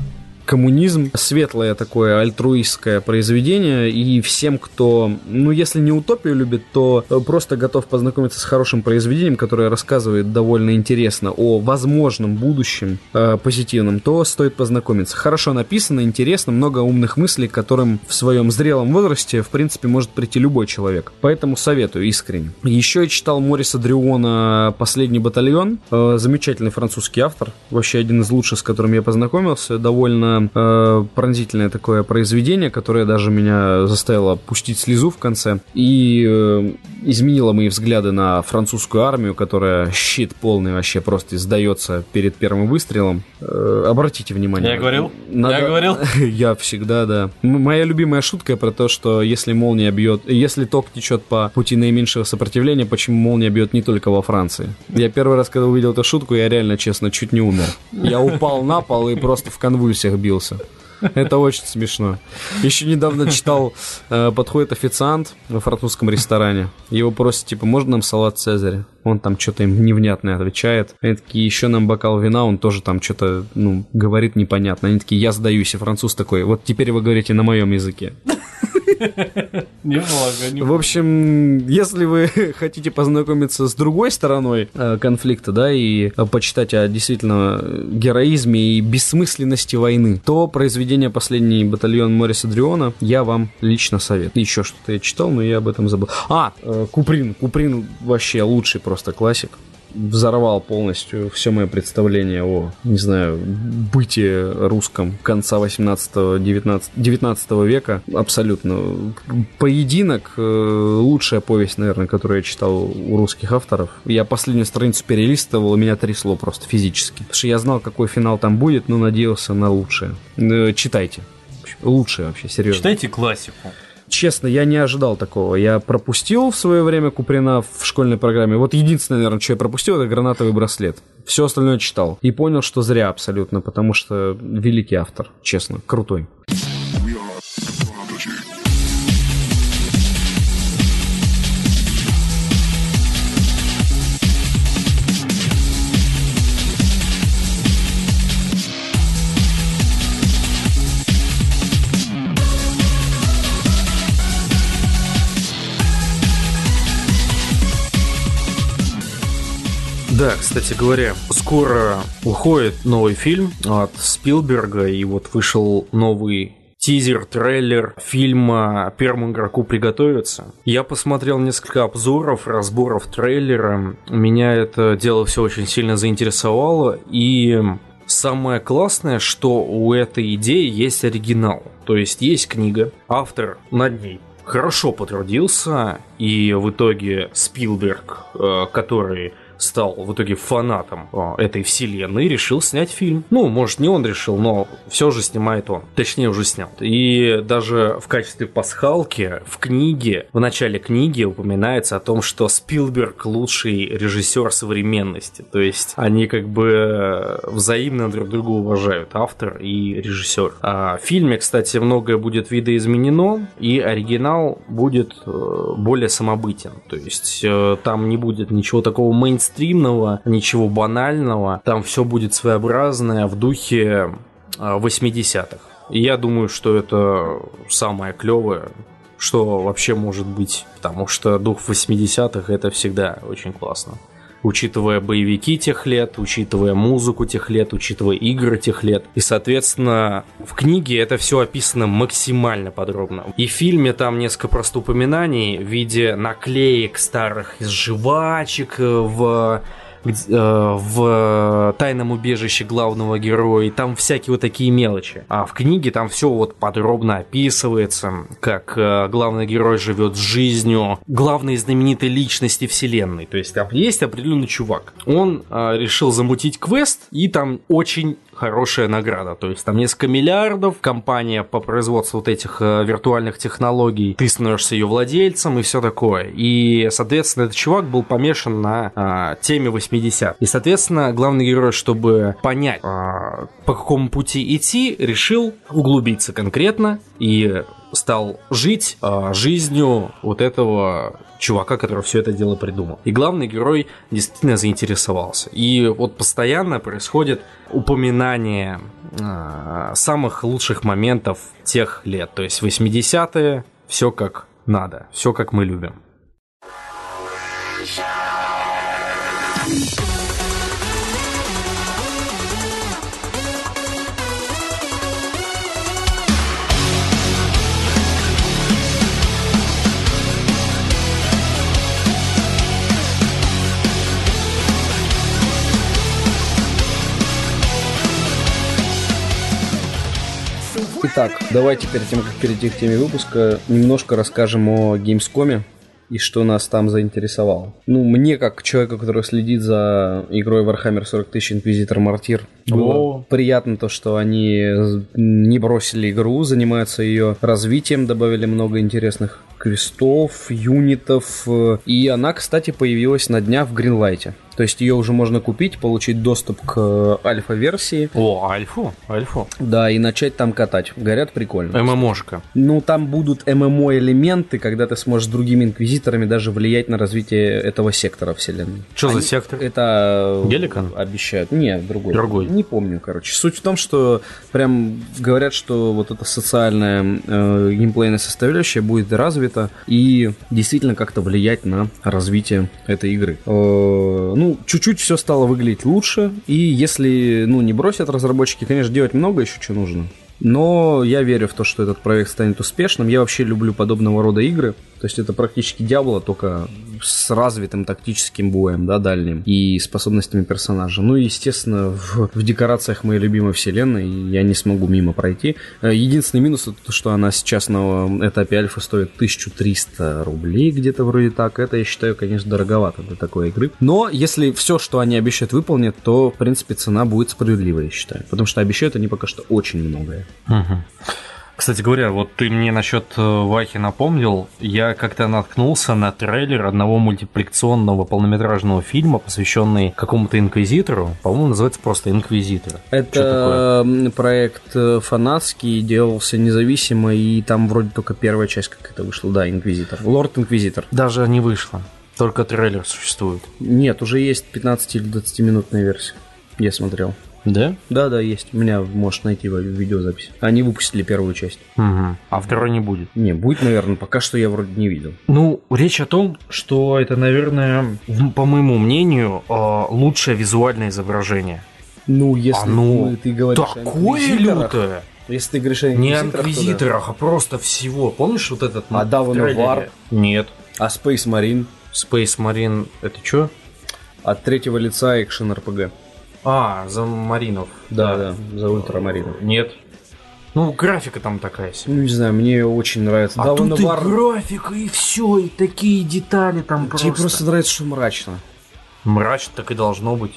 коммунизм. Светлое такое альтруистское произведение. И всем, кто, ну, если не утопию любит, то э, просто готов познакомиться с хорошим произведением, которое рассказывает довольно интересно о возможном будущем э, позитивном, то стоит познакомиться. Хорошо написано, интересно, много умных мыслей, которым в своем зрелом возрасте, в принципе, может прийти любой человек. Поэтому советую искренне. Еще я читал Мориса Дриона «Последний батальон». Э, замечательный французский автор. Вообще один из лучших, с которым я познакомился. Довольно э, пронзительное такое произведение, которое даже меня заставило пустить слезу в конце. И э, изменило мои взгляды на французскую армию, которая щит полный вообще просто сдается перед первым выстрелом. Э, обратите внимание. Я говорил? Надо- Я говорил? Я всегда, да. Моя любимая шутка про то, что если молния бьет, если ток течет по пути наименьшего сопротивления, почему молния бьет не только во Франции. Я первый раз, когда увидел эту шутку, я реально, честно, чуть не умер. Я упал на пол и просто в конвульсиях бился. Это очень смешно. Еще недавно читал, э, подходит официант во французском ресторане. Его просят, типа, можно нам салат Цезаря? Он там что-то им невнятное отвечает. Они такие, еще нам бокал вина, он тоже там что-то, ну, говорит непонятно. Они такие, я сдаюсь, и француз такой, вот теперь вы говорите на моем языке. Немного, В общем, если вы хотите познакомиться с другой стороной э, конфликта, да, и э, почитать о действительно э, героизме и бессмысленности войны, то произведение «Последний батальон Мориса Дриона» я вам лично советую. Еще что-то я читал, но я об этом забыл. А, Куприн. Куприн вообще лучший просто классик взорвал полностью все мое представление о, не знаю, быте русском конца 18-19 века. Абсолютно. Поединок э, лучшая повесть, наверное, которую я читал у русских авторов. Я последнюю страницу перелистывал, и меня трясло просто физически. Потому что я знал, какой финал там будет, но надеялся на лучшее. Э, Читайте. Лучшее вообще, серьезно. Читайте классику. Честно, я не ожидал такого. Я пропустил в свое время Куприна в школьной программе. Вот единственное, наверное, что я пропустил, это гранатовый браслет. Все остальное читал. И понял, что зря абсолютно, потому что великий автор, честно, крутой. Да, кстати говоря, скоро уходит новый фильм от Спилберга, и вот вышел новый тизер, трейлер фильма «Первому игроку приготовиться». Я посмотрел несколько обзоров, разборов трейлера. Меня это дело все очень сильно заинтересовало. И самое классное, что у этой идеи есть оригинал. То есть есть книга, автор над ней хорошо потрудился, и в итоге Спилберг, э, который стал в итоге фанатом э, этой вселенной, решил снять фильм. Ну, может, не он решил, но все же снимает он. Точнее, уже снял. И даже в качестве пасхалки в книге, в начале книги упоминается о том, что Спилберг лучший режиссер современности. То есть они как бы э, взаимно друг друга уважают, автор и режиссер. А в фильме, кстати, многое будет видоизменено, и оригинал будет э, более самобытен. То есть э, там не будет ничего такого мейнстримного, ничего банального. Там все будет своеобразное в духе э, 80-х. И я думаю, что это самое клевое, что вообще может быть, потому что дух 80-х это всегда очень классно. Учитывая боевики тех лет, учитывая музыку тех лет, учитывая игры тех лет. И, соответственно, в книге это все описано максимально подробно. И в фильме там несколько просто упоминаний в виде наклеек старых из жвачек э, в в тайном убежище главного героя, и там всякие вот такие мелочи. А в книге там все вот подробно описывается, как э, главный герой живет жизнью главной знаменитой личности вселенной. То есть там есть определенный чувак. Он э, решил замутить квест, и там очень хорошая награда. То есть там несколько миллиардов, компания по производству вот этих э, виртуальных технологий, ты становишься ее владельцем и все такое. И, соответственно, этот чувак был помешан на а, теме 80 И, соответственно, главный герой, чтобы понять, а, по какому пути идти, решил углубиться конкретно и стал жить а, жизнью вот этого чувака, который все это дело придумал. И главный герой действительно заинтересовался. И вот постоянно происходит упоминание а, самых лучших моментов тех лет. То есть 80-е, все как надо, все как мы любим. Итак, давайте перед тем, как перейти к теме выпуска, немножко расскажем о Gamescom и что нас там заинтересовало. Ну, мне, как человеку, который следит за игрой Warhammer 40 тысяч Инквизитор Мартир, было О. приятно то, что они не бросили игру, занимаются ее развитием, добавили много интересных квестов, юнитов. э, И она, кстати, появилась на днях в Гринлайте. То есть ее уже можно купить, получить доступ к э, альфа-версии, О, альфу, альфу. да, и начать там катать. Говорят, прикольно. ММОшка. Ну, там будут ММО-элементы, когда ты сможешь с другими инквизиторами даже влиять на развитие этого сектора вселенной. Что за Они- сектор? Это... Геликон? Обещают. Нет, другой. Другой. Не помню, короче. Суть в том, что прям говорят, что вот эта социальная э, геймплейная составляющая будет развита и действительно как-то влиять на развитие этой игры. Э, ну, чуть-чуть все стало выглядеть лучше, и если, ну, не бросят разработчики, конечно, делать много еще что нужно. Но я верю в то, что этот проект станет успешным. Я вообще люблю подобного рода игры. То есть это практически Диабло, только с развитым тактическим боем, да, дальним, и способностями персонажа. Ну и, естественно, в, в декорациях моей любимой вселенной я не смогу мимо пройти. Э, Единственный минус это то, что она сейчас на этапе альфа стоит 1300 рублей, где-то вроде так. Это, я считаю, конечно, дороговато для такой игры. Но если все, что они обещают, выполнят, то, в принципе, цена будет справедливой, я считаю. Потому что обещают они пока что очень многое. Мгм. Кстати говоря, вот ты мне насчет э, Вахи напомнил, я как-то наткнулся на трейлер одного мультипликационного полнометражного фильма, посвященный какому-то инквизитору, по-моему, называется просто «Инквизитор». Это проект э, фанатский, делался независимо, и там вроде только первая часть как это вышла, да, Инквизитор. Лорд Инквизитор. Даже не вышло, только трейлер существует. Нет, уже есть 15 или 20 минутная версия. Я смотрел. Да? Да, да, есть. У меня можешь найти видеозапись. Они выпустили первую часть. Мгм. А второй не будет. Не, будет, наверное, пока что я вроде не видел. Ну, речь о том, что это, наверное, по моему мнению, э, лучшее визуальное изображение. Ну, если Оно ну, ты говоришь Такое лютое! Если ты говоришь о Не о инквизиторах, то да. а просто всего. Помнишь вот этот? А Dawn of? War? Нет. А Space Marine Space Marine, это что? от третьего лица экшен РПГ. А, за Маринов. Да, да, за ультрамаринов. Нет. Ну, графика там такая себе. Ну, не знаю, мне очень нравится. А Dawn тут и War- графика, и все, и такие детали там просто. Тебе просто нравится, что мрачно. Мрачно так и должно быть.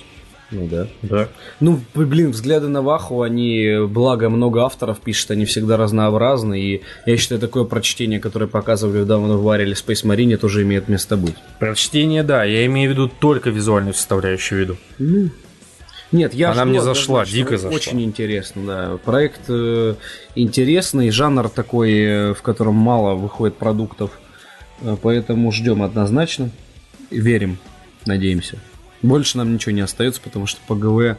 Ну да. Да. Ну, блин, взгляды на Ваху, они, благо, много авторов пишут, они всегда разнообразны, и я считаю, такое прочтение, которое показывали в Dawn of War или Space Marine, тоже имеет место быть. Прочтение, да, я имею в виду только визуальную составляющую виду. Ну, нет, я Она жду мне зашла, однозначно. дико зашла. Очень интересно, да. Проект э, интересный, жанр такой, э, в котором мало выходит продуктов, э, поэтому ждем однозначно, верим, надеемся. Больше нам ничего не остается, потому что ПГВ э,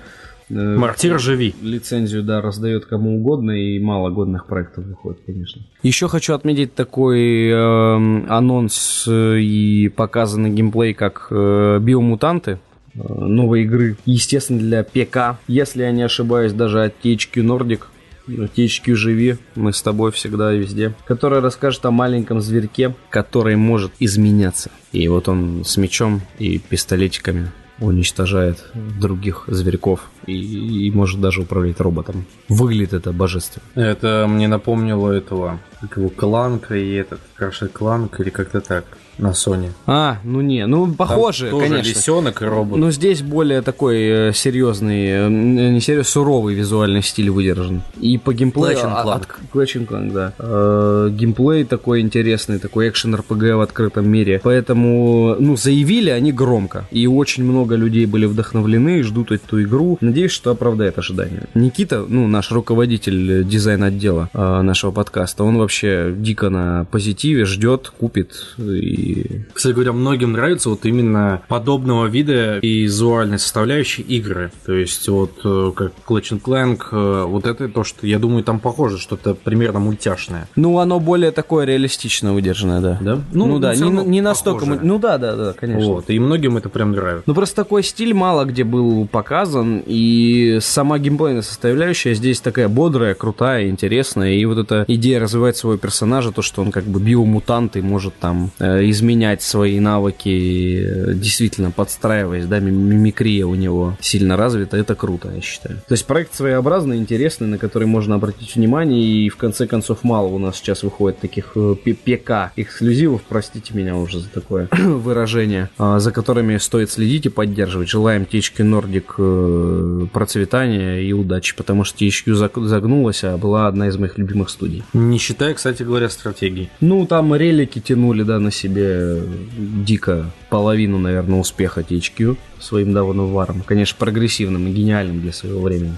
Мартир, живи. лицензию, да, раздает кому угодно, и мало годных проектов выходит, конечно. Еще хочу отметить такой эм, анонс э, и показанный геймплей, как э, биомутанты э, новой игры, естественно, для ПК. Если я не ошибаюсь, даже от THQ Nordic. THQ живи, мы с тобой всегда и везде. Которая расскажет о маленьком зверьке, который может изменяться. И вот он с мечом и пистолетиками уничтожает других зверьков и, и может даже управлять роботом. Выглядит это божественно. Это мне напомнило этого, как его Кланка и этот, Краши Кланк или как-то так, на Sony. А, ну не, ну похоже, Там тоже конечно. лисенок и робот. Но здесь более такой э, серьезный, э, не серьезный, суровый визуальный стиль выдержан. И по геймплею... Clash а- Clank. от- Clash and Clank, да. Э, геймплей такой интересный, такой экшен РПГ в открытом мире. Поэтому, ну, заявили они громко. И очень много людей были вдохновлены, ждут эту игру. Надеюсь, что оправдает ожидания. Никита, ну, наш руководитель э, дизайн-отдела э, нашего подкаста, он вообще дико на позитиве, ждет, купит и... Кстати говоря, многим нравится вот именно подобного вида и визуальной составляющей игры. То есть вот э, как Clash and Clank, э, вот это то, что я думаю, там похоже, что-то примерно мультяшное. Ну, оно более такое реалистично выдержанное, да. Да? Ну, Ну, да, всё не, не настолько... похоже. Ну да, да, да, конечно. Вот, и многим это прям нравится. Ну, просто такой стиль мало где был показан, и сама геймплейная составляющая здесь такая бодрая, крутая, интересная, и вот эта идея развивать своего персонажа, то, что он как бы биомутант и может там э, изменять свои навыки, действительно подстраиваясь, да, ми- мимикрия у него сильно развита, это круто, я считаю. То есть проект своеобразный, интересный, на который можно обратить внимание, и в конце концов мало у нас сейчас выходит таких э, ПК эксклюзивов, простите меня уже за такое выражение, а, за которыми стоит следить и поддерживать. Желаем THQ Nordic э, процветания и удачи, потому что THQ заг- загнулась, а была одна из моих любимых студий. Не считая, кстати говоря, стратегии. Ну, там релики тянули, да, на себе дико половину, наверное, успеха THQ своим давно варом. Конечно, прогрессивным и гениальным для своего времени.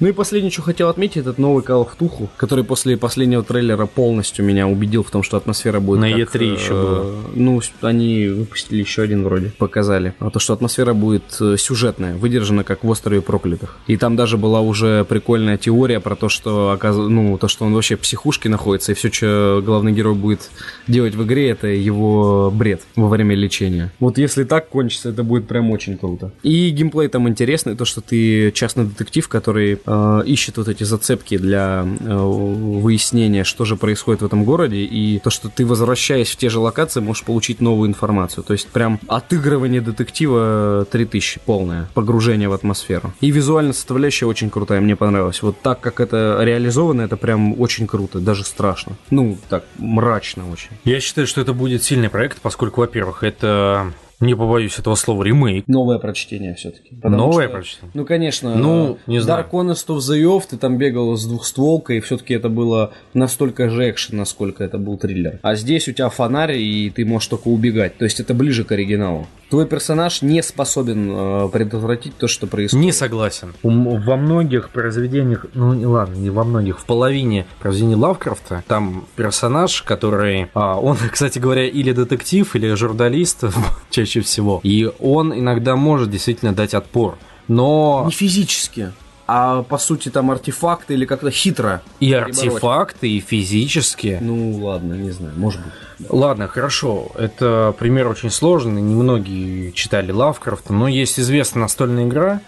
Ну и последнее, что хотел отметить, этот новый Call of Duty, который после последнего трейлера полностью меня убедил в том, что атмосфера будет На как, E3 еще э, было. Ну, они выпустили еще один вроде, показали. А то, что атмосфера будет э, сюжетная, выдержана как в острове проклятых. И там даже была уже прикольная теория про то, что оказ- ну, то, что он вообще в психушке находится, и все, что главный герой будет делать в игре, это его бред во время лечения. Вот если так кончится, это будет прям очень круто. И геймплей там интересный, то, что ты частный детектив, который э, ищет вот эти зацепки для э, выяснения, что же происходит в этом городе, и то, что ты, возвращаясь в те же локации, можешь получить новую информацию. То есть прям отыгрывание детектива 3000 полное, погружение в атмосферу. И визуальная составляющая очень крутая, мне понравилась. Вот так, как это реализовано, это прям очень круто, даже страшно. Ну, так, мрачно очень. Я считаю, что это будет сильный проект, поскольку, во-первых, это, не побоюсь этого слова, ремейк. Новое прочтение все-таки. Новое прочтение? Ну, конечно. Ну, э, не знаю. Dark Honest of the Off, ты там бегал с двухстволкой, и все-таки это было настолько же экшен, насколько это был триллер. А здесь у тебя фонарь, и ты можешь только убегать. То есть это ближе к оригиналу. Твой персонаж не способен э, предотвратить то, что происходит. Не согласен. Во многих произведениях, ну не ладно, не во многих, в половине произведений Лавкрафта там персонаж, который, а, он, кстати говоря, или детектив, или журналист чаще всего, и он иногда может действительно дать отпор. Но Не физически, а по сути там артефакты или как-то хитро. и артефакты, и физически. Ну ладно, не знаю, может быть. Ладно, хорошо, это пример очень сложный, немногие читали Лавкрафта, но есть известная настольная игра,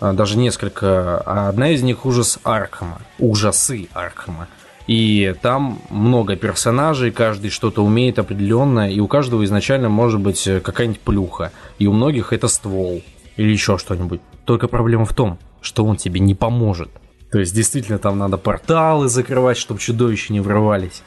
а, даже несколько, а одна из них ужас Аркхема, ужасы Аркхема. И там много персонажей, каждый что-то умеет определенно, и у каждого изначально может быть э, какая-нибудь плюха, и у многих это ствол или еще что-нибудь. Только проблема в том, что он тебе не поможет. То есть действительно там надо порталы закрывать, чтобы чудовища не врывались.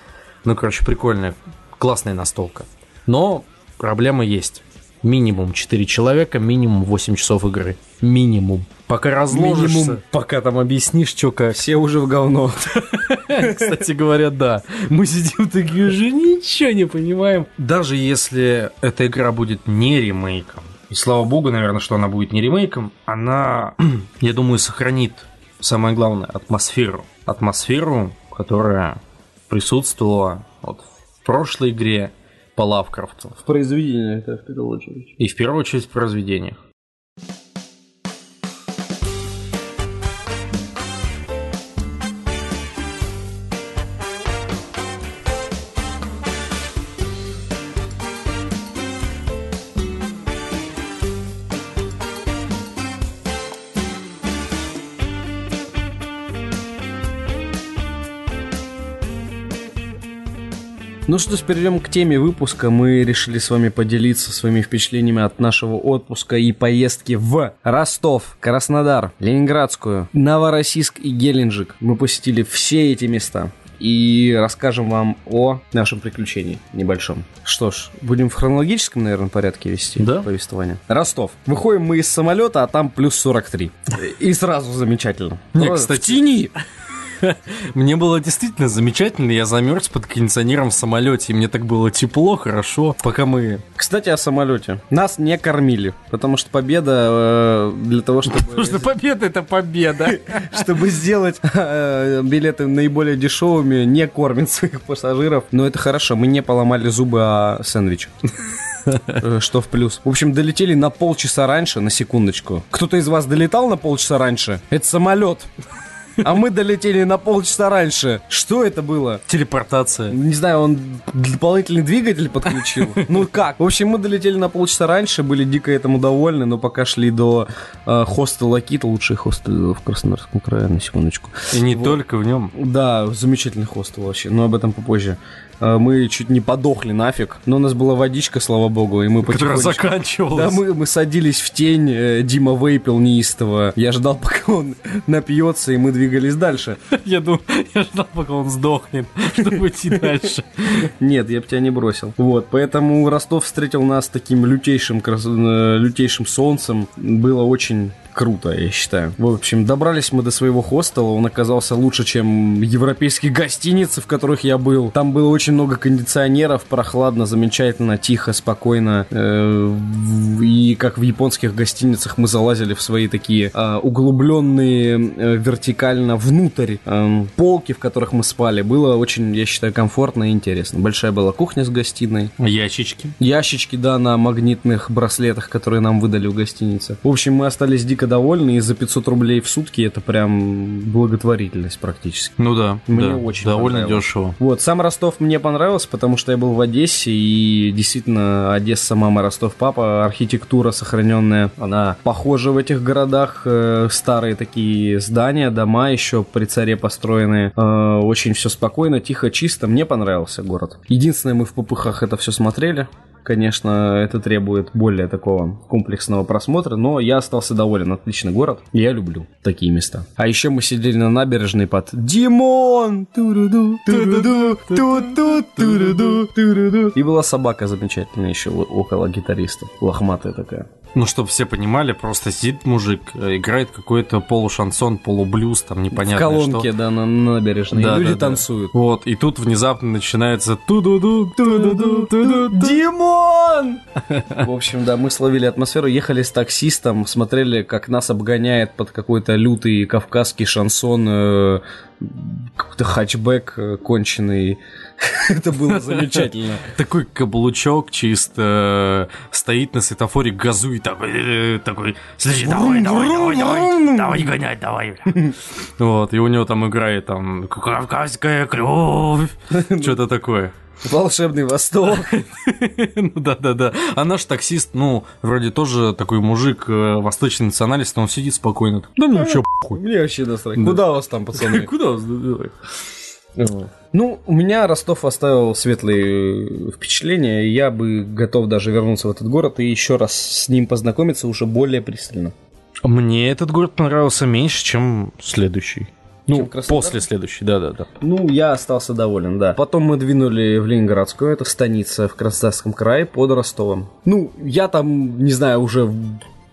Ну, короче, прикольная, классная настолка. Но проблема есть. Минимум 4 человека, минимум 8 часов игры. Минимум. Пока разложишься, Минимум. пока там объяснишь, что как. Все уже в говно. Кстати говоря, да. Мы сидим такие уже ничего не понимаем. Даже если эта игра будет не ремейком, и слава богу, наверное, что она будет не ремейком, она, я думаю, сохранит самое главное атмосферу. Атмосферу, которая присутствовала вот в прошлой игре по Лавкрафту. В произведении это в первую очередь. И в первую очередь в произведениях. Ну что ж, перейдем к теме выпуска. Мы решили с вами поделиться своими впечатлениями от нашего отпуска и поездки в Ростов, Краснодар, Ленинградскую, Новороссийск и Геленджик. Мы посетили все эти места и расскажем вам о нашем приключении небольшом. Что ж, будем в хронологическом, наверное, порядке вести Да. повествование. Ростов. Выходим мы из самолета, а там плюс 43. И сразу замечательно. Не, кстати, в тени. Мне было действительно замечательно, я замерз под кондиционером в самолете, и мне так было тепло, хорошо, пока мы... Кстати, о самолете. Нас не кормили, потому что победа э, для того, чтобы, Потому что победа это победа. чтобы сделать э, билеты наиболее дешевыми, не кормит своих пассажиров. Но это хорошо, мы не поломали зубы о сэндвич. Э, Что в плюс. В общем, долетели на полчаса раньше, на секундочку. Кто-то из вас долетал на полчаса раньше? Это самолет. А мы долетели на полчаса раньше. Что это было? Телепортация. Не знаю, он дополнительный двигатель подключил. Ну как? В общем, мы долетели на полчаса раньше, были дико этому довольны, но пока шли до э, хостела Кит, лучший хостел в Краснодарском крае, на секундочку. И не только в нем. Да, замечательный хостел вообще, но об этом попозже. Э, Мы чуть не подохли нафиг, но у нас была водичка, слава богу, и мы Которая потихонечку... заканчивалась. Да, мы, мы садились в тень, э, Дима вейпил неистово. Я ждал, пока он напьется, и мы двигались дальше. Я думаю, я ждал, пока он сдохнет, чтобы идти дальше. Нет, я бы тебя не бросил. Вот, поэтому Ростов встретил нас таким лютейшим, крас- э, лютейшим солнцем. Было очень круто, я считаю. В общем, добрались мы до своего хостела, он оказался лучше, чем европейские гостиницы, в которых я был. Там было очень много кондиционеров, прохладно, замечательно, тихо, спокойно. Э, И как в японских гостиницах мы залазили в свои такие а, углубленные э, вертикально внутрь эм, полки, в которых мы спали. Было очень, я считаю, комфортно и интересно. Большая была кухня с гостиной. Ящички. Ящички, да, на магнитных браслетах, которые нам выдали в гостинице. В общем, мы остались дико довольны, и за 500 рублей в сутки это прям благотворительность практически. Ну да, Мне да, очень довольно дешево. Вот, сам Ростов мне понравился, потому что я был в Одессе, и действительно, Одесса, мама, Ростов, папа, архитектура сохраненная, она похожа в этих городах, э, старые такие здания, дома еще при царе построенные, Э, очень все спокойно, тихо, чисто, мне понравился город. Единственное, мы в попыхах это все смотрели, Конечно, это требует более такого комплексного просмотра, но я остался доволен. Отличный город. Я люблю такие места. А еще мы сидели на набережной под Димон! И была собака замечательная еще около гитариста. Лохматая такая. Ну, чтобы все понимали, просто сидит мужик, э, играет какой-то полушансон, полублюз, там В непонятно колонке, да, на набережной. И Да, люди да, да. танцуют. Вот, и тут внезапно начинается ту-ду-ду, ту-ду-ду, ту-ду-ду. Димон! В общем, да, мы словили атмосферу, ехали с таксистом, смотрели, как нас обгоняет под какой-то лютый кавказский шансон э, какой-то хатчбэк э, конченый. Это было замечательно. Такой каблучок чисто э, стоит на светофоре, газует такой, э, такой, слушай, давай, давай, давай, давай, давай гонять, давай. бля». Вот, и у него там играет там кавказская кровь, что-то такое. Волшебный Восток. Ну да-да-да. А наш таксист, ну, вроде тоже такой мужик э, восточной национальности, он сидит спокойно. Да мне вообще похуй. Мне вообще насрать. Куда вас там, пацаны? Куда вас? Ну, у меня Ростов оставил светлые впечатления, и я бы готов даже вернуться в этот город и еще раз с ним познакомиться уже более пристально. Мне этот город понравился меньше, чем следующий. Ну, Чем Краснодар? после следующий, да-да-да. Ну, я остался доволен, да. Потом мы двинули в Ленинградскую, это станица в Краснодарском крае, под Ростовом. Ну, я там, не знаю, уже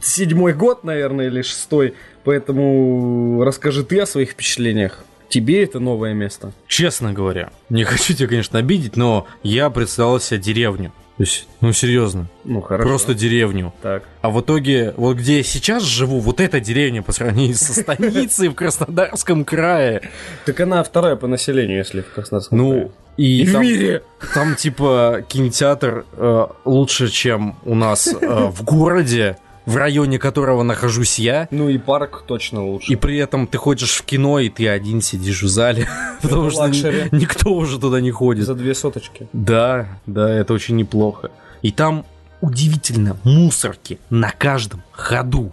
седьмой год, наверное, или шестой, поэтому расскажи ты о своих впечатлениях. Тебе это новое место. Честно говоря, не хочу тебя, конечно, обидеть, но я представлял себе деревню. То есть, ну, серьезно, Ну, хорошо. просто деревню. Так. А в итоге, вот где я сейчас живу, вот эта деревня по сравнению со станицей в Краснодарском крае. Так она вторая по населению, если в Краснодарском крае. Ну, и, И в там, мире. там, типа, кинотеатр э, лучше, чем у нас э, в городе, в районе которого нахожусь я. Ну и парк точно лучше. И при этом ты ходишь в кино, и ты один сидишь в зале, потому что никто уже туда не ходит. За две соточки. Да, да, это очень неплохо. И там удивительно мусорки на каждом ходу.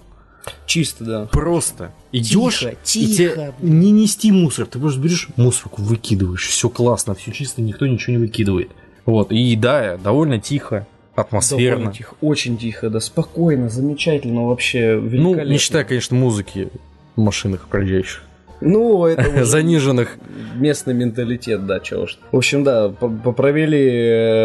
Чисто, да. Просто идешь Тихо, и тебе не нести мусор, ты просто берешь мусорку, выкидываешь, все классно, все чисто, никто ничего не выкидывает. Вот, и да, довольно тихо, атмосферно. Довольно тихо, очень тихо, да, спокойно, замечательно, вообще Ну, не считая, конечно, музыки в машинах проезжающих. Ну, это Заниженных. местный менталитет, да, чего ж. В общем, да, по- по- провели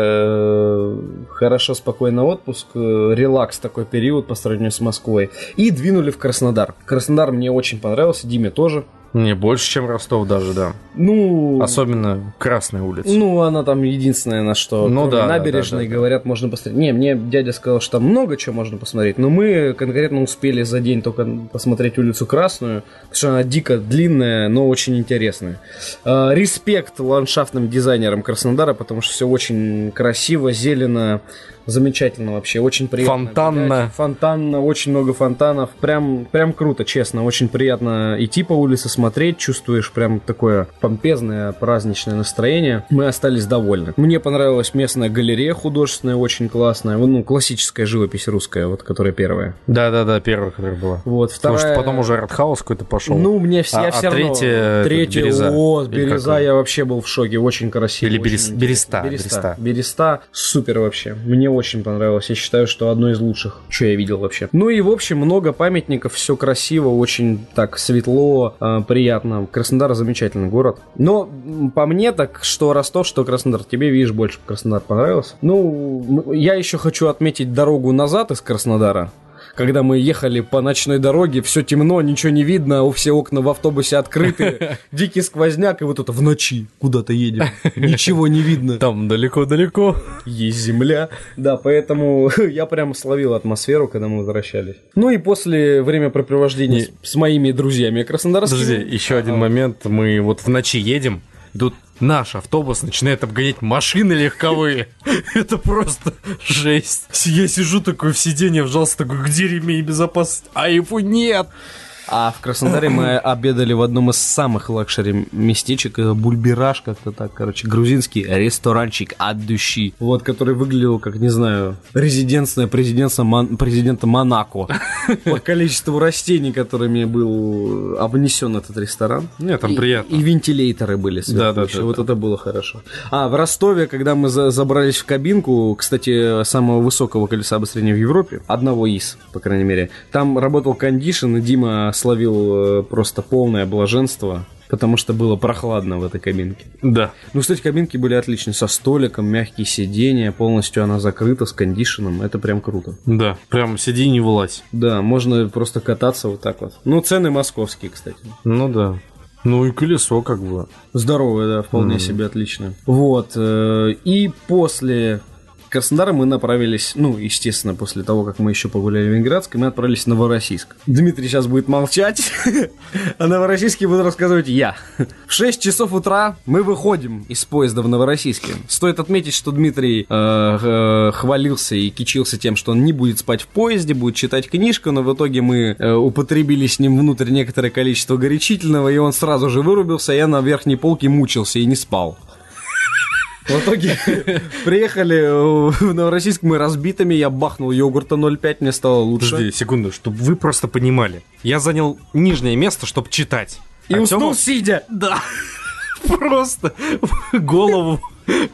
э, хорошо, спокойно отпуск, э, релакс такой период по сравнению с Москвой. И двинули в Краснодар. Краснодар мне очень понравился, Диме тоже. Не, больше, чем Ростов даже, да. Ну, Особенно Красная улица. Ну, она там единственная, на что Ну да, набережной, да, да, да. говорят, можно посмотреть. Не, мне дядя сказал, что там много чего можно посмотреть, но мы конкретно успели за день только посмотреть улицу Красную, потому что она дико длинная, но очень интересная. Э, Респект ландшафтным дизайнерам Краснодара, потому что все очень красиво, зелено, замечательно вообще, очень приятно. Фонтанно. гулять. Фонтанно, очень много фонтанов, прям, прям круто, честно, очень приятно идти по улице, смотреть, чувствуешь прям такое помпезное праздничное настроение. Мы остались довольны. Мне понравилась местная галерея художественная, очень классная, ну, классическая живопись русская, вот, которая первая. Да-да-да, первая, которая была. Вот, Потому вторая... что потом уже артхаус какой-то пошел. Ну, мне все, А- я а все равно... третья, Береза? о, Береза, я вообще был в шоке, очень красиво. Или очень. Береста, Береста. Береста. Береста, супер вообще. Мне очень понравилось. Я считаю, что одно из лучших, что я видел вообще. Ну и, в общем, много памятников, все красиво, очень так светло, э, приятно. Краснодар замечательный город. Но по мне так, что Ростов, что Краснодар. Тебе, видишь, больше Краснодар понравился. Ну, я еще хочу отметить дорогу назад из Краснодара. Когда мы ехали по ночной дороге, все темно, ничего не видно, у все окна в автобусе открыты, дикий сквозняк, и вот это в ночи куда-то едем, ничего не видно. Там далеко-далеко. Есть земля. Да, поэтому я прям словил атмосферу, когда мы возвращались. Ну и после времяпрепровождения с, с моими друзьями краснодарскими. Подожди, еще один момент. Мы вот в ночи едем, тут наш автобус начинает обгонять машины легковые. Это просто жесть. Я сижу такой в сиденье, вжался такой, где ремень безопасности? А его нет. А в Краснодаре мы обедали в одном из самых luxury местечек, Бульбираж, как-то так, короче, грузинский ресторанчик от души. Вот, который выглядел, как, не знаю, резиденция президента, Мон- президента Монако. По количеству растений, которыми был обнесен этот ресторан. Нет, там И- приятно. И вентиляторы были сверху Да-да-да. еще. Вот это было хорошо. А, в Ростове, когда мы за- забрались в кабинку, кстати, самого высокого колеса обострения в Европе, одного из, по крайней мере, там работал кондишн, и Дима словил э, просто полное блаженство, потому что было прохладно в этой кабинке. Да. Ну, кстати, кабинки были отличные, со столиком, мягкие сиденья, полностью она закрыта, с кондишеном, это прям круто. Да, прям сиди и не вылазь. Да, можно просто кататься вот так вот. Ну, цены московские, кстати. Ну да. Ну и колесо как бы. Здоровая, да, вполне себе отлично. Вот. э, И после Краснодара мы направились, ну, естественно, после того, как мы еще погуляли в Ленинградске, мы отправились в Новороссийск. Дмитрий сейчас будет молчать, а Новороссийске буду рассказывать я. В 6 часов утра мы выходим из поезда в Новороссийске. Стоит отметить, что Дмитрий э, э, хвалился и кичился тем, что он не будет спать в поезде, будет читать книжку, но в итоге мы э, употребили с ним внутрь некоторое количество горячительного, и он сразу же вырубился, а я на верхней полке мучился и не спал. В итоге приехали в Новороссийск мы разбитыми, я бахнул йогурта 0,5, мне стало лучше. Подожди, секунду, чтобы вы просто понимали. Я занял нижнее место, чтобы читать. И А уснул Тёма сидя. Да. Просто голову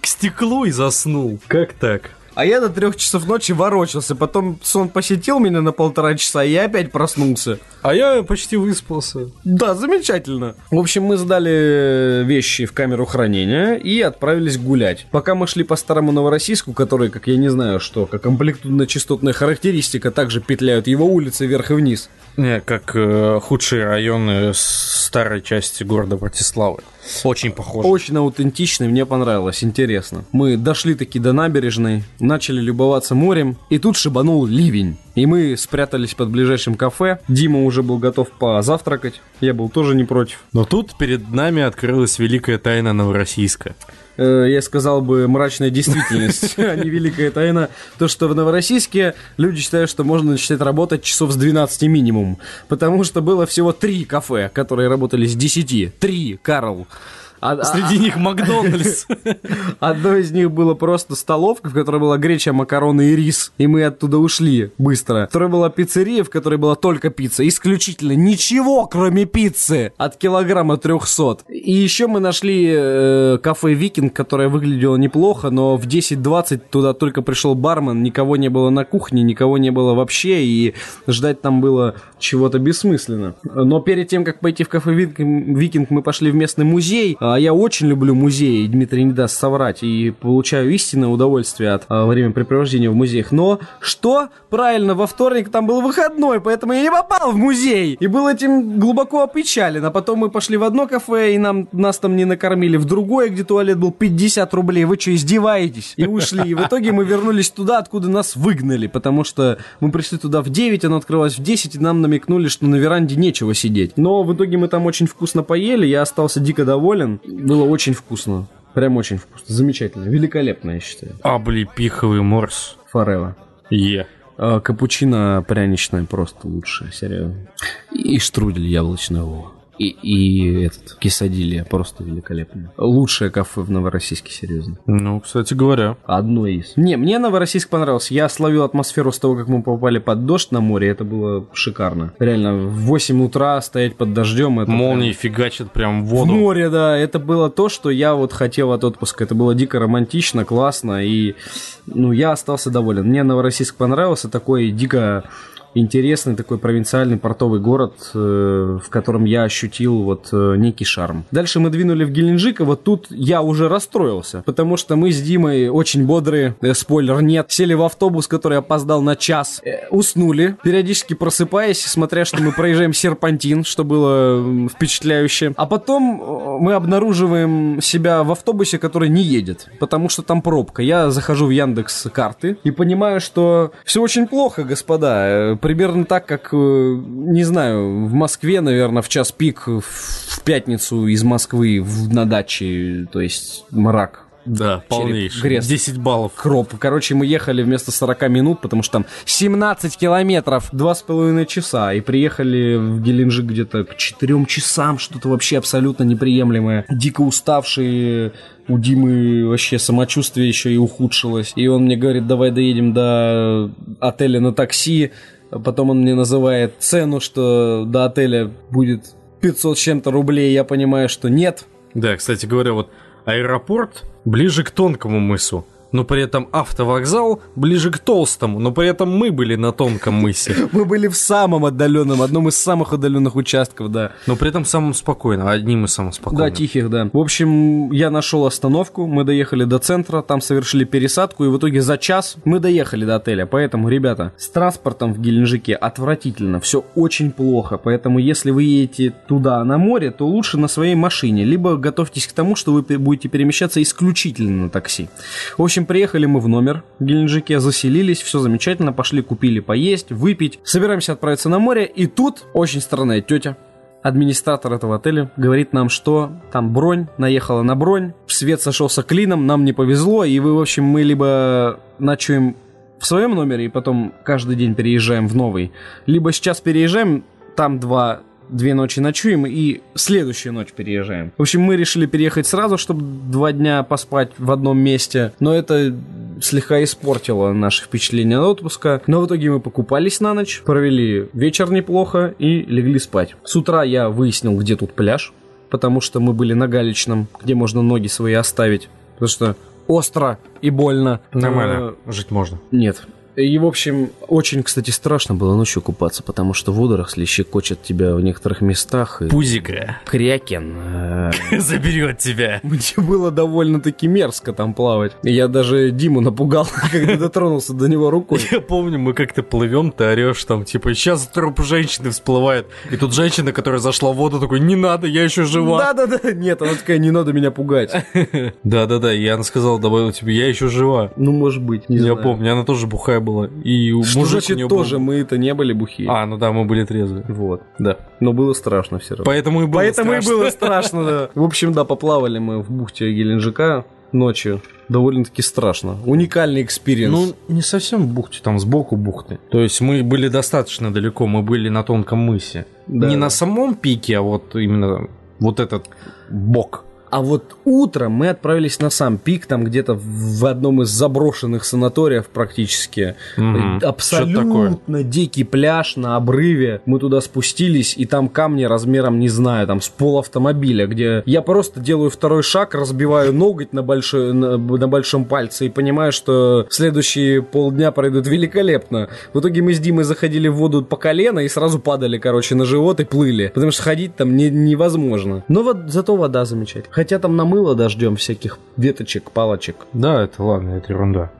к стеклу и заснул. Как так? А я до трех часов ночи ворочался, потом сон посетил меня на полтора часа, и я опять проснулся. А я почти выспался. Да, замечательно. В общем, мы сдали вещи в камеру хранения и отправились гулять. Пока мы шли по старому Новороссийску, который, как я не знаю что, как амплитудно-частотная характеристика, также петляют его улицы вверх и вниз. Не, как э, худшие районы старой части города Братиславы. Очень похоже. Очень аутентично, и мне понравилось, интересно. Мы дошли таки до набережной, начали любоваться морем, и тут шибанул ливень. И мы спрятались под ближайшим кафе. Дима уже был готов позавтракать, я был тоже не против. Но тут перед нами открылась великая тайна Новороссийска. Э, я сказал бы, мрачная действительность, а не великая тайна. То, что в Новороссийске люди считают, что можно начать работать часов с 12 минимум. Потому что было всего три кафе, которые работали с 10. Три, Карл. А- а- Среди них Макдональдс. Одно из них было просто столовка, в которой была греча, макароны и рис. И мы оттуда ушли быстро. Второй была пиццерия, в которой была только пицца. Исключительно ничего, кроме пиццы. От килограмма 300. И еще мы нашли э, кафе «Викинг», которое выглядело неплохо, но в 10.20 туда только пришел бармен, никого не было на кухне, никого не было вообще, и ждать там было чего-то бессмысленно. Но перед тем, как пойти в кафе «Викинг», «Викинг», мы пошли в местный музей. А я очень люблю музеи, Дмитрий не даст соврать, и получаю истинное удовольствие от а, времяпрепровождения в музеях. Но что? Правильно, во вторник там был выходной, поэтому я не попал в музей. И был этим глубоко опечален. А потом мы пошли в одно кафе, и нам, нас там не накормили. В другое, где туалет был 50 рублей. Вы что, издеваетесь? И ушли. И в итоге мы вернулись туда, откуда нас выгнали, потому что мы пришли туда в 9, оно открылось в 10, и нам намекнули, что на веранде нечего сидеть. Но в итоге мы там очень вкусно поели, я остался дико доволен. Было очень вкусно. Прям очень вкусно. Замечательно. Великолепно, я считаю. Облепиховый морс. Форева. Е. А, капучино пряничное просто лучшее, серьезно. И штрудель яблочный. И, и этот, кисадилья просто великолепно. Лучшее кафе в Новороссийске, серьезно. Ну, кстати говоря. Одно из. Не, мне Новороссийск понравился. Я словил атмосферу с того, как мы попали под дождь на море. Это было шикарно. Реально, в 8 утра стоять под дождем. Это Молнии фигачат прям в прям- В воду. море, да. Это было то, что я вот хотел от отпуска. Это было дико романтично, классно. И, ну, я остался доволен. Мне Новороссийск понравился. Такой дико интересный такой провинциальный портовый город, э, в котором я ощутил вот э, некий шарм. Дальше мы двинули в Геленджик, и вот тут я уже расстроился, потому что мы с Димой очень бодрые, э, спойлер нет, сели в автобус, который опоздал на час, э, уснули, периодически просыпаясь, смотря, что мы проезжаем серпантин, что было впечатляюще. А потом э, мы обнаруживаем себя в автобусе, который не едет, потому что там пробка. Я захожу в Яндекс карты и понимаю, что все очень плохо, господа. Примерно так, как, э, не знаю, в Москве, наверное, в час пик в пятницу из Москвы в- на даче, то есть мрак. Да, полнейший. грез. 10 баллов. Кроп. Короче, мы ехали вместо 40 минут, потому что там 17 километров, 2,5 часа, и приехали в Геленджик где-то к 4 часам, что-то вообще абсолютно неприемлемое. Дико уставшие, у Димы вообще самочувствие еще и ухудшилось. И он мне говорит, давай доедем до отеля на такси. Потом он мне называет цену, что до отеля будет 500 с чем-то рублей. Я понимаю, что нет, Да, кстати говоря, вот аэропорт ближе к тонкому мысу, но при этом автовокзал ближе к толстому, но при этом мы были на тонком мысе. Мы были в самом отдаленном, одном из самых отдаленных участков, да. Но при этом самым спокойно, одним из самых Да, спокойных. тихих, да. В общем, я нашел остановку, мы доехали до центра, там совершили пересадку, и в итоге за час мы доехали до отеля. Поэтому, ребята, с транспортом в Геленджике отвратительно, все очень плохо. Поэтому, если вы едете туда на море, то лучше на своей машине, либо готовьтесь к тому, что вы будете перемещаться исключительно на такси. В общем, приехали мы в номер в Геленджике, заселились, все замечательно, пошли, купили поесть, выпить. Собираемся отправиться на море, и тут очень странная тетя администратор этого отеля говорит нам, что там бронь, наехала на бронь, свет сошелся клином, нам не повезло, и вы, в общем, мы либо ночуем в своем номере и потом каждый день переезжаем в новый, либо сейчас переезжаем, там два две ночи ночуем и следующую ночь переезжаем. В общем, мы решили переехать сразу, чтобы два дня поспать в одном месте, но это слегка испортило наше впечатление от отпуска. Но в итоге мы покупались на ночь, провели вечер неплохо и легли спать. С утра я выяснил, где тут пляж, потому что мы были на галечном, где можно ноги свои оставить, потому что остро и больно. Нормально, жить можно. Э, Нет. И, в общем, очень, кстати, страшно было ночью купаться, потому что водоросли щекочет тебя в некоторых местах. И Пузика крякен. э, заберет тебя. Мне было довольно-таки мерзко там плавать. Я даже Диму напугал, когда дотронулся до него рукой. Я помню, мы как-то плывем, ты орешь там, типа, сейчас труп женщины всплывает. И тут женщина, которая зашла в воду, такой, не надо, я еще жива. Да-да-да, нет, она такая, не надо меня пугать. Да-да-да, и она сказала, добавила тебе, я еще жива. Ну, может быть, не Я помню, она тоже бухая была. И у Что мужик у значит неё тоже? был- Мы-то не были бухие. А, ну да, мы были трезвые. Вот, да. Но было страшно все равно. Поэтому и было Поэтому и страшно. было страшно, да. В общем, да, поплавали мы в бухте Геленджика ночью. Довольно-таки страшно. Уникальный experience. Ну, не совсем в бухте, там сбоку бухты. То есть мы были достаточно далеко, мы были на тонком мысе. Да. Не на самом пике, а вот именно вот этот бок. А вот утром мы отправились на сам пик, там где-то в одном из заброшенных санаториев практически. Мгм. Абсолютно дикий пляж на обрыве. Мы туда спустились, и там камни размером, не знаю, там с пол автомобиля, где я просто делаю второй шаг, разбиваю ноготь на, большой, на, на большом пальце и понимаю, что следующие полдня пройдут великолепно. В итоге мы с Димой заходили в воду по колено и сразу падали, короче, на живот и плыли. Потому что ходить там не- невозможно. Но вот зато вода замечательная. Хотя там намыло дождем всяких веточек, палочек. Да, это ладно, это ерунда.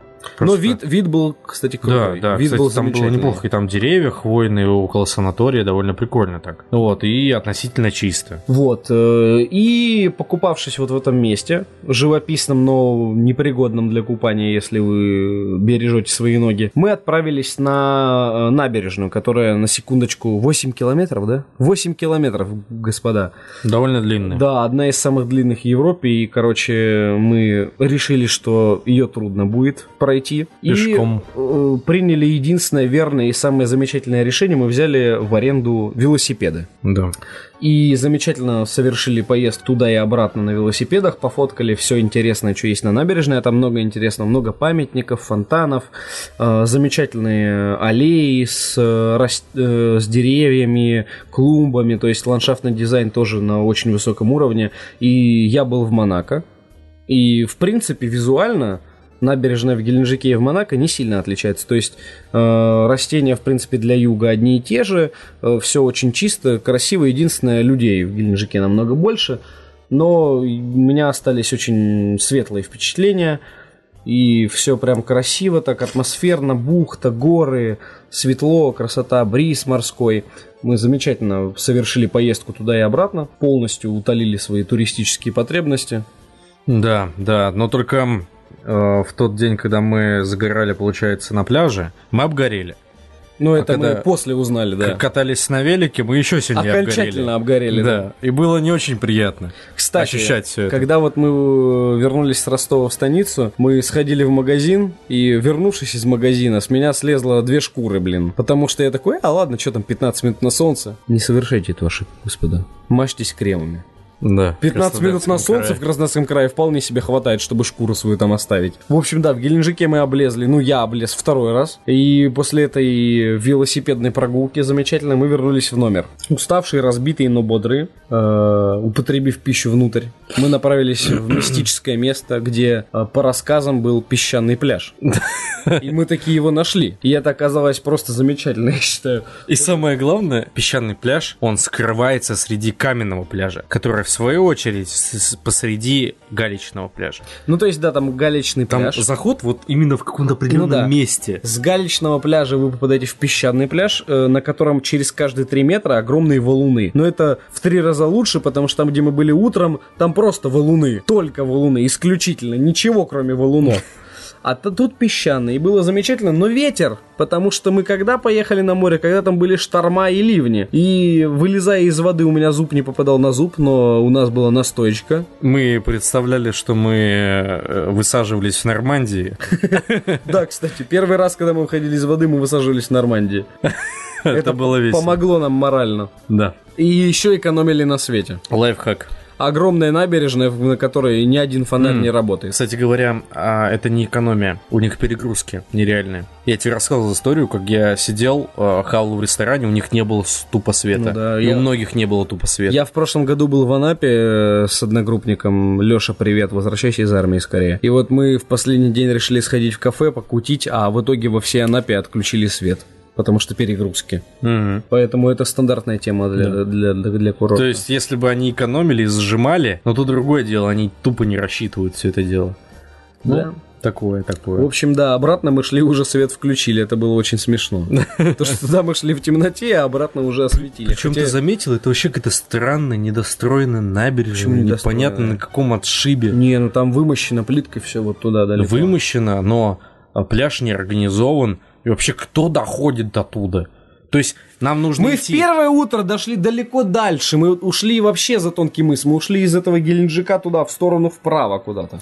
Но Просто- вид, вид был, кстати, Да, крутой. да, вид кстати, был там было неплохо, и там деревья хвойные около санатория, довольно прикольно так. Вот, и относительно чисто. Вот. э, И покупавшись вот в этом месте, живописном, но непригодном для купания, если вы бережете свои ноги, мы отправились на э, набережную, которая, на секундочку, 8 километров, да? 8 километров, господа. Довольно длинно. Да, одна из самых длинных в Европе, и, короче, мы решили, что ее трудно будет пройти. Пешком. И э, приняли единственное верное и самое замечательное решение. Мы взяли в аренду велосипеды. Да. И замечательно совершили поездку туда и обратно на велосипедах, пофоткали все интересное, что есть на набережной. Там много интересного, много памятников, фонтанов, э, замечательные аллеи с, э, э, с деревьями, клумбами, то есть ландшафтный дизайн тоже на очень высоком уровне. И я был в Монако. И, в принципе, визуально набережная в Геленджике и в Монако не сильно отличается. То есть э, растения, в принципе, для юга одни и те же, все очень чисто, красиво. Единственное, людей в Геленджике намного больше. Но у меня остались очень светлые впечатления. И все прям красиво, так атмосферно, бухта, горы, светло, красота, бриз морской. Мы замечательно совершили поездку туда и обратно, полностью утолили свои туристические потребности. Да, да, но только э, в тот день, когда мы загорали, получается, на пляже, мы обгорели. Но это когда мы после узнали, да. Как катались на велике, мы еще сильнее Окончательно обгорели. Да. да. и было не очень приятно Кстати, ощущать все это. когда вот мы э, вернулись с Ростова в станицу, мы сходили в магазин, и вернувшись из магазина, с меня слезло две шкуры, блин. Потому что я такой, а ладно, что там, 15 минут на солнце. Не совершайте эту ошибку, господа. Мажьтесь кремами. Да, 15 минут на солнце в Краснодарском крае вполне себе хватает, чтобы шкуру свою там оставить. В общем, да, в Геленджике мы облезли, ну я облез второй раз. И после этой велосипедной прогулки замечательно мы вернулись в номер. Уставшие, разбитые, но бодрые, э, употребив пищу внутрь, мы направились в мистическое место, где э, по рассказам был песчаный пляж. И мы такие его нашли. И это оказалось просто замечательно, я считаю. И самое главное, песчаный пляж, он скрывается среди каменного пляжа, который в свою очередь с- с- посреди галечного пляжа. Ну, то есть, да, там галечный Там пляж. заход вот именно в каком-то определенном Ну да. месте. С галечного пляжа вы попадаете в песчаный пляж, э, на котором через каждые 3 метра огромные валуны. Но это в три раза лучше, потому что там, где мы были утром, там просто валуны. Только валуны, исключительно. Ничего, кроме валунов. А тут песчаный, и было замечательно, но ветер, потому что мы когда поехали на море, когда там были шторма и ливни, и вылезая из воды у меня зуб не попадал на зуб, но у нас была настоечка. Мы представляли, что мы э, высаживались в Нормандии. Да, кстати, первый раз, когда мы выходили из воды, мы высаживались в Нормандии. Это было весело. Помогло нам морально. Да. И еще экономили на свете. Лайфхак. Огромная набережная, на которой ни один фонарь не работает. Кстати говоря, а, это не экономия. У них перегрузки нереальные. Я тебе рассказывал историю, как я сидел, а, хавал в ресторане, у них не было тупо света. Ну да, И я- У многих не было тупо света. Я в прошлом году был в Анапе э, с одногруппником. Леша, привет, возвращайся из армии скорее. И вот мы в последний день решили сходить в кафе, покутить, а в итоге во всей Анапе отключили свет. Потому что перегрузки. Мгм. Поэтому это стандартная тема для, для, для, для курорта. То есть, если бы они экономили и сжимали, но тут другое дело, они тупо не рассчитывают все это дело. Ну, Да. Такое, В такое. общем, да, обратно мы шли, уже свет включили, это было очень смешно. То, что туда мы шли в темноте, а обратно уже осветили. Причем ты заметил, это вообще какая-то странная, недостроенная набережная, непонятно на каком отшибе. Не, ну там вымощена плиткой все вот туда далеко. Вымощено, но а, пляж не организован. И вообще, кто доходит до туда? То есть, нам нужно Мы в идти... первое утро дошли далеко дальше. Мы ушли вообще за тонкий мыс. Мы ушли из этого Геленджика туда, в сторону вправо куда-то.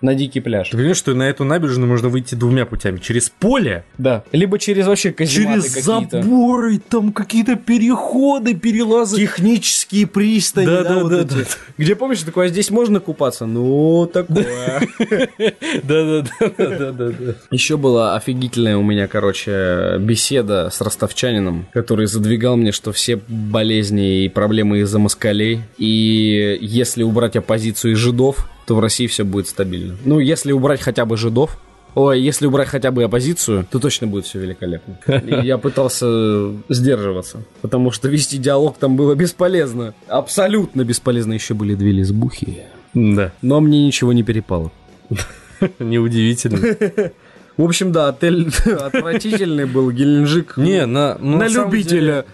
На дикий пляж. Ты понимаешь, что на эту набережную можно выйти двумя путями. Через поле, Да. Либо через вообще казематы через какие-то. заборы, там какие-то переходы, перелазы. Технические пристани, да, Да, да, вот да, эти. Где, помнишь, такое, а здесь можно купаться? Ну, такое. Да-да-да. Еще была офигительная у меня, короче, беседа с ростовчанином, который задвигал мне, что все болезни и проблемы из-за москалей. И если убрать оппозицию из жидов, то в России все будет стабильно. Ну, если убрать хотя бы жидов, Ой, если убрать хотя бы оппозицию, то точно будет все великолепно. И я пытался сдерживаться, потому что вести диалог там было бесполезно. Абсолютно бесполезно. Еще были две лесбухи. Да, Но мне ничего не перепало. неудивительно. В общем, да, отель отвратительный был, Геленджик. Не, на, ну, на любителя. деле-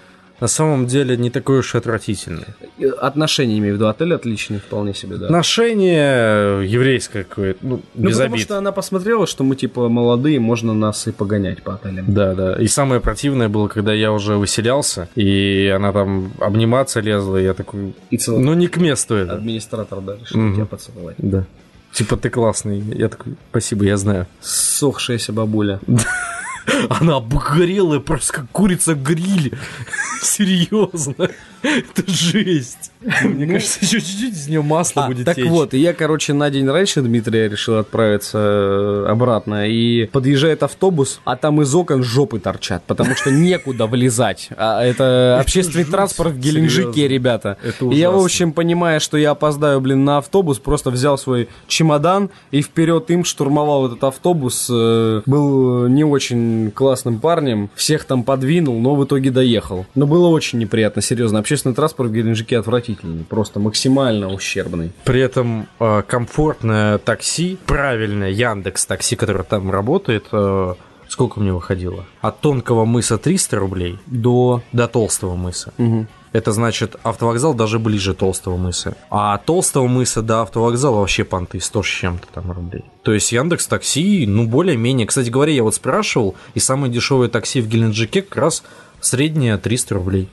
на самом деле не такой уж и отвратительный. Э, Отношения, имею в виду, отель отличный, вполне себе, да. Отношение еврейское какое-то, ну, Ну, без потому обид. что она посмотрела, что мы, типа, молодые, можно нас и погонять по отелям. Да, да. И самое противное было, когда я уже выселялся, и она там обниматься лезла, и я такой, И целый ну не к месту это. администратор, да, решил Мгм. тебя поцеловать. Да. Типа ты классный. Я такой, спасибо, я знаю. Сохшаяся бабуля. Она обгорелая, просто как курица гриль. Серьезно. Это жесть. Мне кажется, еще чуть-чуть из нее масло А, будет так вот, и я, короче, на день раньше Дмитрия решил отправиться э, обратно. И подъезжает автобус, а там из окон жопы торчат, потому что некуда влезать. А это общественный транспорт в Геленджике, ребята. И я, в общем, понимая, что я опоздаю, блин, на автобус, просто взял свой чемодан и вперед им штурмовал этот автобус. Э, Был не очень классным парнем, всех там подвинул, но в итоге доехал. Но было очень неприятно, серьезно. Общественный транспорт в Геленджике отвратительный, просто максимально ущербный. При этом э, комфортное такси, правильное Яндекс такси, которое там работает, э, сколько мне выходило? От тонкого мыса 300 рублей до, до толстого мыса. Мгм. Это значит, автовокзал даже ближе толстого мыса. А толстого мыса до автовокзала вообще понты 100 с чем-то там рублей. То есть Яндекс Такси, ну, более-менее. Кстати говоря, я вот спрашивал, и самое дешевое такси в Геленджике как раз среднее 300 рублей.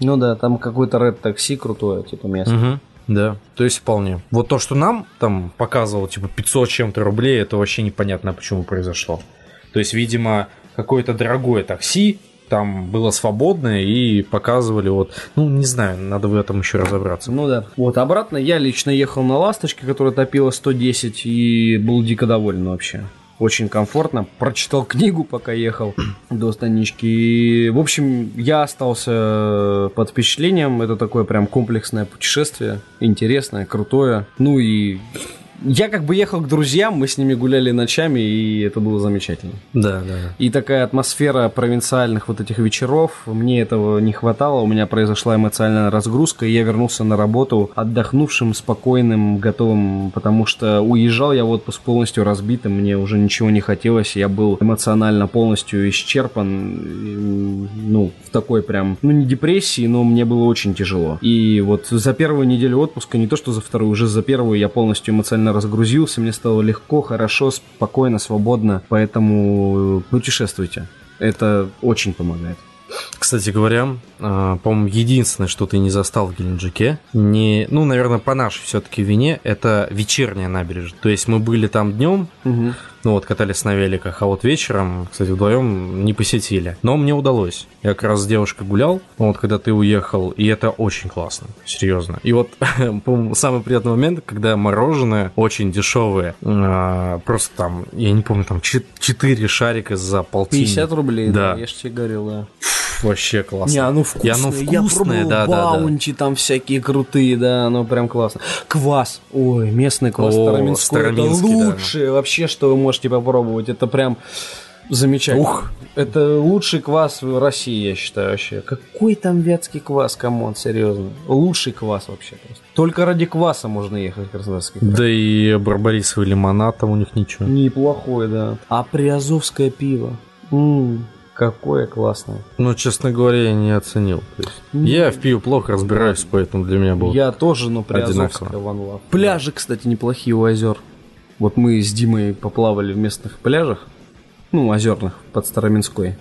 Ну да, там какой-то ред такси крутое, типа место. Мгм. Да, то есть вполне. Вот то, что нам там показывал, типа 500 чем-то рублей, это вообще непонятно, почему произошло. То есть, видимо, какое-то дорогое такси там было свободное и показывали вот, ну, не знаю, надо в этом еще разобраться. Ну да. Вот обратно я лично ехал на ласточке, которая топила 110, и был дико доволен вообще. Очень комфортно. Прочитал книгу, пока ехал до станички. И, в общем, я остался под впечатлением. Это такое прям комплексное путешествие. Интересное, крутое. Ну и я как бы ехал к друзьям, мы с ними гуляли ночами, и это было замечательно. Да, да. И такая атмосфера провинциальных вот этих вечеров, мне этого не хватало, у меня произошла эмоциональная разгрузка, и я вернулся на работу отдохнувшим, спокойным, готовым, потому что уезжал я в отпуск полностью разбитым, мне уже ничего не хотелось, я был эмоционально полностью исчерпан, ну, в такой прям, ну, не депрессии, но мне было очень тяжело. И вот за первую неделю отпуска, не то что за вторую, уже за первую я полностью эмоционально разгрузился, мне стало легко, хорошо, спокойно, свободно, поэтому путешествуйте. Это очень помогает. Кстати говоря, а, по-моему, единственное, что ты не застал в Геленджике, не, ну, наверное, по нашей все-таки вине, это вечерняя набережная. То есть мы были там днем, ну вот, катались на великах, а вот вечером, кстати, вдвоем не посетили. Но мне удалось. Я как раз с девушкой гулял, вот когда ты уехал, и это очень классно, серьезно. И вот, самый приятный момент, когда мороженое очень дешевое, а, просто там, я не помню, там 4 шарика за полтинник. 50 рублей, Да. да, я же тебе говорил, да. Вообще классно. Не, оно И вкусное. оно Я вкусное, пробовал да, да, да. баунти там всякие крутые, да, оно прям классно. Квас. Ой, местный квас О, Староминской. Это Староминский, да. лучшее вообще, что вы можете попробовать. Это прям замечательно. Ух. Это лучший квас в России, я считаю, вообще. Какой там вятский квас, come on, серьезно. Лучший квас вообще просто. Только ради кваса можно ехать в Краснодарский край. Да и барбарисовый лимонад там у них ничего. Неплохой, да. А приазовское пиво. М, какое классное. Ну, честно говоря, я не оценил. То есть, я в пиво плохо разбираюсь, поэтому для меня был. Я тоже, но приазовское Love. Пляжи, кстати, неплохие у озер. Вот мы с Димой поплавали в местных пляжах. Ну, озерных, под Староминской.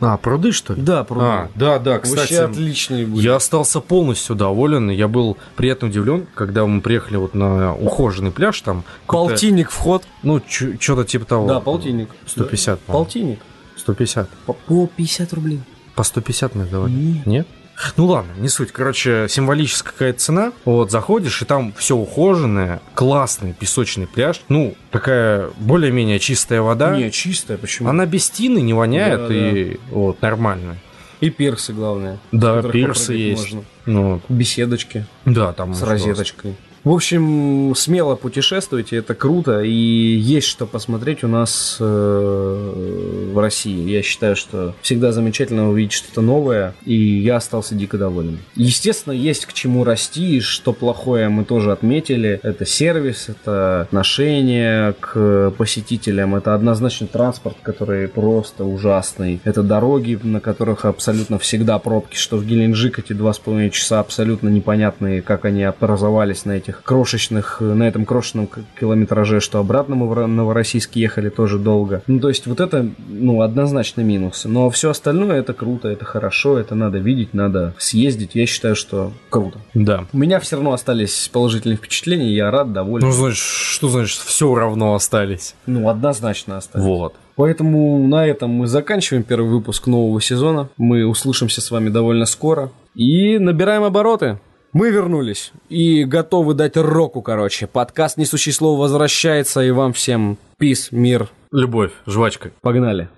А, пруды, что ли? Да, пруды. А, да, да, Вообще кстати. отличные были. Я остался полностью доволен. и Я был приятно удивлен, когда мы приехали вот на ухоженный пляж там. Полтинник вход. Ну, что-то типа того. Да, полтинник. 150, по-моему. Полтинник. 150. По, по 50 рублей. По 150 мы давали. Нет. Нет? Ну ладно, не суть. Короче, символическая какая-то цена. Вот, заходишь, и там все ухоженное, классный песочный пляж. Ну, такая более-менее чистая вода. Не, чистая, почему? Она без тины, не воняет Да, и вот, нормально. И персы, главное. Да, попрыгать есть. можно. Ну, Беседочки да, там с розеточкой. В общем, смело путешествуйте, это круто, и есть что посмотреть у нас э, в России. Я считаю, что всегда замечательно увидеть что-то новое, и я остался дико доволен. Естественно, есть к чему расти, и что плохое мы тоже отметили. Это сервис, это отношение к посетителям, это однозначно транспорт, который просто ужасный. Это дороги, на которых абсолютно всегда пробки, что в Геленджик эти два с половиной часа абсолютно непонятные, как они образовались на этих крошечных, на этом крошечном километраже, что обратно мы в Ро- Новороссийск ехали тоже долго. Ну, то есть вот это, ну, однозначно минусы. Но все остальное это круто, это хорошо, это надо видеть, надо съездить. Я считаю, что круто. Да. У меня все равно остались положительные впечатления, я рад, доволен. Ну, значит, что значит, все равно остались? Ну, однозначно остались. Вот. Поэтому на этом мы заканчиваем первый выпуск нового сезона. Мы услышимся с вами довольно скоро. И набираем обороты. Мы вернулись и готовы дать року, короче. Подкаст «Несущий слово» возвращается, и вам всем пис, мир. Любовь, жвачка. Погнали.